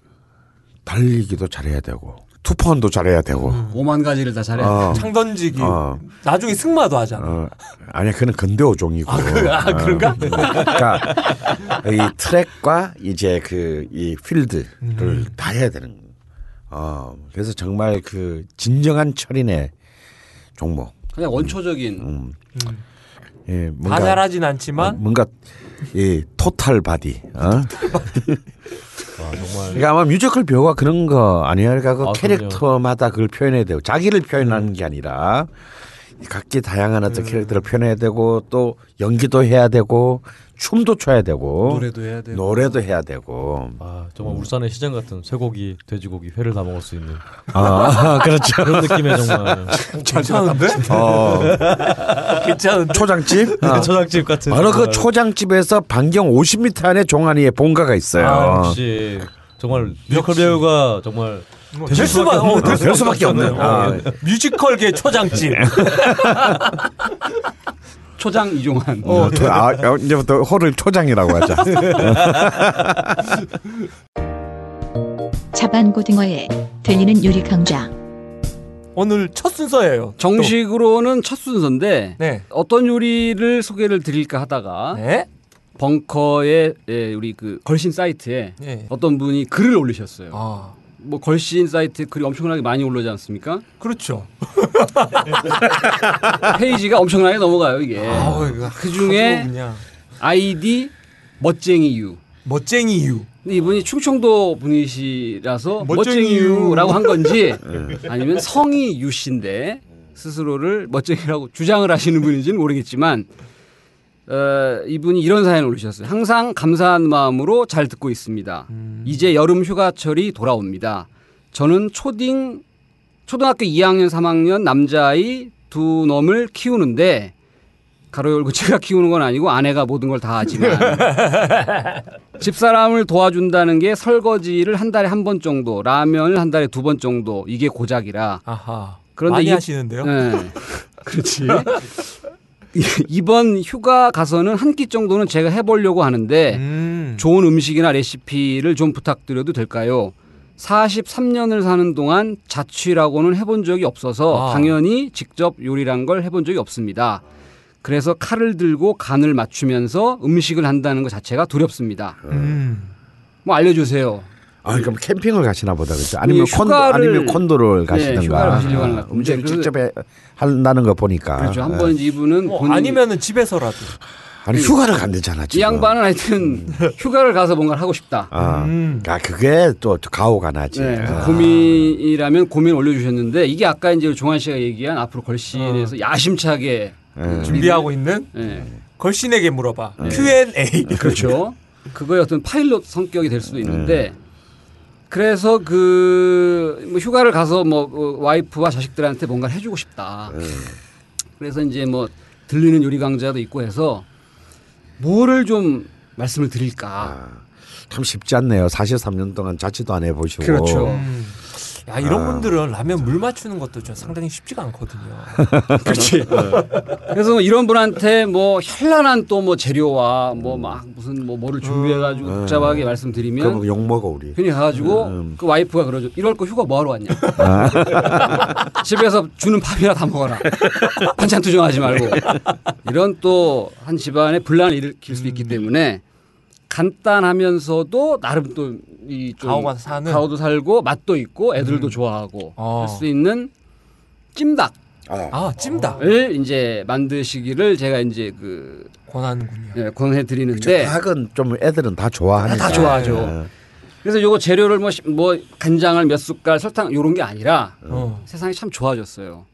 달리기도 잘해야 되고 투포원도 잘해야 되고. 음. 오만 가지를 다 잘해. 어, 창 던지기. 어. 나중에 승마도 하잖아. 어, 아니야, 그는 근대오종이고. 아, 그- 아, 그런가? 그러니까 이 트랙과 이제 그 이 필드를 음. 다 해야 되는. 어, 그래서 정말 그 진정한 철인의 종목. 그냥 원초적인 음, 음. 예, 다 뭔가 잘하진 어, 않지만 뭔가 이 total body. 어? 아, 정말. 그러니까 아마 뮤지컬 배우가 그런 거 아니에요. 그러니까 그 아, 캐릭터마다 그걸 표현해야 되고 자기를 표현하는 게 아니라 각기 다양한 어떤 캐릭터를 표현해야 되고 또 연기도 해야 되고 춤도 춰야 되고 노래도 해야 되고. 노래도 해야 되고 아, 정말 울산의 시장 같은 쇠고기, 돼지고기, 회를 다 먹을 수 있는 아 그렇죠. 그런 느낌의 정말 괜찮은데? 어, 괜찮은데? 초장집 아, 저작집 같은 바로 그 정말. 초장집에서 반경 50m 안에 종안이의 본가가 있어요. 아, 역시 정말 뮤지컬 배우가 정말 뭐될될 수밖에 수밖에 어, 없는- 될될 수밖에 없는. 아, 뮤지컬계 초장집. 초장 이종환. 어, 더- 아, 어, 이제부터 호를 초장이라고 하자. 자반고등어에 들리는 유리 강좌. 오늘 첫 순서예요. 정식으로는 첫 순서인데 또. 네. 어떤 요리를 소개를 드릴까 하다가 네. 벙커의 예, 우리 그 걸신 사이트에 네. 어떤 분이 글을 올리셨어요. 아, 뭐 걸신 사이트 글이 엄청나게 많이 올라오지 않습니까? 그렇죠. 페이지가 엄청나게 넘어가요 이게. 아우, 이거 그 중에 아이디 멋쟁이 유. 멋쟁이 이유. 근데 이분이 충청도 분이시라서 멋쟁이 멋쟁이유라고 한 건지 네. 아니면 성이 유 씨인데 스스로를 멋쟁이라고 주장을 하시는 분인지는 모르겠지만 어, 이분이 이런 사연을 올리셨어요. 항상 감사한 마음으로 잘 듣고 있습니다. 음. 이제 여름 휴가철이 돌아옵니다. 저는 초딩 초등학교 2학년 3학년 남자아이 두 놈을 키우는데 가로 열고 제가 키우는 건 아니고 아내가 모든 걸 다 하지만 집사람을 도와준다는 게 설거지를 한 달에 한 번 정도, 라면을 한 달에 두 번 정도 이게 고작이라. 아하. 그런데 많이 이- 하시는데요. 네. 그렇지. 이- 이번 휴가 가서는 한 끼 정도는 제가 해보려고 하는데 음. 좋은 음식이나 레시피를 좀 부탁드려도 될까요? 43년을 사는 동안 자취라고는 해본 적이 없어서 아. 당연히 직접 요리란 걸 해본 적이 없습니다. 그래서 칼을 들고 간을 맞추면서 음식을 한다는 것 자체가 두렵습니다. 음. 뭐 알려주세요. 아, 그럼 캠핑을 가시나 보다 그죠? 아니면 이 콘도 휴가를- 아니면 콘도를 네, 가시든가. 휴가를 가시려고 하는 것 같아요. 음식을 근데 직접 해, 한다는 거 보니까. 그렇죠. 예. 한번 이분은 뭐 본인- 아니면은 집에서라도. 아니 휴가를 간대잖아 이 지금. 양반은 하여튼 휴가를 가서 뭔가를 하고 싶다. 아, 음. 아 그게 또 가오가 나지. 네, 아. 고민이라면 고민 올려주셨는데 이게 아까 이제 종환 씨가 얘기한 앞으로 어. 걸신에서 야심차게 예. 준비하고 있는 예, 걸신에게 물어봐. 네. Q&A. 그렇죠. 그거의 어떤 파일럿 성격이 될 수도 있는데 네. 그래서 그 뭐 휴가를 가서 뭐 어, 와이프와 자식들한테 뭔가를 해주고 싶다. 네. 그래서 이제 뭐 들리는 요리 강좌도 있고 해서 뭐를 좀 말씀을 드릴까. 아, 참 쉽지 않네요. 43년 동안 자취도 안 해보시고. 그렇죠. 음. 야 이런 아. 분들은 라면 물 맞추는 것도 좀 상당히 쉽지가 않거든요. 그렇지. 그래서 뭐 이런 분한테 뭐 현란한 또 뭐 재료와 뭐 막 무슨 뭐 뭐를 준비해가지고 음. 복잡하게 말씀드리면 그럼 욕 먹어 우리. 괜히 가가지고 음. 그 와이프가 그러죠. 이럴 거 휴가 뭐하러 왔냐. 아. 집에서 주는 밥이나 다 먹어라. 반찬 투정하지 말고. 이런 또 한 집안에 분란을 일으킬 수 음. 있기 때문에 간단하면서도 나름 또이좀 가오가 사는. 가오도 살고 맛도 있고 애들도 음. 좋아하고 어. 할수 있는 찜닭. 아, 아 찜닭 을 이제 만드시기를 제가 이제 그 권하는군요. 예, 권해 드리는데 학은 좀 애들은 다 좋아하니까. 다 좋아하죠. 예. 그래서 요거 재료를 뭐, 시- 뭐 간장을 몇 숟갈 설탕 요런 게 아니라 어. 세상이 참 좋아졌어요.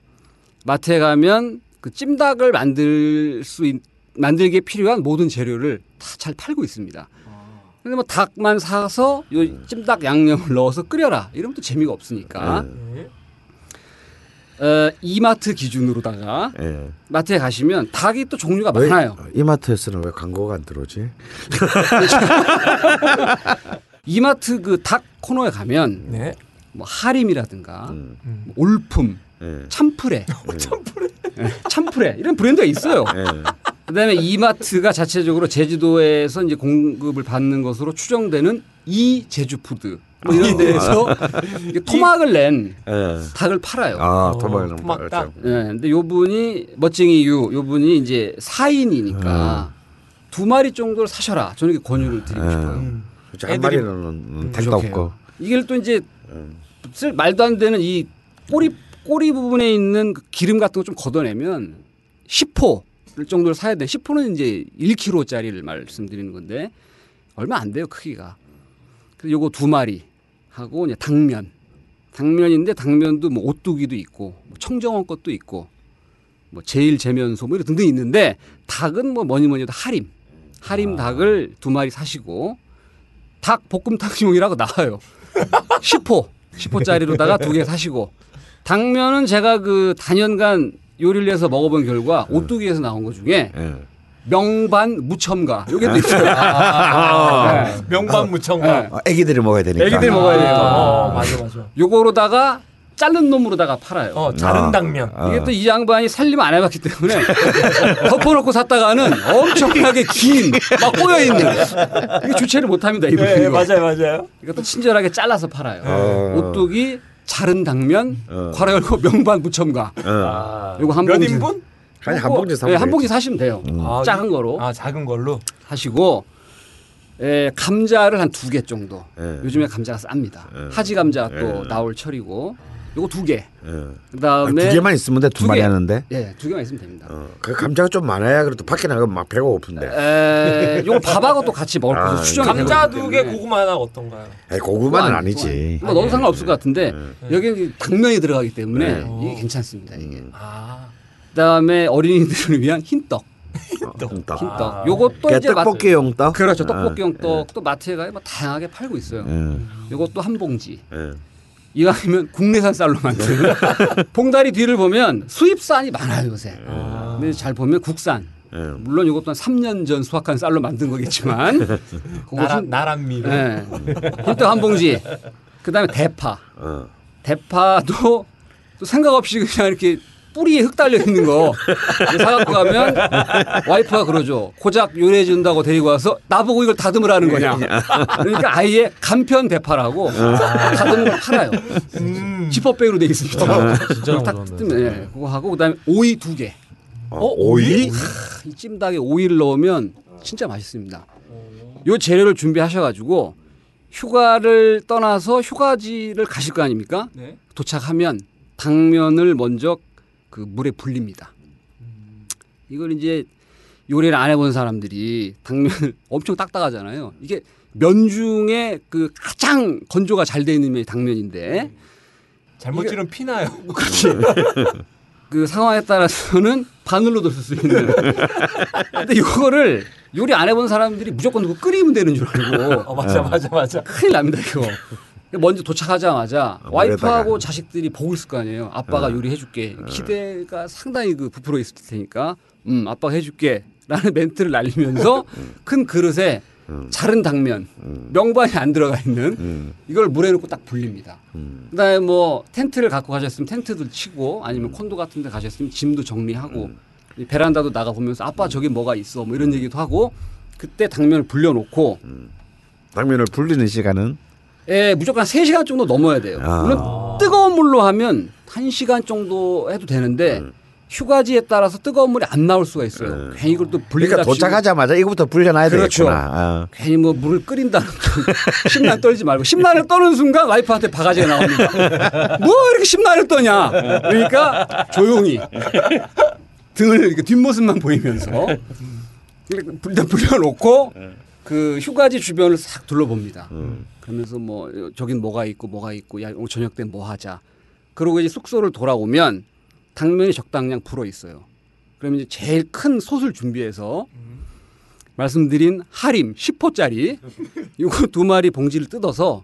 마트에 가면 그 찜닭을 만들 수 있, 만들기에 필요한 모든 재료를 다 잘 팔고 있습니다. 근데 뭐 닭만 사서 요 찜닭 양념을 넣어서 끓여라 이러면 또 재미가 없으니까 네. 어, 이마트 기준으로다가 예. 마트에 가시면 닭이 또 종류가 왜 많아요. 이마트에서는 왜 광고가 안 들어오지? 이마트 그 닭 코너에 가면 네. 뭐 하림이라든가 음. 뭐 올품, 예. 참프레, 참프레, 참프레 이런 브랜드가 있어요. 예. 그다음에 이마트가 자체적으로 제주도에서 이제 공급을 받는 것으로 추정되는 이 제주푸드 뭐 이런 데에서 이게 토막을 낸 예. 닭을 팔아요. 아, 토막을 토막 닭. 예, 근데 요 분이 멋쟁이 유, 요 분이 이제 사인이니까 두 마리 정도를 사셔라. 저는 이렇게 권유를 드리고 예. 싶어요. 음. 그렇죠. 한 마리는 택도 부족해요. 없고. 이게 또 이제 음. 쓸 말도 안 되는 이 꼬리 꼬리 부분에 있는 그 기름 같은 거 좀 걷어내면 10호 정도를 사야 돼. 10호는 이제 1kg짜리를 말씀드리는 건데 얼마 안 돼요 크기가. 그래서 요거 두 마리 하고 이제 당면. 당면인데 당면도 뭐 오뚜기도 있고 뭐 청정원 것도 있고 뭐 제일 재면소 뭐 이런 등등 있는데 닭은 뭐 뭐니 뭐니 해도 하림. 하림 닭을 두 마리 사시고 닭 볶음탕용이라고 나와요. 10호. 10호짜리로다가 두 개 사시고 당면은 제가 그 단연간 요리를 해서 먹어본 결과 오뚜기에서 나온 것 중에 예. 명반 무첨가 요게 또 있어요. 아, 네. 명반 무청가. 네. 아, 애기들이 먹어야 되니까. 애기들이 먹어야 돼요. 어, 맞아 맞아. 요거로다가 자른 놈으로다가 팔아요. 어, 자른 아. 당면. 아. 이게 또 이 양반이 살림 안 해봤기 때문에 덮어놓고 샀다가는 엄청나게 긴 막 꼬여 있는 이게 주체를 못합니다 이분이. 네, 맞아요 맞아요. 이것도 친절하게 잘라서 팔아요. 어. 오뚜기 자른 당면 어. 괄호 열고 명반 무첨가. 어. 아, 요거 한 몇 봉지. 인분? 아니 한 봉지 네, 사면 한 봉지 사시면 돼요. 아, 작은 거로 아 작은 걸로. 하시고 에, 감자를 한 두 개 정도. 예. 요즘에 감자가 쌉니다. 예. 하지 감자 또 예. 나올 철이고 요거 두 개. 예. 그다음에 두 개만 있으면 돼. 두두 마리 개. 하는데. 예, 두 개만 있으면 됩니다. 어. 그 감자가 좀 많아야 그래도 밖에 나가면 막 배가 고픈데. 에, 요거 밥하고 또 같이 먹을 아, 것으로 추정이 감자 되고 두 개, 고구마 하나 어떤가요? 아니, 고구마는 그거 아니지. 뭐 넣어도 상관없을 것 같은데 예. 여기 당면이 들어가기 때문에 네. 이게 괜찮습니다. 이게. 음. 아, 그다음에 어린이들을 위한 흰떡. 어, 떡. 흰떡. 아. 요것도 이제 맛- 떡볶이용 떡. 그렇죠. 떡볶이용 예. 떡도 마트에 가면 뭐 다양하게 팔고 있어요. 예. 요것도 한 봉지. 예. 이왕이면 국내산 쌀로 만든 봉다리 뒤를 보면 수입산이 많아요 요새. 아. 근데 잘 보면 국산. 예. 물론 이것도 한 3년 전 수확한 쌀로 만든 거겠지만 나란 그것은 나란미로. 예. 흰떡 한 봉지. 그다음에 대파. 어. 대파도 또 생각 없이 그냥 이렇게 뿌리에 흙 달려 있는 거 사갖고 가면 와이프가 그러죠. 고작 요리해 준다고 데리고 와서 나보고 이걸 다듬으라는 거냐. 그러니까 아예 간편 대파라고 다듬은 걸 팔아요. 음. 지퍼백으로 돼 있습니다. 진짜 다 너무 뜯으면 예, 그거 하고 그다음에 오이 두 개. 어, 오이? 이 찜닭에 오이를 넣으면 진짜 맛있습니다. 요 재료를 준비하셔가지고 휴가를 떠나서 휴가지를 가실 거 아닙니까? 네. 도착하면 당면을 먼저 그 물에 불립니다. 이걸 이제 요리를 안 해본 사람들이 당면을 엄청 딱딱하잖아요. 이게 면 중에 그 가장 건조가 잘 돼 있는 면이 당면인데 잘못 찌르면 피나요. 그 상황에 따라서는 바늘로도 쓸 수 있는. 근데 이거를 요리 안 해본 사람들이 무조건 끓이면 되는 줄 알고 어, 맞아 맞아 맞아. 큰일 납니다 이거. 먼저 도착하자마자 아, 와이프하고. 자식들이 보고 있을 거 아니에요. 아빠가 어. 요리해줄게. 기대가 상당히 그 부풀어 있을 테니까, 음 아빠가 해줄게. 라는 멘트를 날리면서 큰 그릇에 음. 자른 당면 음. 명반이 안 들어가 있는 음. 이걸 물에 넣고 딱 불립니다. 음. 그다음에 뭐 텐트를 갖고 가셨으면 텐트도 치고 아니면 콘도 같은 데 가셨으면 짐도 정리하고 이 베란다도 나가 보면서 아빠 저기 뭐가 있어 뭐 이런 얘기도 하고 그때 당면을 불려놓고 당면을 불리는 시간은 예, 무조건 3시간 정도 넘어야 돼요. 아. 물론 뜨거운 물로 하면 1시간 정도 해도 되는데 음. 휴가지에 따라서 뜨거운 물이 안 나올 수가 있어요. 음. 괜히 이걸 또 불린다 그러니까 도착하자마자 이거부터 불려놔야 그렇죠. 되겠구나. 어. 괜히 뭐 물을 끓인다는 또 심란 떨지 말고 심란을 떠는 순간 와이프한테 바가지가 나옵니다. 뭐 이렇게 심란을 떠냐? 그러니까 조용히 등을 이렇게 뒷모습만 보이면서 일단 불려놓고 그 휴가지 주변을 싹 둘러봅니다. 음. 그러면서 뭐 저긴 뭐가 있고 뭐가 있고 야 오늘 저녁 때 뭐 하자. 그러고 이제 숙소를 돌아오면 당면이 적당량 불어 있어요. 그러면 이제 제일 큰 솥을 준비해서 말씀드린 하림 10호짜리 이거 두 마리 봉지를 뜯어서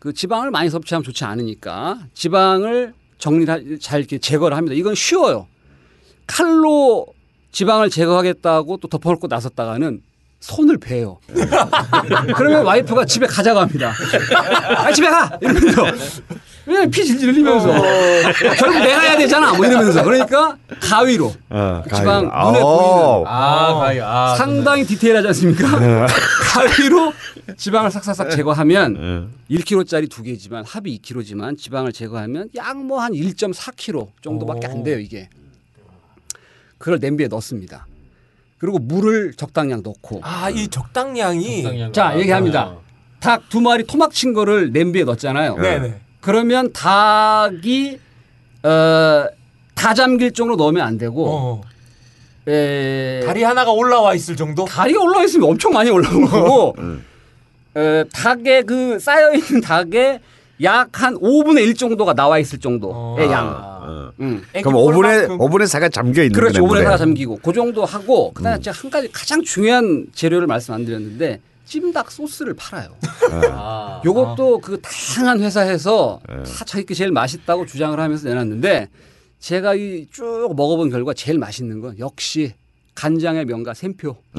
그 지방을 많이 섭취하면 좋지 않으니까 지방을 정리를 잘 이렇게 제거를 합니다. 이건 쉬워요. 칼로 지방을 제거하겠다고 또 덮어놓고 나섰다가는 손을 베요. 그러면 와이프가 집에 가자고 합니다. 아, 집에 가! 이러면서. 왜냐면 피 질질 흘리면서. 결국 내가 해야 되잖아. 뭐 이러면서. 그러니까 가위로. 어, 지방 가위로. 눈에. 보이는 아, 가위. 아, 상당히 디테일하지 않습니까? 가위로 지방을 싹싹싹 제거하면 어. 1kg짜리 두 개지만 합이 2kg지만 지방을 제거하면 약 뭐 한 1.4kg 정도밖에 안 돼요 이게. 그걸 냄비에 넣습니다. 그리고 물을 적당량 넣고 아, 이 적당량이 자 얘기합니다. 닭 두 마리 토막 친 거를 냄비에 넣었잖아요. 네네. 그러면 닭이 어, 다 잠길 정도로 넣으면 안 되고 어. 에, 다리 하나가 올라와 있을 정도? 다리가 올라와 있으면 엄청 많이 올라온 거고 에, 닭에 그 쌓여 있는 닭에 약 한 5분의 1 정도가 나와 있을 정도의 어. 양. 어. 음. 그럼 5분의 5분의 4가 잠겨 있는 그렇죠. 거네, 5분의 물에. 4가 잠기고 그 정도 하고 그다음에 제가 한 가지 가장 중요한 재료를 말씀 안 드렸는데 찜닭 소스를 팔아요. 아. 요것도 그 다양한 회사에서 다 자기가 제일 맛있다고 주장을 하면서 내놨는데 제가 이 쭉 먹어본 결과 제일 맛있는 건 역시 간장의 명가 샘표.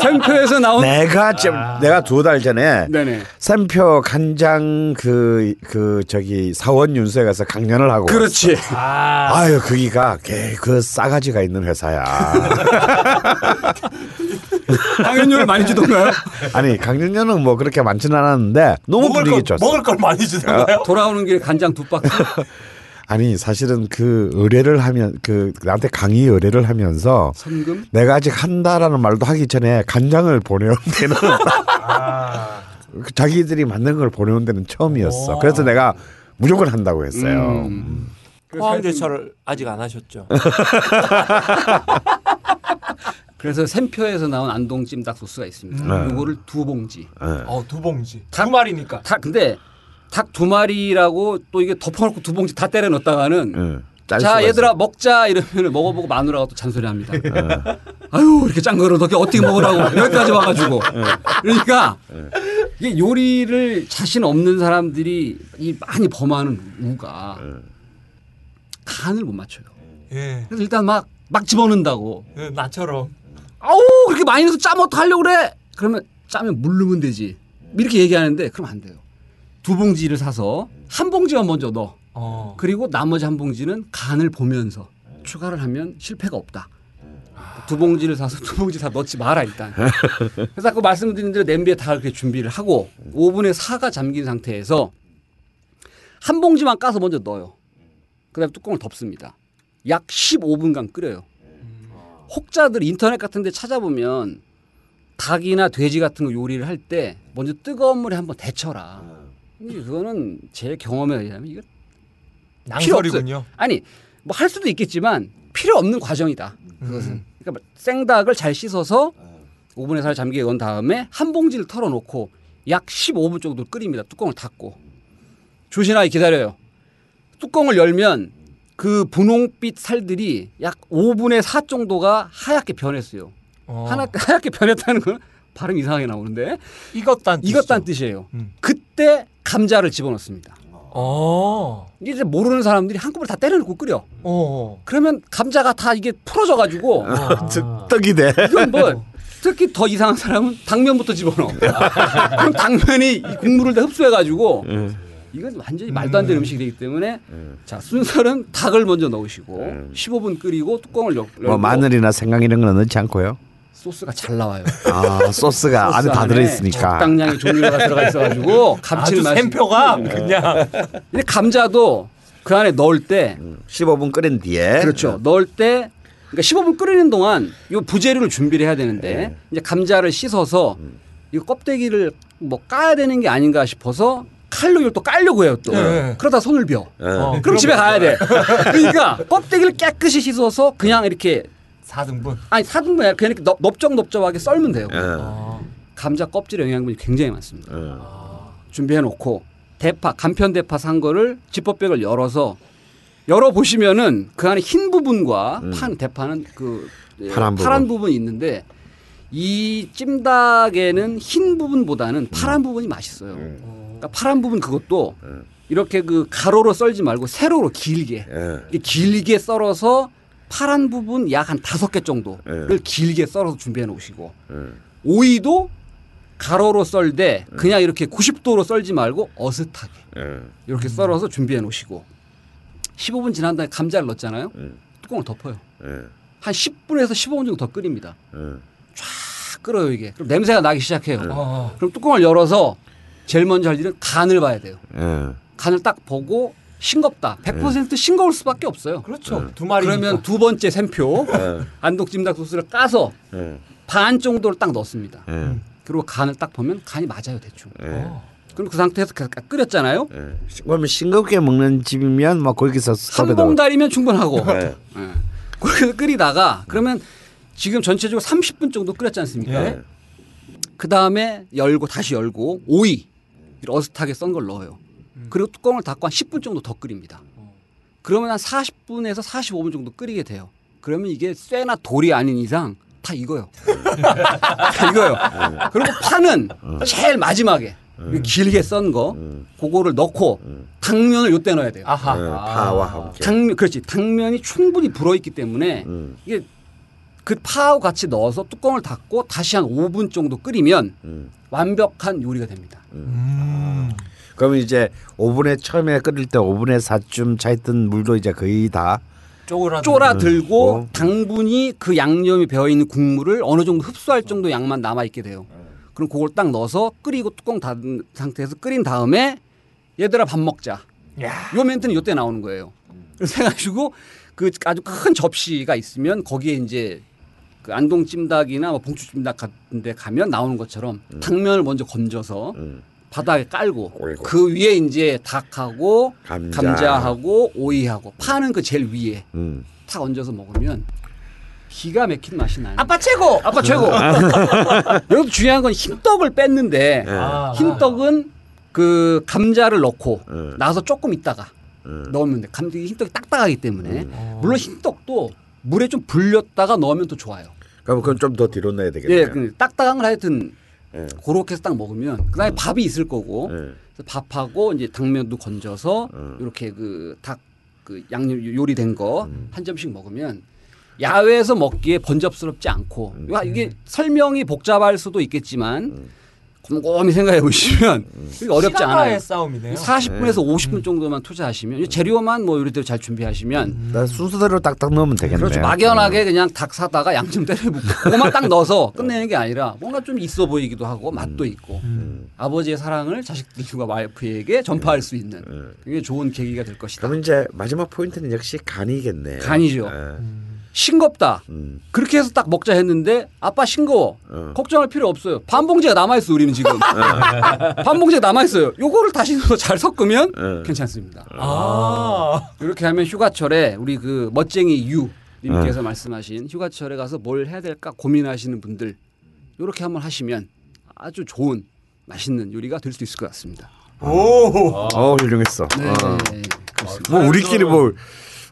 샘표에서 나온 내가 좀 내가 두 달 전에 네네. 샘표 간장 그그 저기 사원 윤수에 가서 강연을 하고 그렇지. 왔어. 아 유 거기가 개- 그 싸가지가 있는 회사야. 당연료를 많이 주던가요? 아니 강연료는 뭐 그렇게 많지는 않았는데 너무 먹을 분위기 걸, 좋았어. 먹을 걸 많이 주던가요? 돌아오는 길에 간장 두 박스. 아니 사실은 그 의뢰를 하면 그 나한테 강의 의뢰를 하면서 선금. 내가 아직 한다라는 말도 하기 전에 간장을 보내온 데는 그 자기들이 만든 걸 보내온 데는 처음이었어. 그래서 내가 무조건 한다고 했어요. 음. 포항제철을 아직 안 하셨죠? 그래서 샘표에서 나온 안동 찜닭 소스가 있습니다. 네. 요거를 두 봉지. 예. 어, 두 봉지. 두 마리니까. 닭 근데 닭 두 마리라고 또 이게 덮어놓고 두 봉지 다 때려 넣었다가는 예. 짤자 얘들아 있어요. 먹자 이러면 먹어보고 마누라가 또 잔소리합니다. 아유 이렇게 짠 거를 너게 어떻게 먹으라고 여기까지 와가지고 그러니까 이게 요리를 자신 없는 사람들이 이 많이 범하는 우가 간을 못 맞춰요. 예. 그래서 일단 막막 집어넣는다고 예, 나처럼. 아우 그렇게 많이 넣어서 짜면 어떡하려고 그래 그러면 짜면 물 넣으면 되지 이렇게 얘기하는데 그럼 안 돼요 두 봉지를 사서 한 봉지만 먼저 넣어. 어. 그리고 나머지 한 봉지는 간을 보면서 추가를 하면 실패가 없다. 두 봉지를 사서 두 봉지 다 넣지 마라 일단. 그래서 아까 말씀드린 대로 냄비에 다 이렇게 준비를 하고 오븐에 사가 잠긴 상태에서 한 봉지만 까서 먼저 넣어요. 그다음에 뚜껑을 덮습니다. 약 15분간 끓여요. 혹자들 인터넷 같은 데 찾아보면 닭이나 돼지 같은 거 요리를 할 때 먼저 뜨거운 물에 한번 데쳐라. 그거는 제 경험에 의하면 이거 필요 낭설이군요. 아니 뭐 할 수도 있겠지만 필요 없는 과정이다. 그것은 그러니까 생닭을 잘 씻어서 오븐에 살 잠기게 넣은 다음에 한 봉지를 털어놓고 약 15분 정도 끓입니다. 뚜껑을 닫고 조신하게 기다려요. 뚜껑을 열면 그 분홍빛 살들이 약 5분의 4 정도가 하얗게 변했어요. 어. 하나, 하얗게 변했다는 건 발음 이상하게 나오는데 익었단 뜻이죠. 익었다는 뜻이에요. 음. 그때 감자를 집어넣습니다. 어. 이제 모르는 사람들이 한꺼번에 다 때려놓고 끓여. 어. 그러면 감자가 다 이게 풀어져 가지고 떡- 떡이 돼. 이건 뭐 특히 더 이상한 사람은 당면부터 집어넣어. 그럼 당면이 이 국물을 다 흡수해 가지고 이건 완전히 말도 안 되는 음 식이 되기 때문에 자 순서는 닭을 먼저 넣으시고 15분 끓이고 뚜껑을 열, 열고 뭐 마늘이나 생강 이런 거는 넣지 않고요. 소스가 잘 나와요. 아 소스가 안에 다 소스 들어있으니까. 적당량의 종류가 들어가 있어가지고 아주 감칠맛이. 샘표가 그냥 근데 감자도 그 안에 넣을 때 15분 끓인 뒤에 그렇죠. 넣을 때 그러니까 15분 끓이는 동안 이 부재료를 준비를 해야 되는데 이제 감자를 씻어서 이 껍데기를 뭐 까야 되는 게 아닌가 싶어서 칼로 이걸 또 깔려고 해요 또. 네. 그러다 손을 벼. 어, 그럼 집에 가야 돼. 그러니까 껍데기를 깨끗이 씻어서 그냥 이렇게 4등분. 아니 사등분 아니라 그냥 이렇게 넙- 넓적넓적하게 썰면 돼요. 어. 감자 껍질에 영양분이 굉장히 많습니다. 어. 준비해 놓고 대파 간편 대파 산 거를 지퍼백을 열어서 열어 보시면은 그 안에 흰 부분과 판 대파는 그 예, 파란 부분. 파란 부분이 있는데 이 찜닭에는 흰 부분보다는 파란 부분이 맛있어요. 그러니까 파란 부분 그것도 이렇게 그 가로로 썰지 말고 세로로 길게 예. 길게 썰어서 파란 부분 약 한 다섯 개 정도를 예. 길게 썰어서 준비해 놓으시고 예. 오이도 가로로 썰되 그냥 이렇게 90도로 썰지 말고 어슷하게 예. 이렇게 썰어서 준비해 놓으시고 15분 지난 다음에 감자를 넣었잖아요. 음. 뚜껑을 덮어요. 예. 한 10분에서 15분 정도 더 끓입니다. 예. 탁 끓어요 이게. 그럼 냄새가 나기 시작해요. 어. 그럼 뚜껑을 열어서 제일 먼저 할 일은 간을 봐야 돼요. 예. 간을 딱 보고 싱겁다. 100% 싱거울 수밖에 없어요. 그렇죠. 두 마리. 그러면 두 번째 샘표 예. 안독찜닭 소스를 까서 예. 반 정도를 딱 넣습니다. 예. 그리고 간을 딱 보면 간이 맞아요 대충. 예. 그럼 그 상태에서 그- 그- 끓였잖아요. 예. 그러면 싱겁게 먹는 집이면 뭐 거기서 한 봉다리면 충분하고. 그래서 끓이다가 그러면 지금 전체적으로 30분 정도 끓였지 않습니까? 예. 그 다음에 열고 다시 열고 오이 어슷하게 썬 걸 넣어요. 그리고 뚜껑을 닫고 한 10분 정도 더 끓입니다. 그러면 한 40분에서 45분 정도 끓이게 돼요. 그러면 이게 쇠나 돌이 아닌 이상 다 익어요. 다 익어요. 그리고 파는 제일 마지막에 길게 썬 거 그거를 넣고 당면을 요때 넣어야 돼요. 아하. 예. 파와 함께. 당면 그렇지 당면이 충분히 불어 있기 때문에 음. 이게 그 파하고 같이 넣어서 뚜껑을 닫고 다시 한 5분 정도 끓이면 음. 완벽한 요리가 됩니다. 음. 그러면 이제 오븐에 처음에 끓일 때 오븐에 4쯤 차 있던 물도 이제 거의 다 쪼그라. 쫄아들고 음. 당분이 그 양념이 배어 있는 국물을 어느 정도 흡수할 정도 양만 남아 있게 돼요. 그럼 그걸 딱 넣어서 끓이고 뚜껑 닫은 상태에서 끓인 다음에 얘들아 밥 먹자. 야. 요 멘트는 요때 나오는 거예요. 그래서 해가지고 그 아주 큰 접시가 있으면 거기에 이제 그 안동 찜닭이나 뭐 봉추 찜닭 같은 데 가면 나오는 것처럼 당면을 먼저 건져서 음. 바닥에 깔고 올리고. 그 위에 이제 닭하고 감자. 감자 하고 오이하고 파는 그 제일 위에 음. 탁 얹어서 먹으면 기가 막힌 맛이 나요. 아빠 최고. 아빠 최고. 여기서 중요한 건 흰떡을 뺐는데 예. 아. 흰떡은 그 감자를 넣고 음. 나서 조금 있다가 음. 넣으면 돼. 감 흰떡이 딱딱하기 때문에 어. 물론 흰떡도 물에 좀 불렸다가 넣으면 또 좋아요. 그럼 그건 좀 더 뒤로 넣어야 되겠네요. 예, 그 딱딱한 걸 하여튼 예. 그렇게 해서 딱 먹으면 그다음에 밥이 있을 거고 예. 그래서 밥하고 이제 당면도 건져서 음. 이렇게 그 닭 그 양념 요리된 거 음. 한 점씩 먹으면 야외에서 먹기에 번잡스럽지 않고 음. 야, 이게 설명이 복잡할 수도 있겠지만 곰곰이 생각해 보시면 이게 어렵지 시간과의 않아요. 싸움이네요. 40분에서 50분 정도만 투자하시면 재료만 뭐 요리대로 잘 준비하시면 나 순서대로 딱딱 넣으면 되겠네요. 그렇죠. 막연하게 그냥 닭 사다가 양념 때려붓고 그것만 딱 넣어서 끝내는 게 아니라 뭔가 좀 있어 보이기도 하고 맛도 있고 음. 아버지의 사랑을 자식들과 와이프에게 전파할 수 있는 음. 이게 좋은 계기가 될 것이다. 그러면 이제 마지막 포인트는 역시 간이겠네요. 간이죠. 예. 싱겁다. 음. 그렇게 해서 딱 먹자 했는데 아빠 싱거워. 어. 걱정할 필요 없어요. 반 봉지가 남아 있어 우리는 지금. 반 봉지가 남아 있어요. 요거를 다시 넣어서 잘 섞으면 어. 괜찮습니다. 아. 이렇게 하면 휴가철에 우리 그 멋쟁이 유 님께서 어. 말씀하신 휴가철에 가서 뭘 해야 될까 고민하시는 분들 이렇게 한번 하시면 아주 좋은 맛있는 요리가 될 수 있을 것 같습니다. 오. 어 훌륭했어. 네. 어. 그렇습니다. 뭐 우리끼리 뭐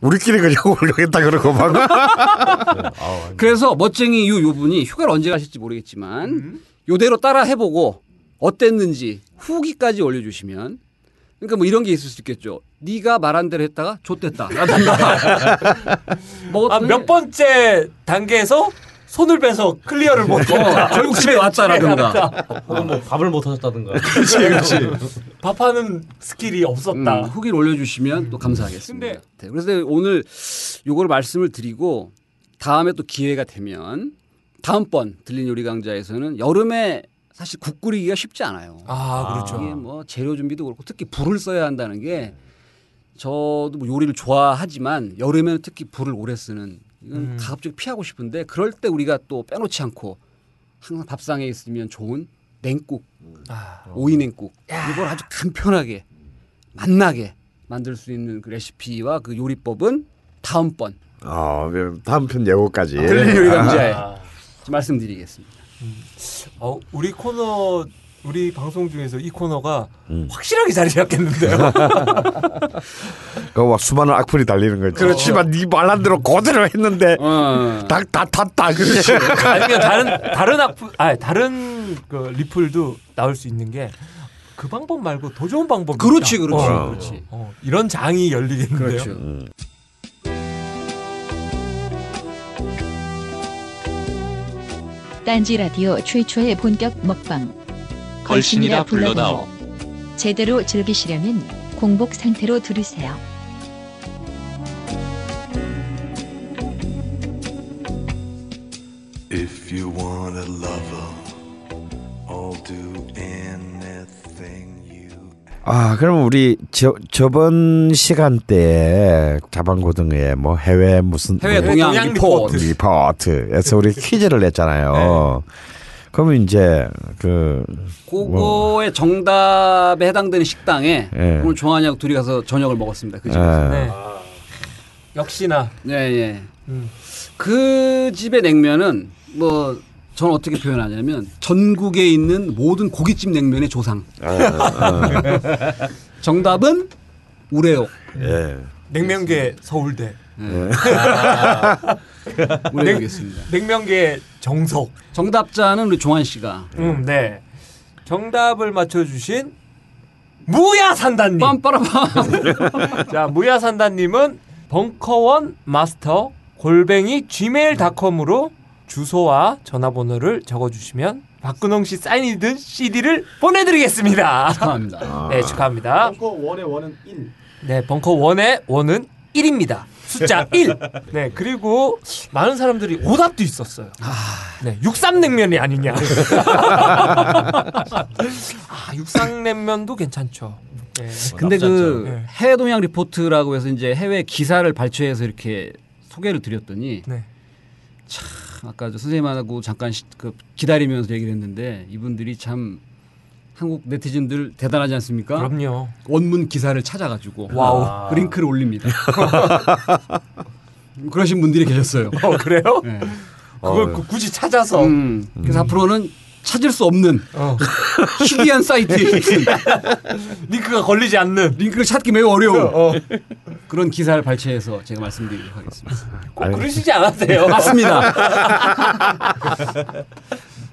우리끼리 그냥 훌륭했다 그러고 막. 그래서 멋쟁이 유 요분이 휴가를 언제 가실지 모르겠지만 음. 요대로 따라 해보고 어땠는지 후기까지 올려주시면 그러니까 뭐 이런 게 있을 수 있겠죠. 네가 말한 대로 했다가 좆됐다. 라든가. 뭐 아, 몇 번째 단계에서 손을 빼서 클리어를 못 어, 결국 집에 왔다라든가. 혹은 뭐 밥을 못 하셨다든가. 밥하는 skill이 없었다. 음, 후기를 올려주시면 또 감사하겠습니다. 근데- 네, 그래서 오늘 요거를 말씀을 드리고 다음에 또 기회가 되면 다음번 들린 요리 강좌에서는 여름에 사실 국 끓이기가 쉽지 않아요. 아, 그렇죠. 이게 뭐 재료 준비도 그렇고 특히 불을 써야 한다는 게 저도 뭐 요리를 좋아하지만 여름에는 특히 불을 오래 쓰는 이건 음. 가급적 피하고 싶은데 그럴 때 우리가 또 빼놓지 않고 항상 밥상에 있으면 좋은 냉국, 아. 오이 냉국 이걸 아주 간편하게 맛나게 만들 수 있는 그 레시피와 그 요리법은 다음번 어 다음 편 예고까지. 들린 요리 강좌에 아. 말씀드리겠습니다. 어, 우리 코너 우리 방송 중에서 이 코너가 음. 확실하게 자리 잡겠는데요. 그거 막 수많은 악플이 달리는 거지. 씨발 네 말한 대로 그대로 했는데 어. 닭다 탔다. 그렇지. 아니면 다른 다른 악플 아 다른 그 리플도 나올 수 있는 게 그 방법 말고 더 좋은 방법이 그렇지, 있다. 그렇지, 어, 그렇지. 어, 이런 장이 열리겠는데요. 그렇죠. 음. 딴지 라디오 최초의 본격 먹방. 걸신이라 불러다오. 제대로 즐기시려면 공복 상태로 들으세요. If you want a lover, I'll do anything you 아, 그럼 우리 저 저번 시간대에 자방고등의 뭐 해외 무슨 해외 동향 리포트. 리포트에서 우리 퀴즈를 냈잖아요. 그러면 이제 그 그거의 정답에 해당되는 식당에 예. 오늘 종환이하고 둘이 가서 저녁을 먹었습니다. 그 집에서. 예. 네. 역시나 네, 예. 음. 그 집의 냉면은 뭐 저는 어떻게 표현하냐면 전국에 있는 모든 고깃집 냉면의 조상. 정답은 우레옥. 예. 냉면계 서울대, 우레옥이었습니다. 냉면계 정석. 정답자는 우리 종환 씨가 음, 네. 정답을 맞춰주신 무야산다님. 자, 무야산다님은 벙커원 마스터 골뱅이 gmail.com으로 주소와 전화번호를 적어주시면 박근홍 씨 사인이 든 CD를 보내드리겠습니다. 축하합니다. 네, 축하합니다. 벙커 원의 원은 1. 네, 벙커 원의 원은 1입니다. 숫자 1. 네, 그리고 많은 사람들이 오답도 있었어요. 네, 육삼냉면이 아니냐. 아, 육쌈냉면도 괜찮죠. 네. 근데 그. 네. 해외 동향 리포트라고 해서 이제 해외 기사를 발췌해서 이렇게 소개를 드렸더니 네. 아까 저 선생님하고 잠깐 시- 그 기다리면서 얘기를 했는데 이분들이 참 한국 네티즌들 대단하지 않습니까? 그럼요. 원문 기사를 찾아가지고 와우. 그 링크를 올립니다. 그러신 분들이 계셨어요. 어, 그래요? 네. 그걸 그- 굳이 찾아서. 음, 그래서 앞으로는 찾을 수 없는 어. 희귀한 사이트에 있는 링크가 걸리지 않는. 링크를 찾기 매우 어려운 어, 그런 기사를 발췌해서 제가 말씀드리도록 하겠습니다. 꼭 그러시지 않았어요. 맞습니다.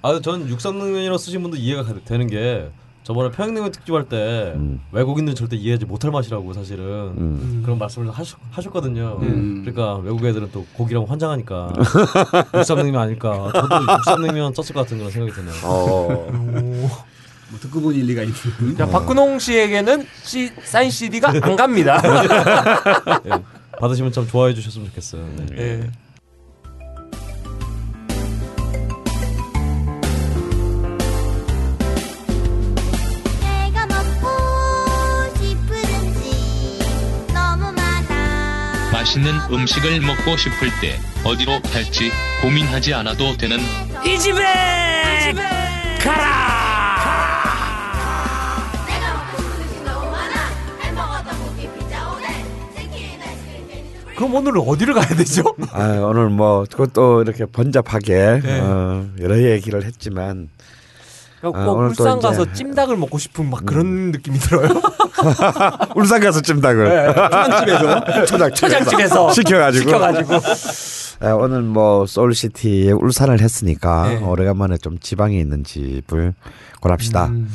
아, 전 육삼냉면이라고 쓰신 분도 이해가 가- 되는 게 저번에 평양냉면 특집할 때 음. 외국인들은 절대 이해하지 못할 맛이라고 사실은 음. 그런 말씀을 하셨, 하셨거든요. 음. 그러니까 외국 애들은 또 고기랑 환장하니까 육삼냉면 아닐까. 저도 육삼냉면 썼을 것 같은 그런 생각이 드네요. 어. 뭐 듣고 보니 일리가 있는. 자, 박근홍 씨에게는 C, 사인 CD가 안 갑니다. 예. 받으시면 참 좋아해 주셨으면 좋겠어요. 네. 예. 맛있는 음식을 먹고 싶을 때 어디로 갈지 고민하지 않아도 되는 이 집에 오뎅 치킨 아이스크림 그럼 오늘은 어디를 가야 되죠? 아, 오늘 뭐 그것도 이렇게 번잡하게 네. 어, 여러 얘기를 했지만 꼭 아, 오늘 또 울산 이제- 가서 찜닭을 먹고 싶은 막 그런 느낌이 들어요. 울산 가서 찜닭을 초장집에서 초장집에서 시켜가지고 시켜가지고. 아, 오늘 뭐 소울시티에 울산을 했으니까 네. 오래간만에 좀 지방에 있는 집을 골합시다. 음.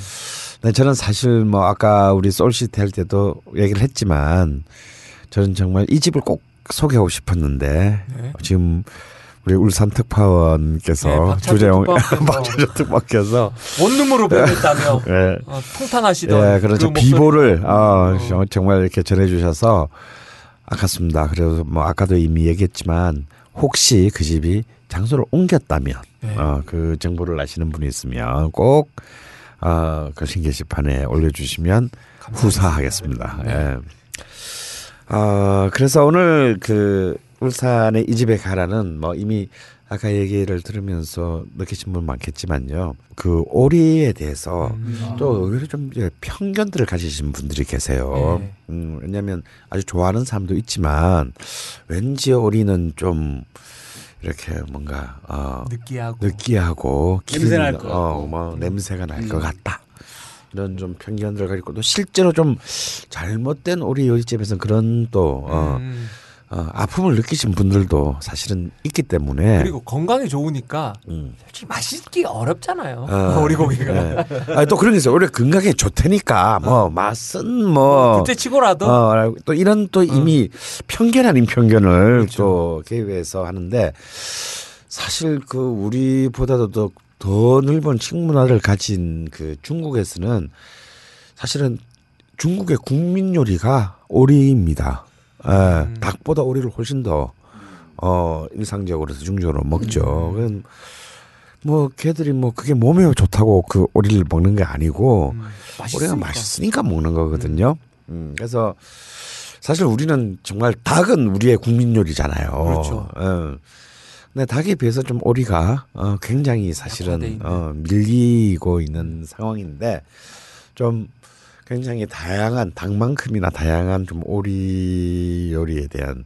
네, 저는 사실 뭐 아까 우리 소울시티 할 때도 얘기를 했지만 저는 정말 이 집을 꼭 소개하고 싶었는데 네. 지금 우리 울산 특파원께서 네, 박찬주 주재용 특파원께서. 원룸으로 변했다며 예, 어, 통탄하시던 예, 그런 그. 비보를 어, 정- 정말 이렇게 전해주셔서 아깝습니다. 그래서 뭐 아까도 이미 얘기했지만 혹시 그 집이 장소를 옮겼다면 네. 어, 그 정보를 아시는 분이 있으면 꼭 어, 거신 게시판에 올려주시면 후사하겠습니다. 예. 어, 그래서 오늘 그 울산의 이 집에 가라는 뭐 이미 아까 얘기를 들으면서 느끼신 분 많겠지만요. 그 오리에 대해서 음. 또 오히려 좀 편견들을 가지신 분들이 계세요. 네. 음, 왜냐하면 아주 좋아하는 사람도 있지만 왠지 오리는 좀 이렇게 뭔가 어, 느끼하고 느끼하고 냄새 날것 어. 뭐 냄새가 날 음. 것 같다. 이런 좀 편견들을 가지고 또 실제로 좀 잘못된 오리 요리집에서는 그런 또 어, 음. 어, 아픔을 느끼신 분들도 사실은 있기 때문에 그리고 건강에 좋으니까 음. 솔직히 맛있기 어렵잖아요. 어, 오리고기가. 예. 아, 또 그런 게 있어요. 오히려 건강에 좋다니까 뭐 맛은 뭐 그때 치고라도 어, 또 이런 또 이미 편견 아닌 편견을 그렇죠. 또 개입해서 하는데 사실 그 우리보다도 더, 더 넓은 식문화를 가진 그 중국에서는 사실은 중국의 국민 요리가 오리입니다. 예, 음. 닭보다 오리를 훨씬 더 어, 일상적으로 대중적으로 먹죠. 음. 뭐 걔들이 뭐 그게 몸에 좋다고 그 오리를 먹는 게 아니고 음, 오리가 맛있으니까. 먹는 거거든요. 음, 그래서 사실 우리는 정말 닭은 우리의 국민 요리잖아요. 그렇죠. 어. 근데 닭에 비해서 좀 오리가 어, 굉장히 사실은. 어, 밀리고 있는 상황인데 좀 굉장히 다양한 닭만큼이나 다양한 좀 오리 요리에 대한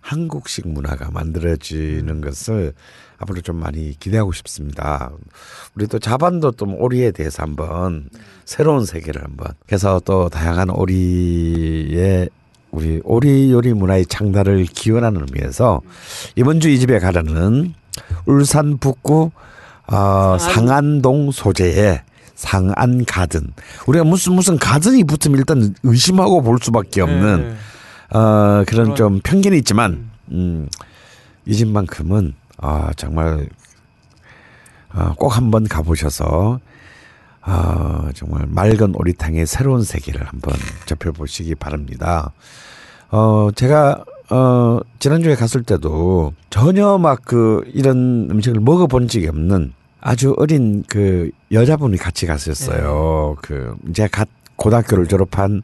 한국식 문화가 만들어지는 것을 앞으로 좀 많이 기대하고 싶습니다. 우리 또 자반도 또 오리에 대해서 한번 새로운 세계를 한번 그래서 또 다양한 오리의 우리 오리 요리 문화의 창달을 기원하는 의미에서 이번 주 이 집에 가려는 울산 북구 어, 상안동 소재의 상안 가든 우리가 무슨 무슨 가든이 붙으면 일단 의심하고 볼 수밖에 없는 네. 어, 그런 좀 편견이 있지만 음, 이 집만큼은 아, 정말 아, 꼭 한번 가보셔서 아, 정말 맑은 오리탕의 새로운 세계를 한번 접해보시기 바랍니다. 어, 제가 어, 지난주에 갔을 때도 전혀 막 그 이런 음식을 먹어본 적이 없는 아주 어린 그 여자분이 같이 갔었어요. 그 이제 갓 고등학교를 졸업한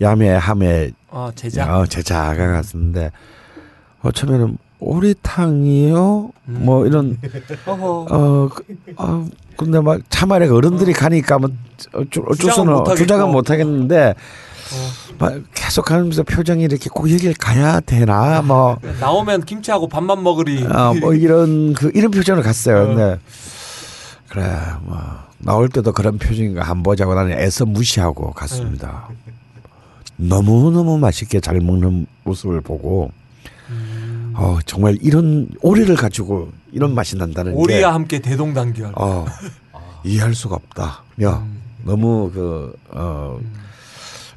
야매 함의 아 제자. 어, 제자가 갔었는데 어, 처음에는 오리탕이요? 뭐 이런. 어, 그, 어 근데 막 참말에 어른들이 가니까 뭐 어쩔, 어쩔 주장은 수는. 주장은 못 하겠는데 어. 막 계속 가면서 표정이 이렇게 꼭 여길 가야 되나 뭐 나오면 김치하고 밥만 먹으리. 어, 뭐 이런 그 이런 표정을 갔어요. 근데 그래 뭐 나올 때도 그런 표정인가 안 보자고 나는 애써 무시하고 갔습니다. 너무 너무 맛있게 잘 먹는 모습을 보고 어 정말 이런 오리를 가지고 이런 맛이 난다는 게 오리와 함께 대동단결. 어, 이해할 수가 없다. 야, 음. 너무 그, 어,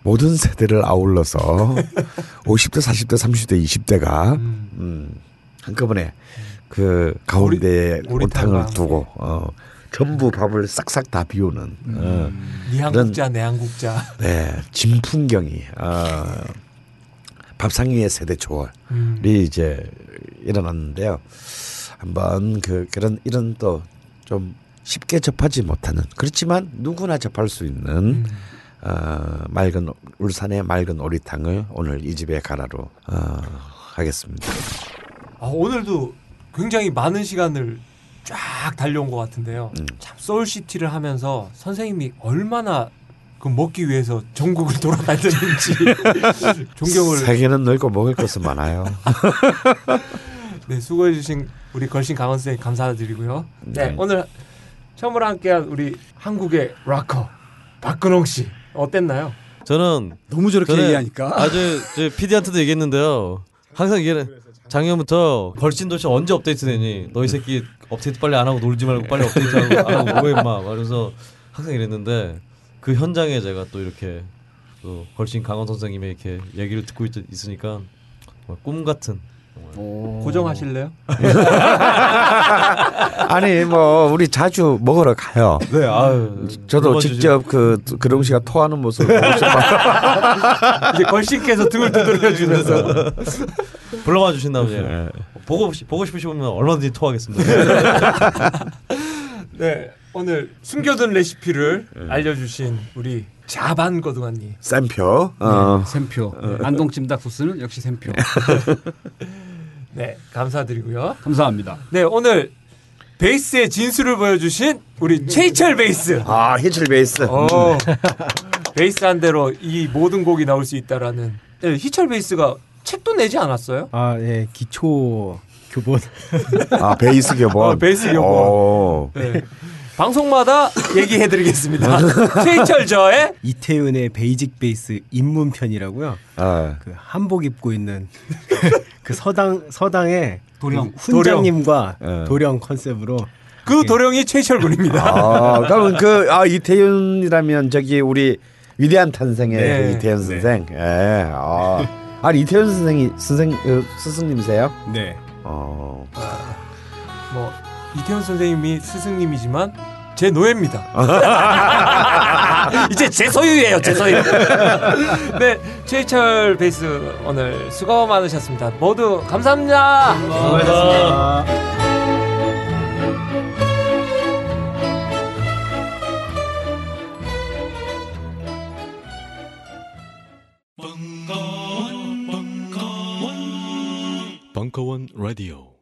모든 세대를 아울러서 50대, 40대, 30대, 20대가, 음. 음, 한꺼번에 그 가운데에 오리- 오리탕과 두고, 어, 전부 밥을 싹싹 다 비우는, 어, 네 한국자 내 한국자. 네, 진풍경이, 어, 밥상 위의 세대 조월이 음. 이제 일어났는데요. 한번 그 그런 이런 또 좀 쉽게 접하지 못하는 그렇지만 누구나 접할 수 있는 음. 어, 맑은 울산의 맑은 오리탕을 오늘 이 집에 가라로 어, 하겠습니다. 아, 오늘도 굉장히 많은 시간을 쫙 달려온 것 같은데요. 음. 참 서울시티를 하면서 선생님이 얼마나 그 먹기 위해서 전국을 돌아다녔는지 존경을 세계는 넓고 먹을 것은 많아요. 네, 수고해 주신 우리 걸신 강원 선생님 감사드리고요. 네, 네. 오늘 처음으로 함께한 우리 한국의 락커 박근홍 씨 어땠나요? 저는 너무 저렇게 얘기하니까. 아주 저 PD한테도 얘기했는데요. 항상 얘기는 작년부터 걸신 도시 언제 업데이트 되니? 너희 새끼 업데이트 빨리 안 하고 놀지 말고 빨리 업데이트하고 안 하고 뭐해 임마. 말해서 항상 이랬는데 그 현장에 제가 또 이렇게 또 걸신 강원 선생님의 이렇게 얘기를 듣고 있, 있으니까 정말 꿈 같은 오. 고정하실래요? 아니 뭐 우리 자주 먹으러 가요. 네, 아유. 저도 직접 그 그동 씨가 토하는 모습을 보고 싶어요. 이제 걸신께서 등을 두드려 주면서 불러와 주신다면 이제 네. 보고 싶- 보고 싶으시면 얼마든지 토하겠습니다. 네 오늘 숨겨둔 레시피를 알려주신 우리 자반 거두관님 쌤표. 어. 샘표. 안동 찜닭 소스는 역시 샘표. 네 감사드리고요. 감사합니다. 네 오늘 베이스의 진수를 보여주신 우리 최희철 베이스. 아 희철 베이스. 어, 베이스 한 대로 이 모든 곡이 나올 수 있다라는. 네, 희철 베이스가 책도 내지 않았어요? 아, 예, 기초 교본. 아 베이스 교본. 어, 베이스 교본. 오. 네. 방송마다 얘기해드리겠습니다. 최희철 저의 이태윤의 Basic 베이스 입문편이라고요. 아, 그 한복 입고 있는 그 서당 서당의 도령. 그 훈장님과 예. 도령 컨셉으로 그 도령이 최희철 군입니다. 아, 그러면 그 아, 이태윤이라면 저기 우리 위대한 탄생의 네. 그 이태윤 선생. 예. 아, 아니 이태윤 선생이 선생 어, 스승님이세요? 네. 어. 뭐 이태원 선생님이 스승님이지만 제 노예입니다. 이제 제 소유예요, 제 소유. 네, 최희철 베이스 오늘 수고 많으셨습니다. 모두 감사합니다. 벙커원 라디오